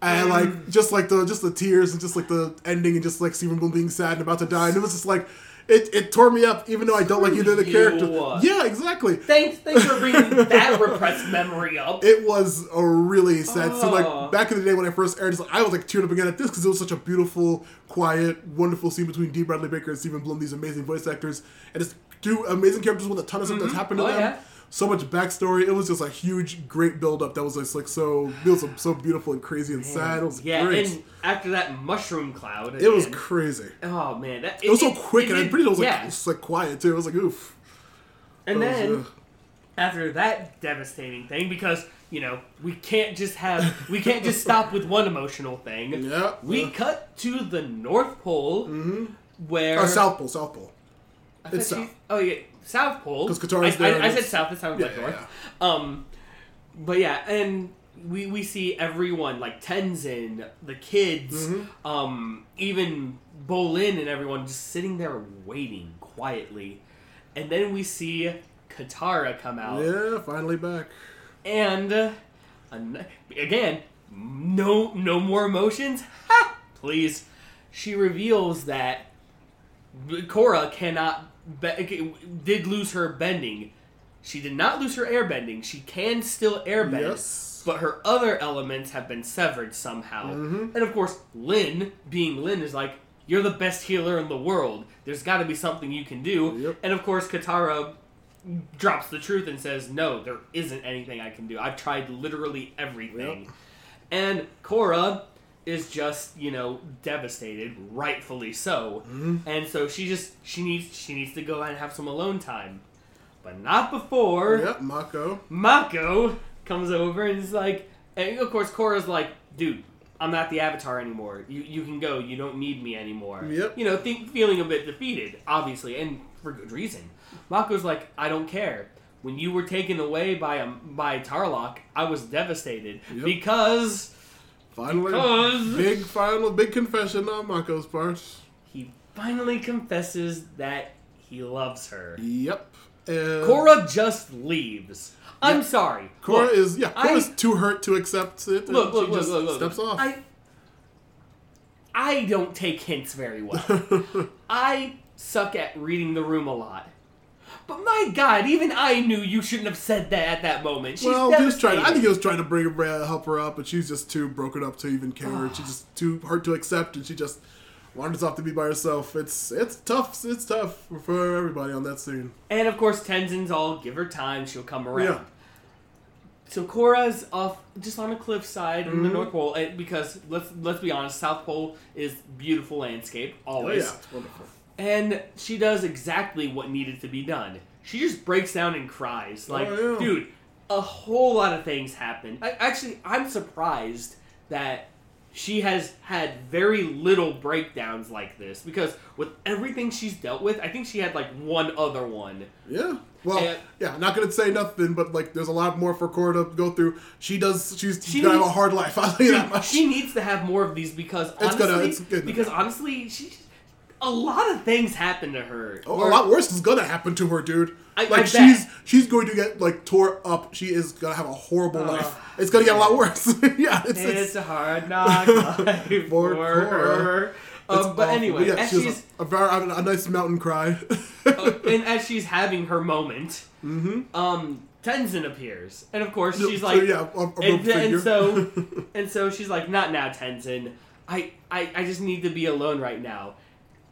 Speaker 2: And
Speaker 1: Mm.
Speaker 2: like just like the just the tears and just like the ending and just like Stephen Blum being sad and about to die and it was just like it, it tore me up even though I don't like either of the characters. Yeah, exactly.
Speaker 1: Thanks, thanks for bringing that repressed memory up.
Speaker 2: It was a really sad. So
Speaker 1: Oh.
Speaker 2: like ah. back in the day when I first aired, I was like teared up again at this because it was such a beautiful, quiet, wonderful scene between Dee Bradley Baker and Stephen Blum, these amazing voice actors, and it's two amazing characters with a ton of stuff that's mm-hmm. happened to
Speaker 1: Oh,
Speaker 2: them.
Speaker 1: yeah.
Speaker 2: So much backstory. It was just a huge, great build up. That was just like so, it was so beautiful and crazy and sad. It was
Speaker 1: yeah,
Speaker 2: great.
Speaker 1: and after that mushroom cloud,
Speaker 2: it was crazy.
Speaker 1: Oh man, that,
Speaker 2: It was so quick, and I'm pretty sure it was like,
Speaker 1: yeah.
Speaker 2: it was like quiet too. It was like oof.
Speaker 1: And
Speaker 2: It was,
Speaker 1: then
Speaker 2: uh,
Speaker 1: after that devastating thing, because you know we can't just have we can't just stop with one emotional thing.
Speaker 2: yeah,
Speaker 1: We
Speaker 2: yeah.
Speaker 1: cut to the North Pole, where
Speaker 2: Uh, South Pole, South Pole. It's South.
Speaker 1: Oh yeah, South Pole.
Speaker 2: 'Cause Katara's
Speaker 1: I, I, I said South. It sounded
Speaker 2: Yeah,
Speaker 1: like
Speaker 2: yeah,
Speaker 1: North. Um, but yeah, and we we see everyone like Tenzin, the kids,
Speaker 2: Mm-hmm.
Speaker 1: um, even Bolin and everyone just sitting there waiting quietly, and then we see Katara come out,
Speaker 2: Yeah, finally back.
Speaker 1: and uh, again, no no more emotions. Ha! Please, she reveals that Korra cannot be- did lose her bending. She did not lose her airbending. She can still airbend,
Speaker 2: Yes.
Speaker 1: but her other elements have been severed somehow. Mm-hmm. And of course, Lin, being Lin, is like, "You're the best healer in the world. There's got to be something you can do."
Speaker 2: Yep.
Speaker 1: And of course, Katara drops the truth and says, "No, there isn't anything I can do. I've tried literally everything."
Speaker 2: Yep.
Speaker 1: And Korra is just, you know, devastated, rightfully so.
Speaker 2: Mm-hmm.
Speaker 1: And so she just she needs she needs to go and have some alone time. But not before
Speaker 2: Yep, Mako.
Speaker 1: Mako comes over and is like and of course Korra's like, dude, I'm not the avatar anymore. You you can go, you don't need me anymore.
Speaker 2: Yep.
Speaker 1: You know, think feeling a bit defeated, obviously, and for good reason. Mako's like, I don't care. When you were taken away by um, by Tarrlok, I was devastated
Speaker 2: Yep.
Speaker 1: because
Speaker 2: Finally,
Speaker 1: Because-
Speaker 2: big final, big confession on Mako's part.
Speaker 1: he finally confesses that he loves her.
Speaker 2: Yep. And
Speaker 1: Korra just leaves. I'm sorry.
Speaker 2: Korra
Speaker 1: Look,
Speaker 2: is yeah.
Speaker 1: I-
Speaker 2: Korra's too hurt to accept it.
Speaker 1: Look, look,
Speaker 2: she
Speaker 1: look,
Speaker 2: just
Speaker 1: look, look.
Speaker 2: steps off.
Speaker 1: I, I don't take hints very well. I suck at reading the room a lot. But my God, even I knew you shouldn't have said that at that moment. She's
Speaker 2: well, he was trying. I think he was trying to bring her, uh, help her up, but she's just too broken up to even care. she's just too hurt to accept, and she just wanders off to be by herself. It's it's tough. It's tough for, everybody on that scene.
Speaker 1: And of course, Tenzin's all give her time, she'll come around.
Speaker 2: Yeah.
Speaker 1: So Korra's off just on a cliffside in the
Speaker 2: Mhm.
Speaker 1: North Pole and because let's let's be honest, South Pole is beautiful landscape always.
Speaker 2: Oh yeah, it's wonderful.
Speaker 1: And she does exactly what needed to be done. She just breaks down and cries. Oh, like,
Speaker 2: Oh, yeah.
Speaker 1: dude, a whole lot of things happen. I, actually, I'm surprised that she has had very little breakdowns like this because with everything she's dealt with, I think she had like one other one.
Speaker 2: Yeah. Well,
Speaker 1: And-
Speaker 2: yeah, not gonna say nothing, but like, there's a lot more for Korra to go through. She does. She's
Speaker 1: She
Speaker 2: gonna have a hard life. I'll tell you that
Speaker 1: She,
Speaker 2: much.
Speaker 1: she needs to have more of these because
Speaker 2: It's
Speaker 1: honestly,
Speaker 2: gonna- it's
Speaker 1: because honestly, she a lot of things happen to her.
Speaker 2: Oh,
Speaker 1: Or-
Speaker 2: a lot worse is gonna happen to her, dude.
Speaker 1: I-
Speaker 2: like
Speaker 1: I
Speaker 2: she's she's going to get like tore up. She is gonna have a horrible
Speaker 1: Ugh.
Speaker 2: life. It's gonna get a lot worse. yeah, it's,
Speaker 1: It's,
Speaker 2: it's,
Speaker 1: a hard knock life
Speaker 2: For
Speaker 1: for
Speaker 2: Korra.
Speaker 1: her. Um, but
Speaker 2: awful.
Speaker 1: anyway,
Speaker 2: yeah,
Speaker 1: as
Speaker 2: she
Speaker 1: she's
Speaker 2: a, a very a, nice mountain cry.
Speaker 1: uh, and as she's having her moment, um, Tenzin appears, and of course she's
Speaker 2: So,
Speaker 1: like,
Speaker 2: yeah, a, a
Speaker 1: and, and so, and so she's like, not now, Tenzin. I, I, I just need to be alone right now.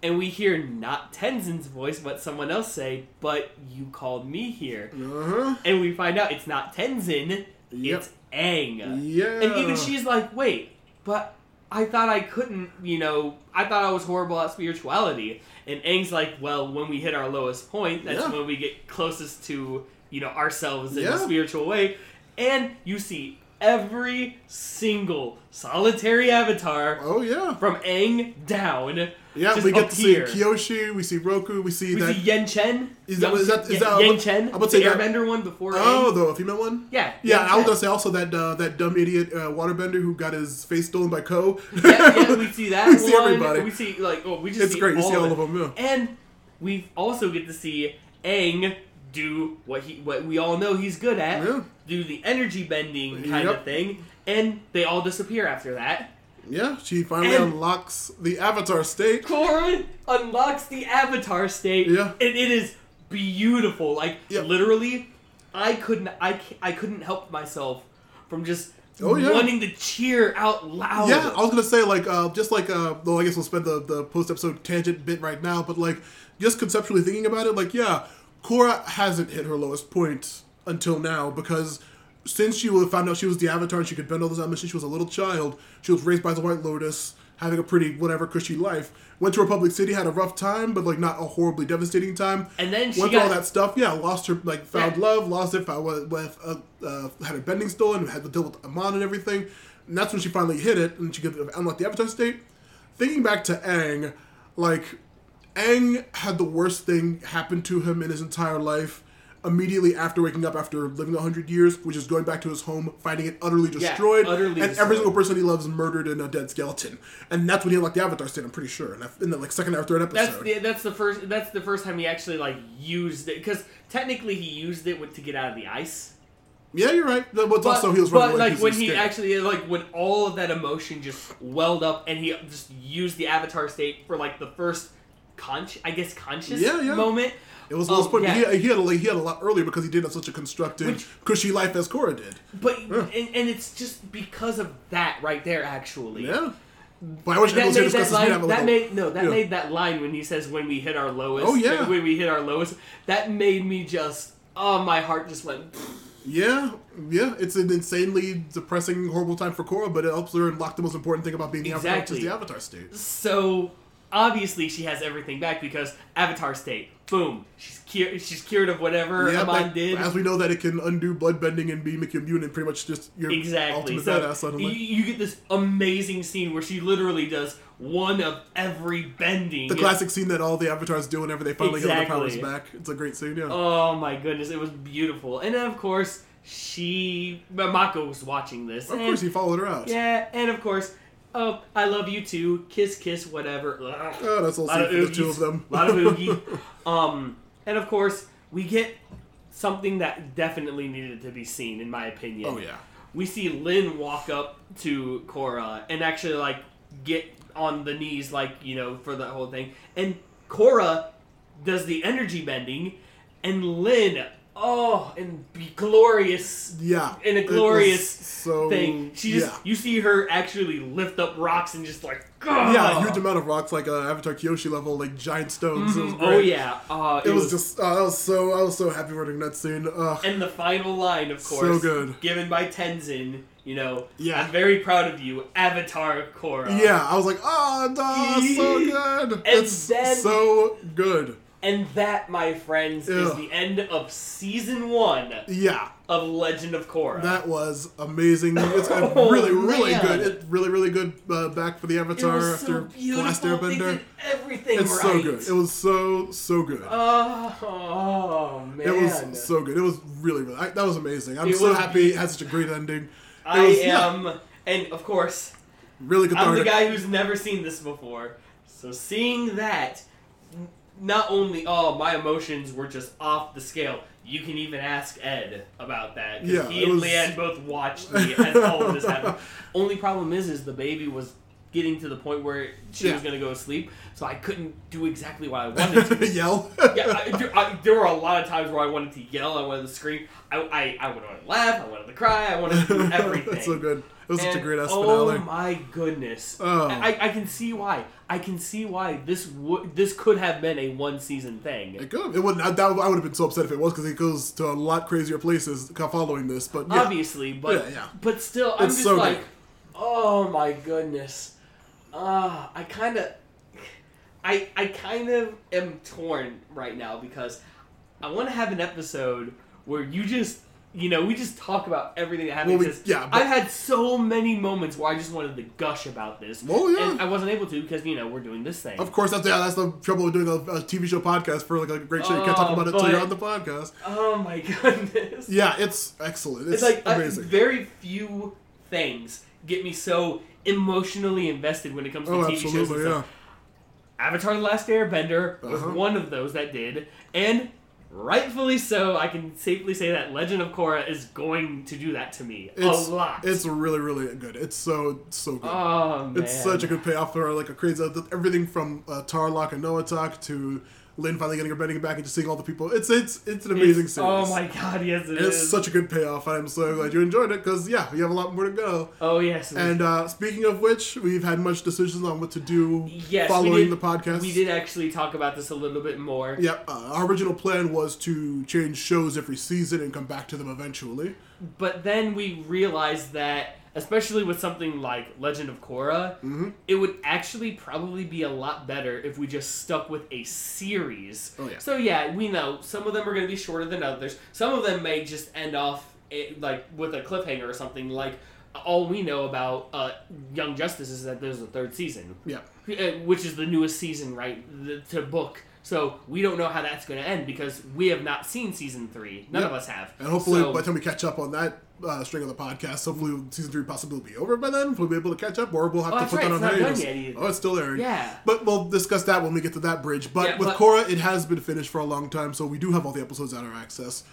Speaker 1: And we hear not Tenzin's voice, but someone else say, "But you called me here."
Speaker 2: uh-huh.
Speaker 1: And we find out it's not Tenzin,
Speaker 2: Yep.
Speaker 1: it's Aang.
Speaker 2: Yeah.
Speaker 1: And even she's like, wait, but I thought I couldn't, you know, I thought I was horrible at spirituality. And Aang's like, well, when we hit our lowest point, that's
Speaker 2: Yeah.
Speaker 1: when we get closest to, you know, ourselves in
Speaker 2: Yeah.
Speaker 1: a spiritual way. And you see every single solitary avatar
Speaker 2: Oh yeah.
Speaker 1: from Aang down.
Speaker 2: Yeah, we get to see Kyoshi. We see Roku. We see
Speaker 1: We
Speaker 2: that.
Speaker 1: see Yangchen.
Speaker 2: Is that- is that- is that-
Speaker 1: Yen
Speaker 2: I'm
Speaker 1: Chen?
Speaker 2: about to say
Speaker 1: the
Speaker 2: that-
Speaker 1: Airbender one before
Speaker 2: oh,
Speaker 1: Aang?
Speaker 2: the female one.
Speaker 1: Yeah.
Speaker 2: Yeah,
Speaker 1: Yen
Speaker 2: I was
Speaker 1: Chen.
Speaker 2: gonna say also that uh, that dumb idiot uh, waterbender who got his face stolen by Koh.
Speaker 1: yeah, yeah, we see that
Speaker 2: We see
Speaker 1: one.
Speaker 2: everybody.
Speaker 1: We see like oh, we just
Speaker 2: It's
Speaker 1: see
Speaker 2: great. You
Speaker 1: all
Speaker 2: see all
Speaker 1: of
Speaker 2: of them. Yeah.
Speaker 1: And we also get to see Aang do what he what we all know he's good at.
Speaker 2: Yeah.
Speaker 1: Do the energy bending kind
Speaker 2: Yep.
Speaker 1: of thing, and they all disappear after that.
Speaker 2: Yeah, she finally
Speaker 1: And-
Speaker 2: unlocks the Avatar state.
Speaker 1: Korra unlocks the Avatar state,
Speaker 2: Yeah.
Speaker 1: and it is beautiful. Like
Speaker 2: Yeah.
Speaker 1: literally, I couldn't I I couldn't help myself from just
Speaker 2: Oh, yeah.
Speaker 1: wanting to cheer out loud.
Speaker 2: Yeah, I was gonna say like uh, just like uh, though I guess we'll spend the the post episode tangent bit right now, but like just conceptually thinking about it, like yeah, Korra hasn't hit her lowest point until now because since she found out she was the Avatar and she could bend all those elements since she was a little child, she was raised by the White Lotus, having a pretty whatever cushy life. Went to Republic City, had a rough time, but like not a horribly devastating time.
Speaker 1: And then she
Speaker 2: went through all that stuff. Yeah, lost her like found
Speaker 1: Yeah.
Speaker 2: love, lost it, found with, with uh, uh, had her bending stolen, had to deal with Amon and everything. And that's when she finally hit it, and she could unlock the Avatar state. Thinking back to Aang, like Aang had the worst thing happen to him in his entire life immediately after waking up after living 100 years, which is going back to his home, finding it utterly destroyed,
Speaker 1: utterly
Speaker 2: and
Speaker 1: destroyed.
Speaker 2: every single person he loves murdered in a dead skeleton. And that's when he unlocked the Avatar state, I'm pretty sure, in, the like second or third
Speaker 1: That's
Speaker 2: episode.
Speaker 1: the, that's the first that's the first time he actually like used it because technically he used it with, to get out of the ice.
Speaker 2: yeah, you're right. But,
Speaker 1: But,
Speaker 2: also he was
Speaker 1: but
Speaker 2: running
Speaker 1: like when he
Speaker 2: scared.
Speaker 1: actually like when all of that emotion just welled up and he just used the avatar state for like the first conscious I guess conscious
Speaker 2: Yeah, yeah.
Speaker 1: moment.
Speaker 2: It was
Speaker 1: Um,
Speaker 2: point.
Speaker 1: yeah.
Speaker 2: He, he had a, he had a lot earlier because he did have such a constructive,
Speaker 1: Which-
Speaker 2: cushy life as Korra did.
Speaker 1: But and, and it's just because of that right there actually.
Speaker 2: Yeah. But I wish
Speaker 1: That made that
Speaker 2: discuss this. We have
Speaker 1: line. That
Speaker 2: little-
Speaker 1: made no. That
Speaker 2: yeah.
Speaker 1: made that line when he says when we hit our lowest.
Speaker 2: Oh, yeah.
Speaker 1: When we hit our lowest, that made me just. Oh, my heart just went.
Speaker 2: Yeah, yeah. It's an insanely depressing, horrible time for Korra, but it helps her unlock the most important thing about being the Avatar, which is
Speaker 1: Exactly.
Speaker 2: the Avatar state.
Speaker 1: So obviously she has everything back because Avatar state. Boom. She's cu- she's cured of whatever
Speaker 2: Yeah,
Speaker 1: Amon
Speaker 2: like,
Speaker 1: did.
Speaker 2: as we know that it can undo bloodbending and be make you immune and pretty much just your
Speaker 1: Exactly.
Speaker 2: ultimate
Speaker 1: So
Speaker 2: badass
Speaker 1: you,
Speaker 2: suddenly.
Speaker 1: you get this amazing scene where she literally does one of every bending.
Speaker 2: The classic scene that all the avatars do whenever they finally get their powers back. It's a great scene, yeah.
Speaker 1: Oh my goodness, it was beautiful. And then of course she Mako was watching this.
Speaker 2: of
Speaker 1: and-
Speaker 2: course, he followed her out.
Speaker 1: Yeah, and of course, oh, I love you too. Kiss, kiss, whatever. Ugh.
Speaker 2: Oh, that's all
Speaker 1: lot of
Speaker 2: for the two of them.
Speaker 1: lot of oogie. um, and of course, we get something that definitely needed to be seen, in my opinion.
Speaker 2: oh yeah.
Speaker 1: We see Lin walk up to Korra and actually like get on the knees, like you know, for the whole thing. And Korra does the energy bending, and Lin, oh, and be glorious
Speaker 2: Yeah.
Speaker 1: in a glorious
Speaker 2: so,
Speaker 1: thing. She just
Speaker 2: yeah.
Speaker 1: you see her actually lift up rocks and just like "Gah!"
Speaker 2: Yeah, a huge amount of rocks, like uh, Avatar Kyoshi level, like giant stones. It was
Speaker 1: Mhm.
Speaker 2: great.
Speaker 1: Oh yeah, uh,
Speaker 2: It, was, just, uh, I was so, I was so happy running that scene. Ugh.
Speaker 1: and the final line, of course So
Speaker 2: good.
Speaker 1: given by Tenzin. You know,
Speaker 2: Yeah.
Speaker 1: I'm very proud of you, Avatar Korra.
Speaker 2: Yeah, I was like, oh, duh, so good.
Speaker 1: And
Speaker 2: it's
Speaker 1: then-
Speaker 2: so good.
Speaker 1: And that, my friends, is the end of season one
Speaker 2: Yeah,
Speaker 1: of Legend of Korra.
Speaker 2: that was amazing. It's
Speaker 1: Oh,
Speaker 2: really, really
Speaker 1: man.
Speaker 2: good. It's really, really good uh, back for the Avatar after
Speaker 1: so
Speaker 2: The
Speaker 1: beautiful.
Speaker 2: Last Airbender.
Speaker 1: did everything
Speaker 2: It's
Speaker 1: right.
Speaker 2: so good. It was so so good.
Speaker 1: Oh, oh, man.
Speaker 2: it was so good. It was really, really. I, that was amazing. I'm
Speaker 1: It
Speaker 2: so happy it had such a great ending. It
Speaker 1: I
Speaker 2: was, yeah,
Speaker 1: am, and of course,
Speaker 2: really
Speaker 1: good.
Speaker 2: I'm
Speaker 1: the guy who's never seen this before. So seeing that, not only oh my emotions were just off the scale. You can even ask Ed about that. 'cause
Speaker 2: Yeah,
Speaker 1: he and
Speaker 2: was-
Speaker 1: Leanne both watched me as all of this happened. Only problem is, is the baby was getting to the point where she
Speaker 2: Yeah.
Speaker 1: was gonna go to sleep, so I couldn't do exactly what I wanted to.
Speaker 2: Yell.
Speaker 1: yeah, I, there- I, there were a lot of times where I wanted to yell, I wanted to scream, I, I, I wanted to laugh, I wanted to cry, I wanted to do everything.
Speaker 2: That's so good. It was such a great ass
Speaker 1: oh my goodness!
Speaker 2: Oh.
Speaker 1: I, I can see why. I can see why this would this could have been a one season thing.
Speaker 2: It could. It wouldn't. I, that, I would have been so upset if it was because it goes to a lot crazier places following this. But yeah,
Speaker 1: Obviously, but
Speaker 2: Yeah, yeah.
Speaker 1: but still, I'm
Speaker 2: It's
Speaker 1: just
Speaker 2: so
Speaker 1: like,
Speaker 2: good.
Speaker 1: oh my goodness. Ah, I kind of, I I kind of am torn right now because I want to have an episode where you just. You know, we just talk about everything that happens.
Speaker 2: Well, we- yeah, but-
Speaker 1: I've had so many moments where I just wanted to gush about this.
Speaker 2: Well, yeah.
Speaker 1: And I wasn't able to because, you know, we're doing this thing.
Speaker 2: Of course, that's yeah, that's the trouble with doing a, a TV show podcast for like a great show. You can't talk
Speaker 1: Oh,
Speaker 2: about it until you're on the podcast.
Speaker 1: Oh my goodness.
Speaker 2: Yeah, it's excellent. It's,
Speaker 1: It's, like
Speaker 2: amazing.
Speaker 1: very few things get me so emotionally invested when it comes to
Speaker 2: oh,
Speaker 1: TV shows. and
Speaker 2: absolutely, yeah.
Speaker 1: stuff. Avatar: The Last Airbender was
Speaker 2: Uh-huh.
Speaker 1: one of those that did, and rightfully so. I can safely say that Legend of Korra is going to do that to me
Speaker 2: It's
Speaker 1: a lot.
Speaker 2: It's really, really good. It's so so good.
Speaker 1: oh man,
Speaker 2: It's such a good payoff for like a crazy everything from uh, Tarrlok and Noatak to Lin finally getting her bending back and just seeing all the people. It's it's it's an amazing
Speaker 1: It's-
Speaker 2: series.
Speaker 1: Oh my god, yes it
Speaker 2: It's
Speaker 1: is.
Speaker 2: such a good payoff. I'm so glad you enjoyed it because yeah, we have a lot more to go.
Speaker 1: oh yes.
Speaker 2: And uh, speaking of which, we've had much decisions on what to do
Speaker 1: yes,
Speaker 2: following
Speaker 1: did-
Speaker 2: the podcast.
Speaker 1: We did actually talk about this a little bit more.
Speaker 2: Yeah, uh, our original plan was to change shows every season and come back to them eventually.
Speaker 1: But then we realized that, especially with something like Legend of Korra,
Speaker 2: Mm-hmm.
Speaker 1: it would actually probably be a lot better if we just stuck with a series.
Speaker 2: Oh, yeah.
Speaker 1: So yeah, we know some of them are going to be shorter than others. Some of them may just end off eh, like with a cliffhanger or something. Like all we know about uh, Young Justice is that there's a third season,
Speaker 2: Yeah.
Speaker 1: eh, which is the newest season, right, the, to book. So we don't know how that's going to end because we have not seen season three. None
Speaker 2: Yeah.
Speaker 1: of us have.
Speaker 2: And hopefully,
Speaker 1: So-
Speaker 2: by the time we catch up on that uh, string of the podcast, hopefully season three possibly will be over by then. We'll be able to catch up, or we'll have
Speaker 1: Oh,
Speaker 2: to put
Speaker 1: right,
Speaker 2: that on hiatus. Oh, it's still airing.
Speaker 1: Yeah.
Speaker 2: But we'll discuss that when we get to that bridge. But
Speaker 1: Yeah,
Speaker 2: with
Speaker 1: but-
Speaker 2: Korra, it has been finished for a long time, so we do have all the episodes at our access.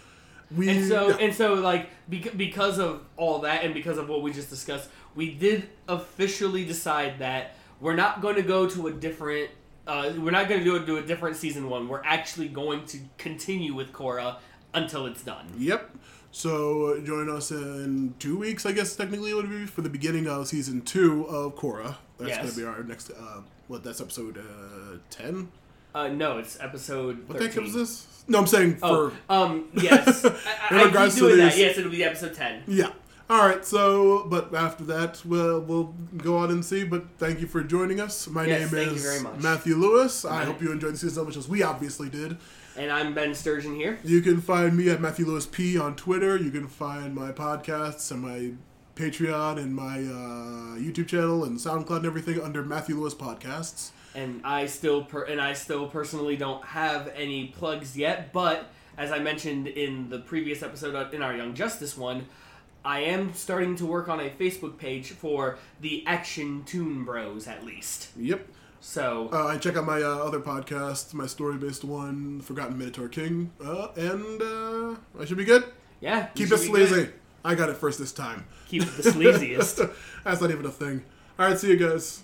Speaker 2: We
Speaker 1: And so,
Speaker 2: yeah.
Speaker 1: and so, like bec- because of all that, and because of what we just discussed, we did officially decide that we're not going to go to a different. Uh, we're not going to do a, do a different season one. We're actually going to continue with Korra until it's done.
Speaker 2: Yep. So uh, join us in two weeks, I guess technically it would be for the beginning of season two of Korra. That's
Speaker 1: Yes.
Speaker 2: going to be our next. Uh, what? That's episode uh, ten.
Speaker 1: Uh, no, it's episode.
Speaker 2: What the heck
Speaker 1: 13.
Speaker 2: is this? No, I'm saying for.
Speaker 1: Oh, um, yes.
Speaker 2: In
Speaker 1: I, I
Speaker 2: regards
Speaker 1: keep
Speaker 2: to
Speaker 1: doing that. Yes, it'll be episode ten.
Speaker 2: Yeah. All right. So, but after that, we'll we'll go on and see. But thank you for joining us. My
Speaker 1: Yes,
Speaker 2: name
Speaker 1: thank you
Speaker 2: is
Speaker 1: very much.
Speaker 2: Matthew Lewis. I
Speaker 1: Right.
Speaker 2: hope you enjoyed the season as much as we obviously did.
Speaker 1: And I'm Ben Sturgeon here.
Speaker 2: You can find me at Matthew Lewis P on Twitter. You can find my podcasts and my Patreon and my uh, YouTube channel and SoundCloud and everything under Matthew Lewis Podcasts.
Speaker 1: and I still per- and I still personally don't have any plugs yet. But as I mentioned in the previous episode in our Young Justice one, I am starting to work on a Facebook page for the Action Toon Bros at least.
Speaker 2: Yep.
Speaker 1: So
Speaker 2: Uh, and check out my uh, other podcast, my story-based one, Forgotten Minotaur King, uh, and uh, I should be good.
Speaker 1: yeah,
Speaker 2: Keep it
Speaker 1: be good.
Speaker 2: sleazy. I got it first this time.
Speaker 1: Keep it the sleaziest.
Speaker 2: That's not even a thing. All right, see you guys.